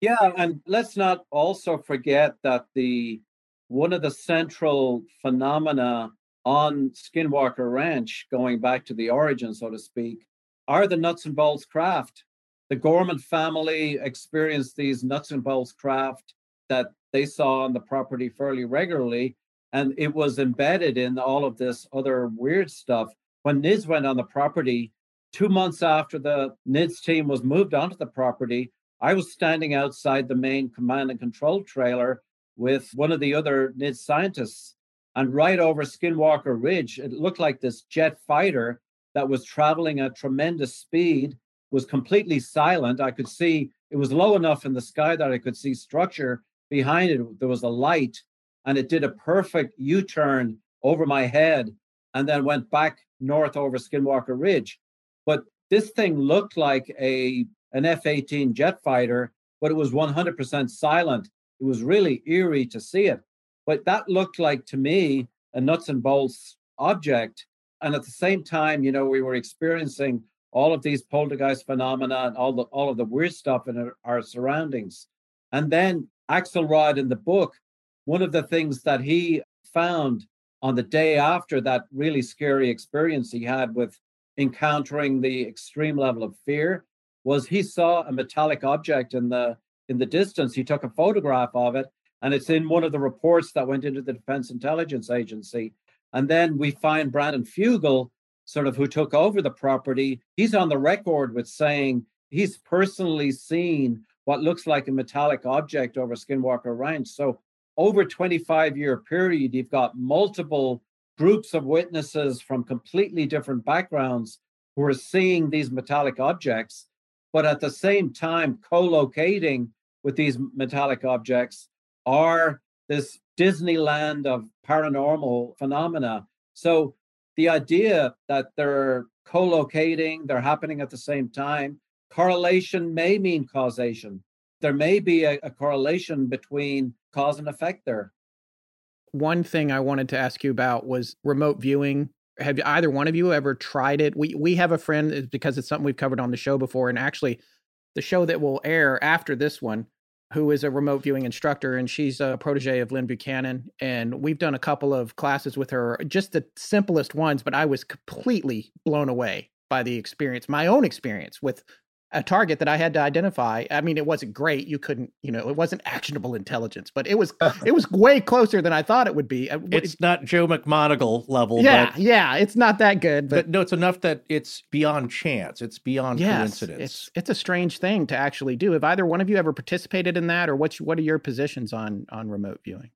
Yeah, and let's not also forget that the one of the central phenomena on Skinwalker Ranch, going back to the origin, so to speak, are the nuts and bolts craft. The Gorman family experienced these nuts and bolts craft that they saw on the property fairly regularly, and it was embedded in all of this other weird stuff. When NIDS went on the property, two months after the NIDS team was moved onto the property, I was standing outside the main command and control trailer with one of the other NIDS scientists. And right over Skinwalker Ridge, it looked like this jet fighter that was traveling at tremendous speed was completely silent. I could see it was low enough in the sky that I could see structure behind it. There was a light, and it did a perfect U turn over my head and then went back north over Skinwalker Ridge. But this thing looked like a an F-18 jet fighter, but it was 100% silent. It was really eerie to see it. But that looked like to me a nuts and bolts object and at the same time, you know, we were experiencing all of these poltergeist phenomena and all the all of the weird stuff in our, our surroundings. And then Axelrod in the book, one of the things that he found on the day after that really scary experience he had with encountering the extreme level of fear was he saw a metallic object in the in the distance he took a photograph of it and it's in one of the reports that went into the defense intelligence agency and then we find Brandon Fugal, sort of who took over the property. He's on the record with saying he's personally seen what looks like a metallic object over Skinwalker Ranch. So over 25 year period, you've got multiple groups of witnesses from completely different backgrounds who are seeing these metallic objects, but at the same time co-locating with these metallic objects are this Disneyland of paranormal phenomena. So the idea that they're co-locating, they're happening at the same time, correlation may mean causation. There may be a, a correlation between cause and effect there.
One thing I wanted to ask you about was remote viewing. Have either one of you ever tried it? We we have a friend because it's something we've covered on the show before, and actually, the show that will air after this one who is a remote viewing instructor, and she's a protege of Lyn Buchanan. And we've done a couple of classes with her, just the simplest ones, but I was completely blown away by the experience, my own experience with a target that I had to identify. I mean, it wasn't great. You couldn't, you know, it wasn't actionable intelligence, but it was it was way closer than I thought it would be.
It's not Joe McMoneagle level.
Yeah,
but,
yeah, it's not that good, but,
but, no, it's enough that it's beyond chance. It's beyond
yes,
coincidence.
It's it's a strange thing to actually do. Have either one of you ever participated in that, or what's what are your positions on on remote viewing?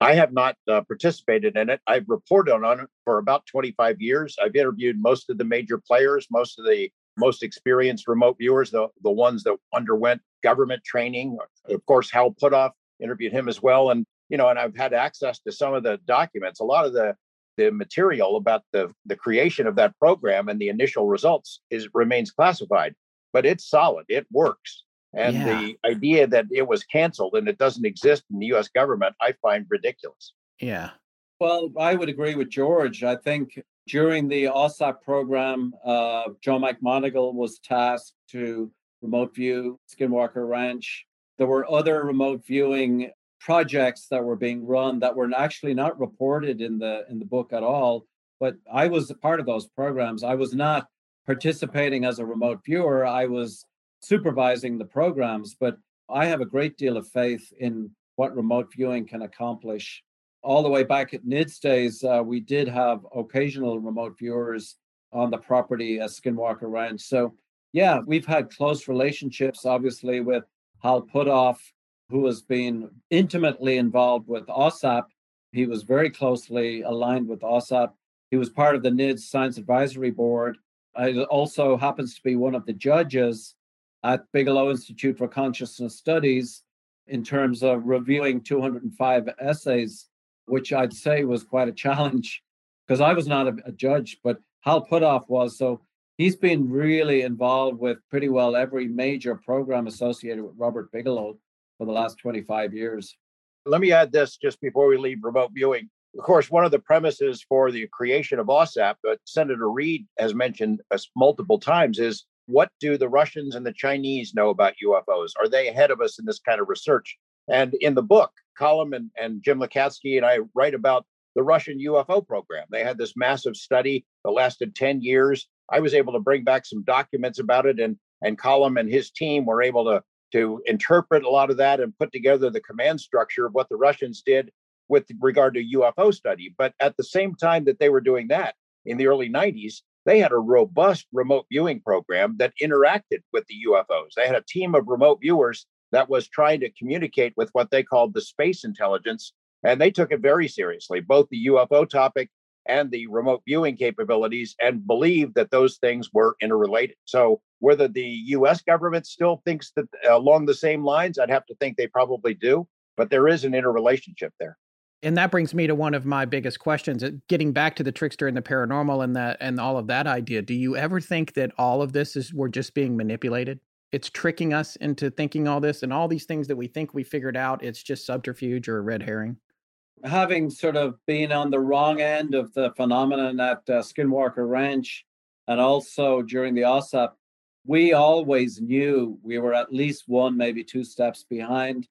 I have not uh, participated in it. I've reported on it for about 25 years. I've interviewed most of the major players, most of the most experienced remote viewers, the, the ones that underwent government training. Uh, of course, Hal Puthoff interviewed him as well. And, you know, and I've had access to some of the documents, a lot of the the material about the, the creation of that program and the initial results is remains classified, but it's solid. It works. And yeah. the idea that it was canceled and it doesn't exist in the US government, I find ridiculous.
Yeah.
Well, I would agree with George. I think during the AAWSAP program, uh, Joe McMoneagle was tasked to remote view Skinwalker Ranch. There were other remote viewing projects that were being run that were actually not reported in the in the book at all. But I was a part of those programs. I was not participating as a remote viewer. I was supervising the programs, but I have a great deal of faith in what remote viewing can accomplish all the way back at NIDS days, uh, we did have occasional remote viewers on the property at Skinwalker Ranch. So, yeah, we've had close relationships, obviously, with Hal Puthoff, who has been intimately involved with AAWSAP. He was very closely aligned with AAWSAP. He was part of the NIDS Science Advisory Board. He also happens to be one of the judges at Bigelow Institute for Consciousness Studies in terms of reviewing 205 essays which I'd say was quite a challenge because I was not a, a, judge, but Hal Puthoff was. So he's been really involved with pretty well every major program associated with Robert Bigelow for the last 25 years.
Let me add this just before we leave remote viewing. Of course, one of the premises for the creation of AAWSAP that Senator Reid has mentioned us multiple times is what do the Russians and the Chinese know about UFOs? Are they ahead of us in this kind of research? And in the book, Colm and, and Jim Lacatski and I write about the Russian UFO program. They had this massive study that lasted 10 years. I was able to bring back some documents about it, and, and Colm and his team were able to, to interpret a lot of that and put together the command structure of what the Russians did with regard to UFO study. But at the same time that they were doing that in the early 90s, they had a robust remote viewing program that interacted with the UFOs. They had a team of remote viewers that was trying to communicate with what they called the space intelligence. And they took it very seriously, both the UFO topic and the remote viewing capabilities, and believed that those things were interrelated. So, whether the US government still thinks that along the same lines, I'd have to think they probably do, but there is an interrelationship there.
And that brings me to one of my biggest questions. Uh, getting back to the trickster and the paranormal and that and all of that idea, do you ever think that all of this is we're just being manipulated? It's tricking us into thinking all this and all these things that we think we figured out it's just subterfuge or a red herring.
Having sort of been on the wrong end of the phenomenon at uh, skinwalker ranch and also during the AAWSAP we always knew we were at least one maybe two steps behind.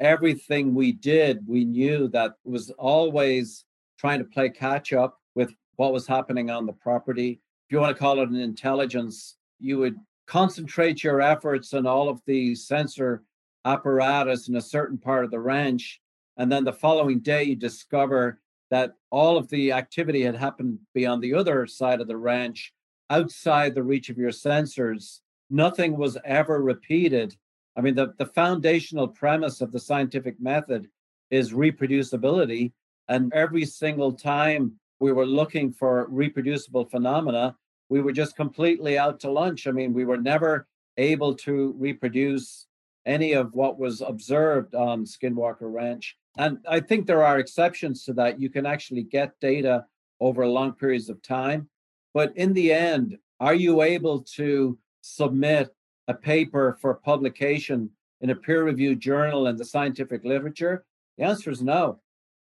Everything we did we knew that was always trying to play catch up with what was happening on the property. If you want to call it an intelligence you would concentrate your efforts on all of the sensor apparatus in a certain part of the ranch. And then the following day, you discover that all of the activity had happened beyond the other side of the ranch, outside the reach of your sensors. Nothing was ever repeated. I mean, the, the foundational premise of the scientific method is reproducibility. And every single time we were looking for reproducible phenomena, we were just completely out to lunch. I mean, we were never able to reproduce any of what was observed on Skinwalker Ranch. And I think there are exceptions to that. You can actually get data over long periods of time. But in the end, are you able to submit a paper for publication in a peer reviewed journal in the scientific literature? The answer is no.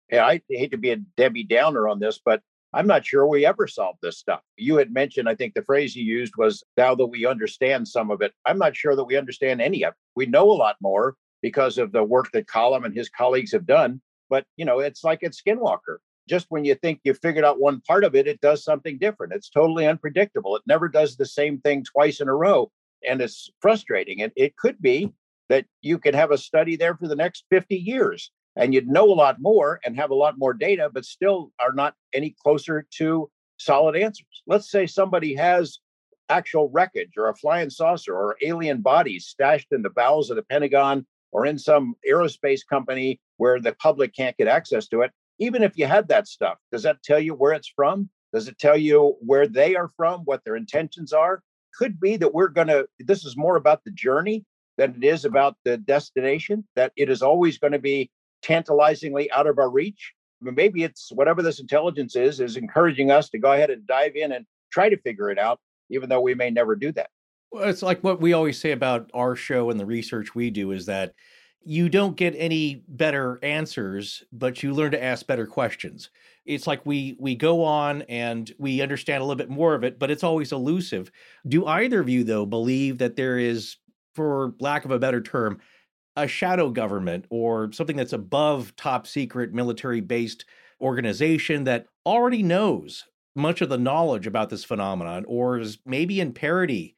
Yeah, I hate to be a Debbie Downer on this, but I'm not sure we ever solved this stuff. You had mentioned, I think the phrase you used was now that we understand some of it. I'm not sure that we understand any of it. We know a lot more because of the work that Colm and his colleagues have done. But, you know, it's like at Skinwalker. Just when you think you've figured out one part of it, it does something different. It's totally unpredictable. It never does the same thing twice in a row. And it's frustrating. And it could be that you could have a study there for the next 50 years and you'd know a lot more and have a lot more data, but still are not any closer to solid answers. Let's say somebody has actual wreckage or a flying saucer or alien bodies stashed in the bowels of the Pentagon or in some aerospace company where the public can't get access to it. Even if you had that stuff, does that tell you where it's from? Does it tell you where they are from, what their intentions are? Could be that we're going to, this is more about the journey than it is about the destination, that it is always going to be tantalizingly out of our reach. Maybe it's whatever this intelligence is, is encouraging us to go ahead and dive in and try to figure it out, even though we may never do that.
Well, it's like what we always say about our show and the research we do is that you don't get any better answers, but you learn to ask better questions. It's like we we go on and we understand a little bit more of it, but it's always elusive. Do either of you though believe that there is, for lack of a better term, a shadow government or something that's above top secret military based organization that already knows much of the knowledge about this phenomenon or is maybe in parity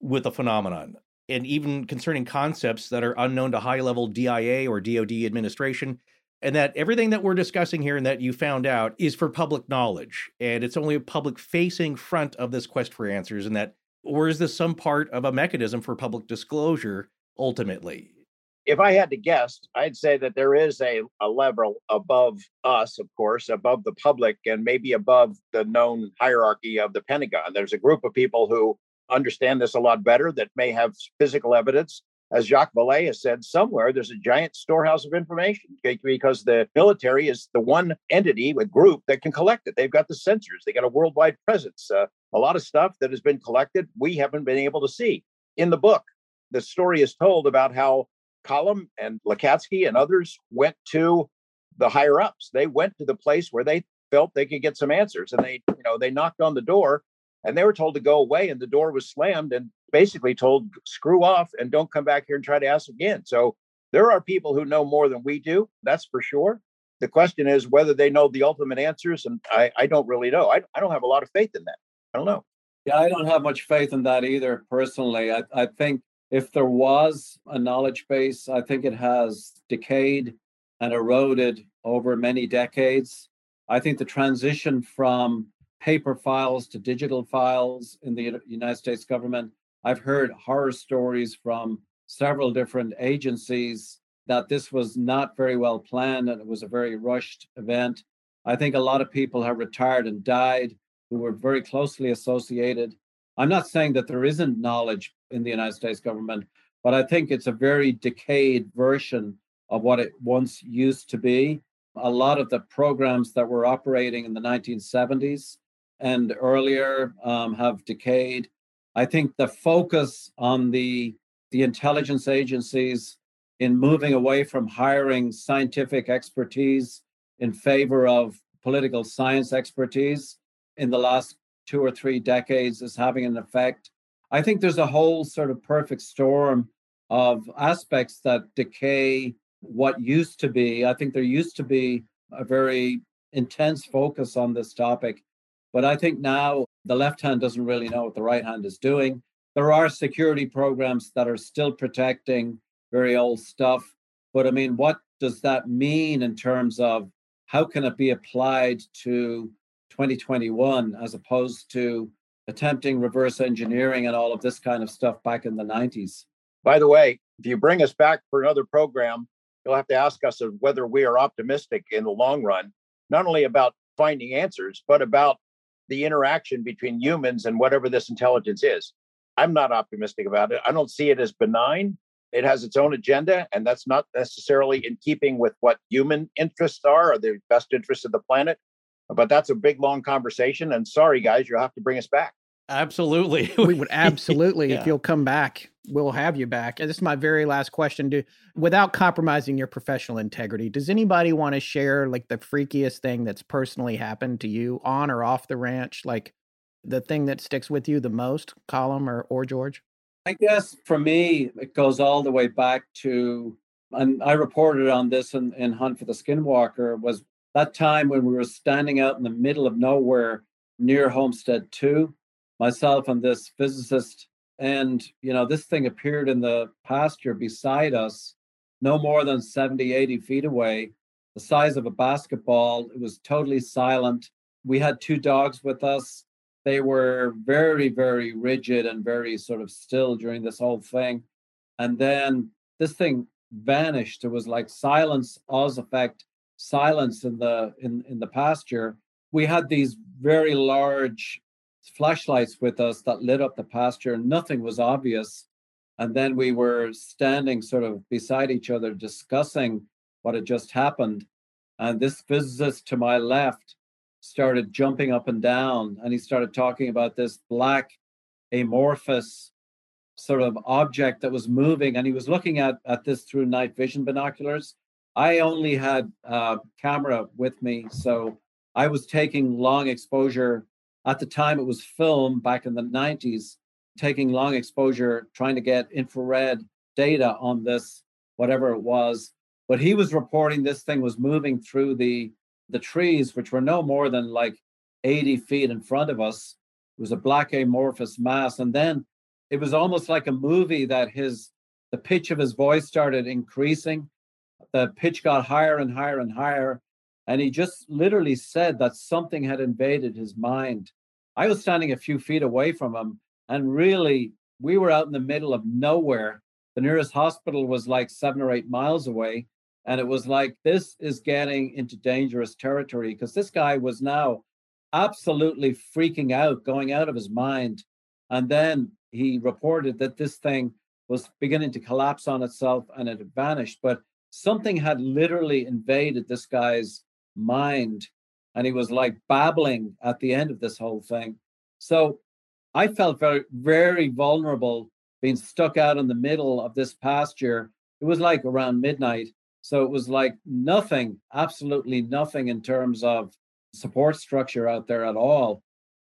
with the phenomenon. And even concerning concepts that are unknown to high level DIA or DoD administration and that everything that we're discussing here and that you found out is for public knowledge and it's only a public facing front of this quest for answers and that or is this some part of a mechanism for public disclosure ultimately
if I had to guess, I'd say that there is a, a level above us, of course, above the public, and maybe above the known hierarchy of the Pentagon. There's a group of people who understand this a lot better that may have physical evidence. As Jacques Vallée has said, somewhere there's a giant storehouse of information because the military is the one entity, a group that can collect it. They've got the sensors, they got a worldwide presence. Uh, a lot of stuff that has been collected, we haven't been able to see. In the book, the story is told about how Colm and Lacatski and others went to the higher ups. They went to the place where they felt they could get some answers, and they, you know, they knocked on the door, and they were told to go away, and the door was slammed, and basically told screw off and don't come back here and try to ask again. So there are people who know more than we do. That's for sure. The question is whether they know the ultimate answers, and I, I don't really know. I, I don't have a lot of faith in that. I don't know.
Yeah, I don't have much faith in that either, personally. I, I think if there was a knowledge base, I think it has decayed and eroded over many decades. I think the transition from paper files to digital files in the United States government, I've heard horror stories from several different agencies that this was not very well planned and it was a very rushed event. I think a lot of people have retired and died who were very closely associated. I'm not saying that there isn't knowledge in the United States government, but I think it's a very decayed version of what it once used to be. A lot of the programs that were operating in the 1970s and earlier um, have decayed. I think the focus on the the intelligence agencies in moving away from hiring scientific expertise in favor of political science expertise in the last two or three decades is having an effect. I think there's a whole sort of perfect storm of aspects that decay what used to be. I think there used to be a very intense focus on this topic, but I think now the left hand doesn't really know what the right hand is doing. There are security programs that are still protecting very old stuff, but I mean, what does that mean in terms of how can it be applied to 2021 as opposed to attempting reverse engineering and all of this kind of stuff back in the 90s.
By the way, if you bring us back for another program, you'll have to ask us whether we are optimistic in the long run, not only about finding answers, but about the interaction between humans and whatever this intelligence is. I'm not optimistic about it. I don't see it as benign. It has its own agenda, and that's not necessarily in keeping with what human interests are or the best interests of the planet. But that's a big, long conversation. And sorry, guys, you'll have to bring us back.
Absolutely.
we would absolutely, yeah. if you'll come back, we'll have you back. And this is my very last question. Do without compromising your professional integrity, does anybody want to share like the freakiest thing that's personally happened to you on or off the ranch? Like the thing that sticks with you the most, Colm or, or George?
I guess for me, it goes all the way back to, and I reported on this in, in Hunt for the Skinwalker, was that time when we were standing out in the middle of nowhere near Homestead 2 myself and this physicist. And, you know, this thing appeared in the pasture beside us, no more than 70, 80 feet away, the size of a basketball. It was totally silent. We had two dogs with us. They were very, very rigid and very sort of still during this whole thing. And then this thing vanished. It was like silence, Oz effect, silence in the in, in the pasture. We had these very large flashlights with us that lit up the pasture. Nothing was obvious. And then we were standing sort of beside each other discussing what had just happened. And this physicist to my left started jumping up and down and he started talking about this black amorphous sort of object that was moving and he was looking at, at this through night vision binoculars i only had a camera with me so i was taking long exposure at the time, it was film back in the 90s, taking long exposure, trying to get infrared data on this, whatever it was. But he was reporting this thing was moving through the the trees, which were no more than like 80 feet in front of us. It was a black amorphous mass. And then it was almost like a movie that his the pitch of his voice started increasing. The pitch got higher and higher and higher. And he just literally said that something had invaded his mind. I was standing a few feet away from him, and really, we were out in the middle of nowhere. The nearest hospital was like seven or eight miles away. And it was like, this is getting into dangerous territory because this guy was now absolutely freaking out, going out of his mind. And then he reported that this thing was beginning to collapse on itself and it had vanished. But something had literally invaded this guy's mind and he was like babbling at the end of this whole thing. So I felt very, very vulnerable being stuck out in the middle of this pasture. It was like around midnight. So it was like nothing, absolutely nothing in terms of support structure out there at all.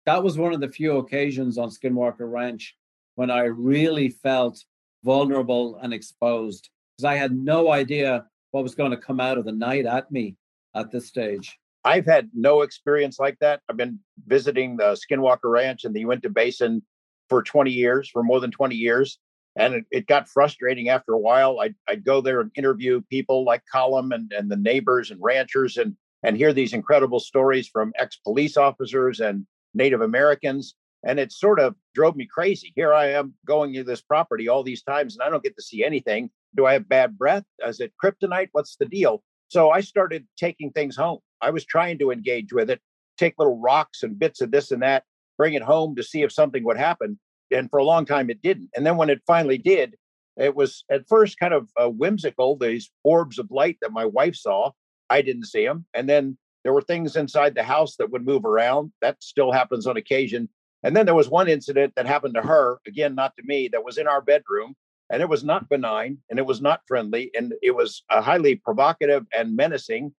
That was one of the few occasions on Skinwalker Ranch when I really felt vulnerable and exposed because I had no idea what was going to come out of the night at me at this stage.
I've had no experience like that. I've been visiting the Skinwalker Ranch in the Uinta Basin for 20 years, for more than 20 years. And it, it got frustrating after a while. I'd, I'd go there and interview people like Colm and, and the neighbors and ranchers and, and hear these incredible stories from ex police officers and Native Americans. And it sort of drove me crazy. Here I am going to this property all these times and I don't get to see anything. Do I have bad breath? Is it kryptonite? What's the deal? So I started taking things home. I was trying to engage with it, take little rocks and bits of this and that, bring it home to see if something would happen. And for a long time, it didn't. And then when it finally did, it was at first kind of uh, whimsical, these orbs of light that my wife saw. I didn't see them. And then there were things inside the house that would move around. That still happens on occasion. And then there was one incident that happened to her, again, not to me, that was in our bedroom. And it was not benign and it was not friendly. And it was uh, highly provocative and menacing.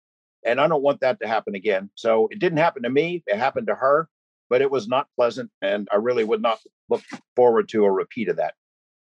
And I don't want that to happen again. So it didn't happen to me, it happened to her, but it was not pleasant. And I really would not look forward to a repeat of that.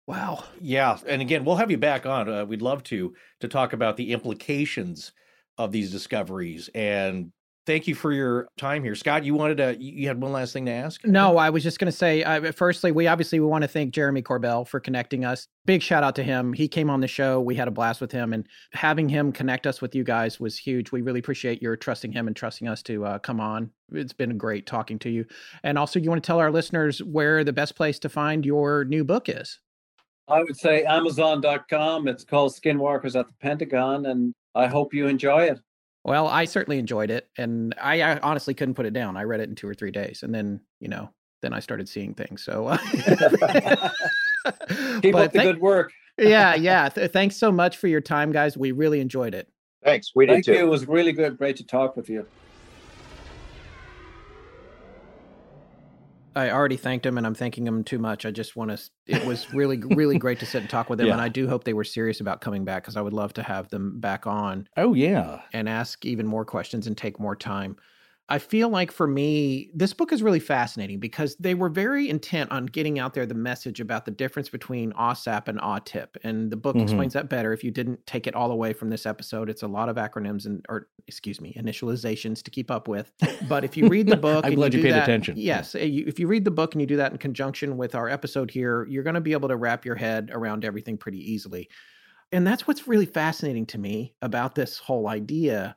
Wow. Yeah. And again, we'll have you back on. Uh, we'd love to to talk about the implications of these discoveries and thank you for your time here. Scott, you wanted to, you had one last thing to ask?
No, I was just going to say, uh, firstly, we obviously we want to thank Jeremy Corbell for connecting us. Big shout out to him. He came on the show. We had a blast with him, and having him connect us with you guys was huge. We really appreciate your trusting him and trusting us to uh, come on. It's been great talking to you. And also, you want to tell our listeners where the best place to find your new book is?
I would say Amazon.com. It's called Skinwalkers at the Pentagon, and I hope you enjoy it.
Well, I certainly enjoyed it, and I, I, honestly couldn't put it down. I read it in two or three days, and then you know, then I started seeing things. So uh,
keep up the good work.
yeah, yeah. Th- thanks so much for your time, guys. We really enjoyed it.
Thanks. We did
Thank
too.
you. It was really good. Great to talk with you.
I already thanked him, and I'm thanking him too much. I just want to. It was really, really great to sit and talk with them,
Yeah.
and I do hope they were serious about coming back because I would love to have them back on
Oh yeah.
and ask even more questions and take more time. I feel like for me, this book is really fascinating because they were very intent on getting out there the message about the difference between AAWSAP and AATIP. And the book
Mhm.
explains that better if you didn't take it all away from this episode. It's a lot of acronyms and, or excuse me, initializations to keep up with. But if you read the book,
I'm
and
glad you
do
paid
that-
attention.
Yes. you- If you read the book and you do that in conjunction with our episode here, you're going to be able to wrap your head around everything pretty easily. And that's what's really fascinating to me about this whole idea.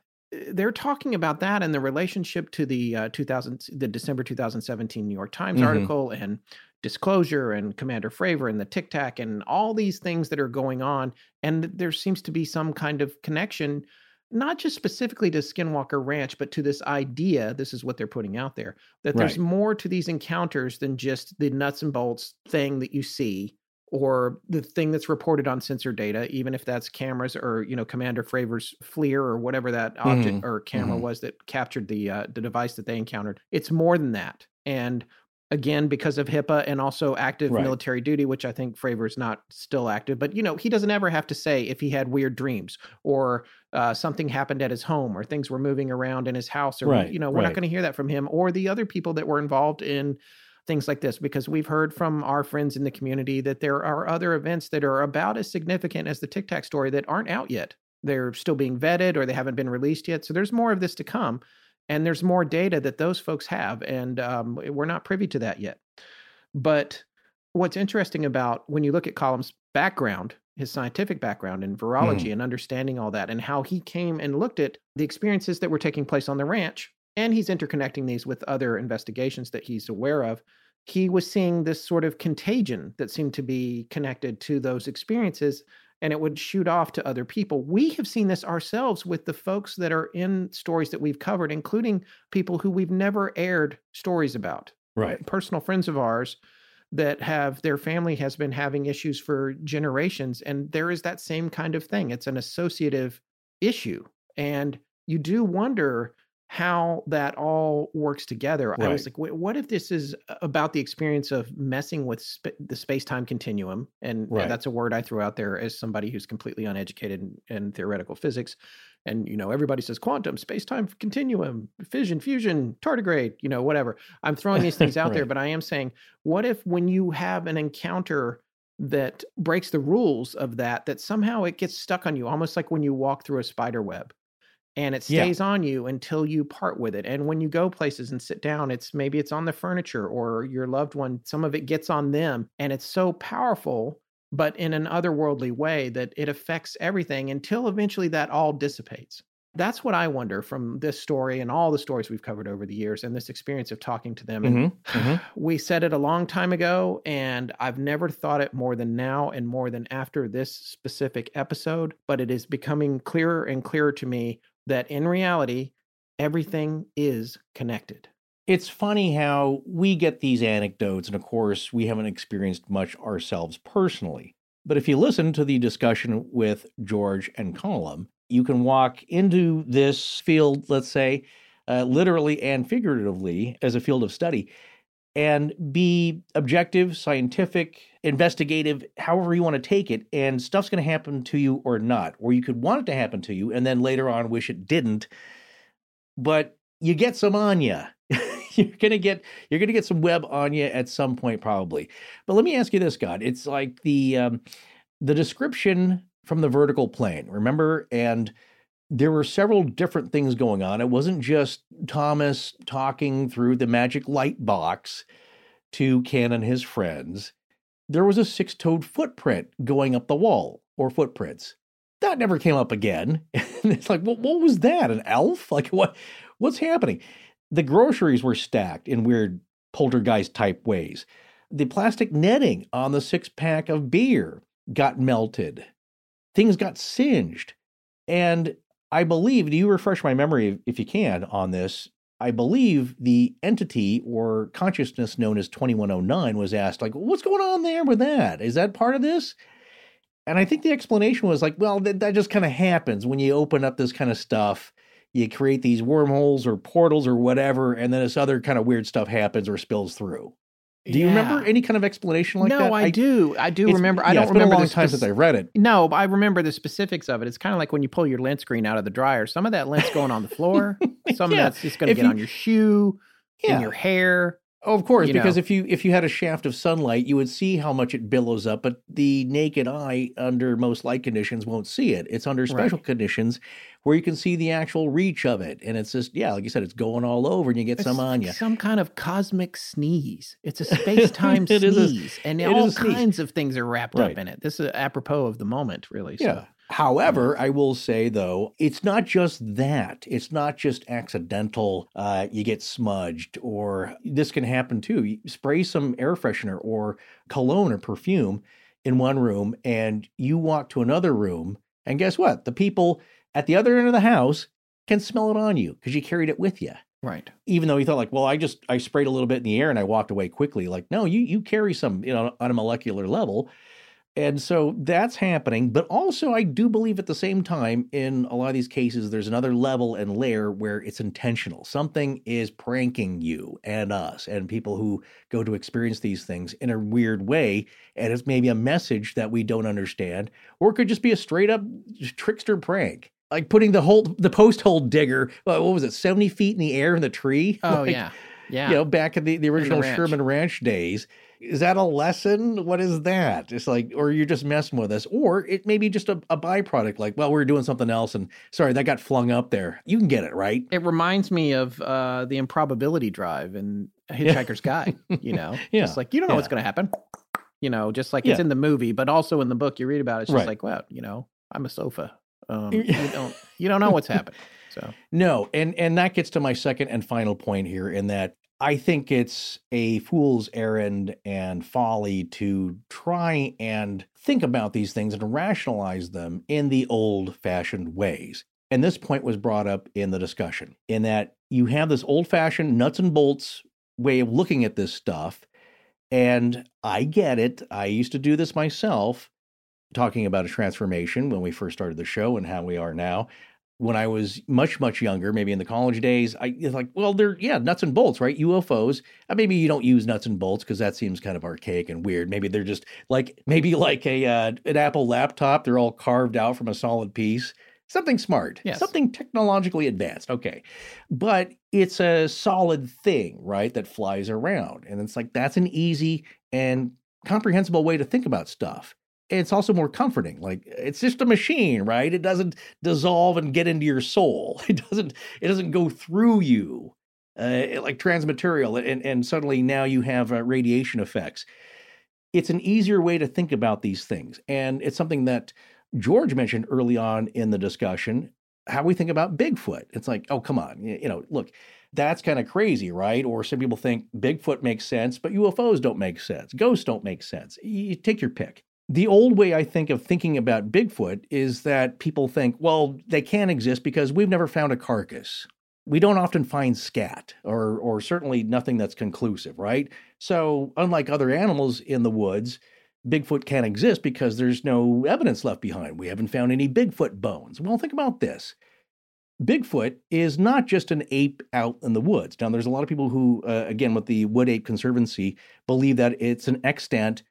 They're talking about that and the relationship to the uh, 2000, the December 2017 New York Times
Mhm.
article and disclosure and Commander Fravor and the Tic Tac and all these things that are going on. And there seems to be some kind of connection, not just specifically to Skinwalker Ranch, but to this idea. This is what they're putting out there that there's more to these encounters than just the nuts and bolts thing that you see or the thing that's reported on sensor data, even if that's cameras or you know Commander Fravor's FLIR or whatever that object
Mhm,
or camera
mhm.
was that captured the uh, the device that they encountered. It's more than that, and again because of HIPAA and also active
Right.
military duty, which I think Fravor's not still active, but you know he doesn't ever have to say if he had weird dreams or uh, something happened at his home or things were moving around in his house or
Right,
you know we're not going to hear that from him or the other people that were involved in things like this because we've heard from our friends in the community that there are other events that are about as significant as the Tic Tac story that aren't out yet. They're still being vetted or they haven't been released yet. So there's more of this to come. And there's more data that those folks have. And um, we're not privy to that yet. But what's interesting about when you look at Colm's background, his scientific background in virology and understanding all that, and how he came and looked at the experiences that were taking place on the ranch, and he's interconnecting these with other investigations that he's aware of. He was seeing this sort of contagion that seemed to be connected to those experiences, and it would shoot off to other people. We have seen this ourselves with the folks that are in stories that we've covered, including people who we've never aired stories about
Right.
personal friends of ours that have their family has been having issues for generations and there is that same kind of thing it's an associative issue and you do wonder how that all works together i was like "Wait, what if this is about the experience of messing with sp- the space-time continuum and
Right.
that's a word i threw out there as somebody who's completely uneducated in, in theoretical physics and you know everybody says quantum space-time continuum fission fusion tardigrade you know whatever. I'm throwing these things out there but i am saying what if when you have an encounter that breaks the rules of that that somehow it gets stuck on you almost like when you walk through a spider web and it
Yeah.
stays on you until you part with it and when you go places and sit down it's maybe it's on the furniture or your loved one some of it gets on them and it's so powerful but in an otherworldly way that it affects everything until eventually that all dissipates that's what i wonder from this story and all the stories we've covered over the years and this experience of talking to them and
Mhm, mhm.
we said it a long time ago and i've never thought it more than now and more than after this specific episode but it is becoming clearer and clearer to me that in reality everything is connected
It's funny how we get these anecdotes, and of course, we haven't experienced much ourselves personally. But if you listen to the discussion with George and Colm, you can walk into this field, let's say, uh, literally and figuratively as a field of study, and be objective, scientific, investigative, however you want to take it. And stuff's going to happen to you or not, or you could want it to happen to you, and then later on wish it didn't. But you get some on you. you're gonna get you're gonna get some web on you at some point probably. But let me ask you this, God. It's like the um, the description from the vertical plane. Remember, and there were several different things going on. It wasn't just Thomas talking through the magic light box to Ken and his friends. There was a six-toed footprint going up the wall, or footprints. That never came up again. It's like, what, what was that? An elf? Like what? What's happening? The groceries were stacked in weird poltergeist type ways. The plastic netting on the six pack of beer got melted. Things got singed. And I believe, do you refresh my memory if you can on this? I believe the entity or consciousness known as 2109 was asked, like, what's going on there with that? Is that part of this? And I think the explanation was like, well, that, that just kind of happens when you open up this kind of stuff. You create these wormholes or portals or whatever, and then this other kind of weird stuff happens or spills through. Do you remember any kind of explanation like
no,
that?
No, I, do. I do remember. I don't
it's been a
remember
long
the
time
spec-
since I read it.
No, but I remember the specifics of it. It's kind of like when you pull your lint screen out of the dryer. Some of that lint's going on the floor. Some
Yeah.
of that's just going to get
you-
on your shoe,
Yeah.
in your hair.
Oh, of course,
you
because
know.
if you if you had a shaft of sunlight, you would see how much it billows up, but the naked eye under most light conditions won't see it. It's under special conditions where you can see the actual reach of it, and it's just yeah, like you said, it's going all over, and you get some on you.
Some kind of cosmic sneeze. It's a space time
is a-
sneeze, and all
sneeze.
kinds of things are wrapped
Right.
up in it. This is apropos of the moment, really. So.
Yeah. However, I will say though, it's not just that. It's not just accidental. Uh, you get smudged, or this can happen too. You spray some air freshener or cologne or perfume in one room, and you walk to another room, and guess what? The people at the other end of the house can smell it on you because you carried it with you.
Right.
Even though you thought like, well, I just I sprayed a little bit in the air and I walked away quickly. Like, no, you you carry some, you know, on a molecular level. And so that's happening. But also, I do believe at the same time, in a lot of these cases, there's another level and layer where it's intentional. Something is pranking you and us and people who go to experience these things in a weird way. And it's maybe a message that we don't understand, or it could just be a straight up trickster prank. Like putting the whole the post hole digger, what was it, 70 feet in the air in the tree?
Oh
Like,
yeah. Yeah.
You know, back in the, the original
ranch.
Sherman Ranch days. Is that a lesson? What is that? It's like, or you're just messing with us, or it may be just a, a byproduct. Like, well, we are doing something else, and sorry, that got flung up there. You can get it right.
It reminds me of uh, the improbability drive in Hitchhiker's Guide. You know,
Yeah.
it's like you don't know what's going to happen. You know, just like it's in the movie, but also in the book you read about. It, it's just
Right.
like, well, you know, I'm a sofa. Um, you don't you don't know what's happening. So
No, and and that gets to my second and final point here in that I think it's a fool's errand and folly to try and think about these things and rationalize them in the old-fashioned ways. And this point was brought up in the discussion in that you have this old-fashioned nuts and bolts way of looking at this stuff and I get it. I used to do this myself talking about a transformation when we first started the show and how we are now when I was much, much younger, maybe in the college days, I it's like, well, they're, yeah, nuts and bolts, right? UFOs. Uh, maybe you don't use nuts and bolts because that seems kind of archaic and weird. Maybe they're just like, maybe like a uh, an Apple laptop. They're all carved out from a solid piece. Something smart,
Yes.
something technologically advanced. Okay. But it's a solid thing, right? That flies around. And it's like, that's an easy and comprehensible way to think about stuff it's also more comforting like it's just a machine right? It doesn't dissolve and get into your soul. It doesn't it doesn't go through you uh, like transmaterial and and suddenly now you have uh, radiation effects. It's an easier way to think about these things and it's something that george mentioned early on in the discussion how we think about bigfoot. It's like oh come on you, you know look that's kind of crazy right? Or some people think bigfoot makes sense but ufos don't make sense. Ghosts don't make sense. You take your pick the old way I think of thinking about Bigfoot is that people think, well, they can't exist because we've never found a carcass. We don't often find scat or or certainly nothing that's conclusive, right? So, unlike other animals in the woods, Bigfoot can't exist because there's no evidence left behind. We haven't found any Bigfoot bones. Well, think about this. Bigfoot is not just an ape out in the woods. Now, there's a lot of people who, uh, again, with the Wood Ape Conservancy, believe that it's an extant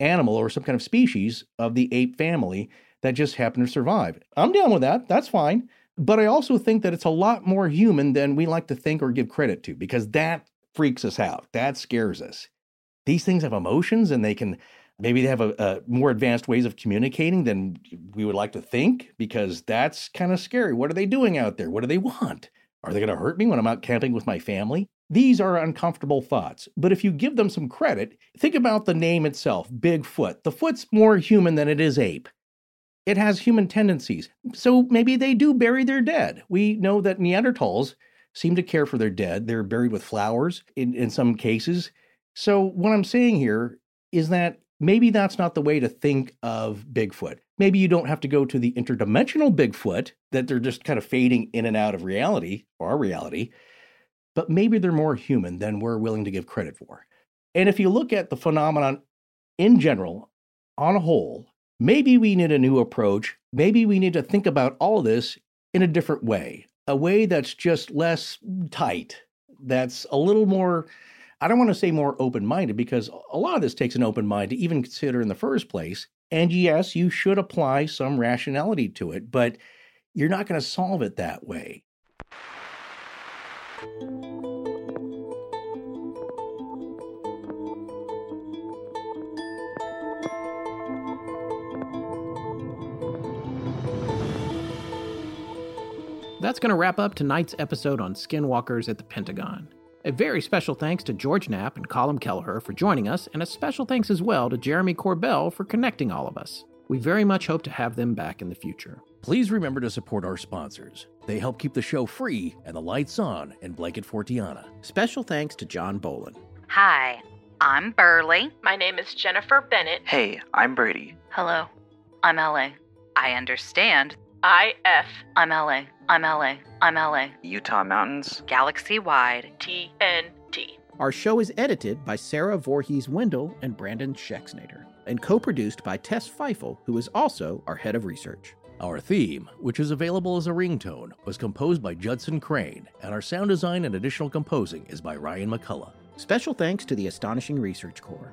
animal or some kind of species of the ape family that just happened to survive. I'm down with that. That's fine. But I also think that it's a lot more human than we like to think or give credit to because that freaks us out. That scares us. These things have emotions and they can maybe they have a, a more advanced ways of communicating than we would like to think because that's kind of scary. What are they doing out there? What do they want? Are they going to hurt me when I'm out camping with my family? These are uncomfortable thoughts, but if you give them some credit, think about the name itself Bigfoot. The foot's more human than it is ape. It has human tendencies, so maybe they do bury their dead. We know that Neanderthals seem to care for their dead. They're buried with flowers in, in some cases. So, what I'm saying here is that maybe that's not the way to think of Bigfoot. Maybe you don't have to go to the interdimensional Bigfoot that they're just kind of fading in and out of reality or our reality, but maybe they're more human than we're willing to give credit for. And if you look at the phenomenon in general, on a whole, maybe we need a new approach. Maybe we need to think about all of this in a different way, a way that's just less tight, that's a little more I don't want to say more open minded because a lot of this takes an open mind to even consider in the first place. And yes, you should apply some rationality to it, but you're not going to solve it that way.
That's going to wrap up tonight's episode on skinwalkers at the Pentagon. A very special thanks to George Knapp and Colm Kelleher for joining us, and a special thanks as well to Jeremy Corbell for connecting all of us. We very much hope to have them back in the future.
Please remember to support our sponsors. They help keep the show free and the lights on in Blanket Fortiana.
Special thanks to John Bolin.
Hi, I'm Burley.
My name is Jennifer Bennett.
Hey, I'm Brady.
Hello, I'm LA. I understand.
IF.
I'm LA. I'm LA. I'm LA.
Utah Mountains.
Galaxy wide.
TNT.
Our show is edited by Sarah Voorhees Wendell and Brandon Schexnader, and co produced by Tess Feifel, who is also our head of research.
Our theme, which is available as a ringtone, was composed by Judson Crane, and our sound design and additional composing is by Ryan McCullough.
Special thanks to the Astonishing Research Corps.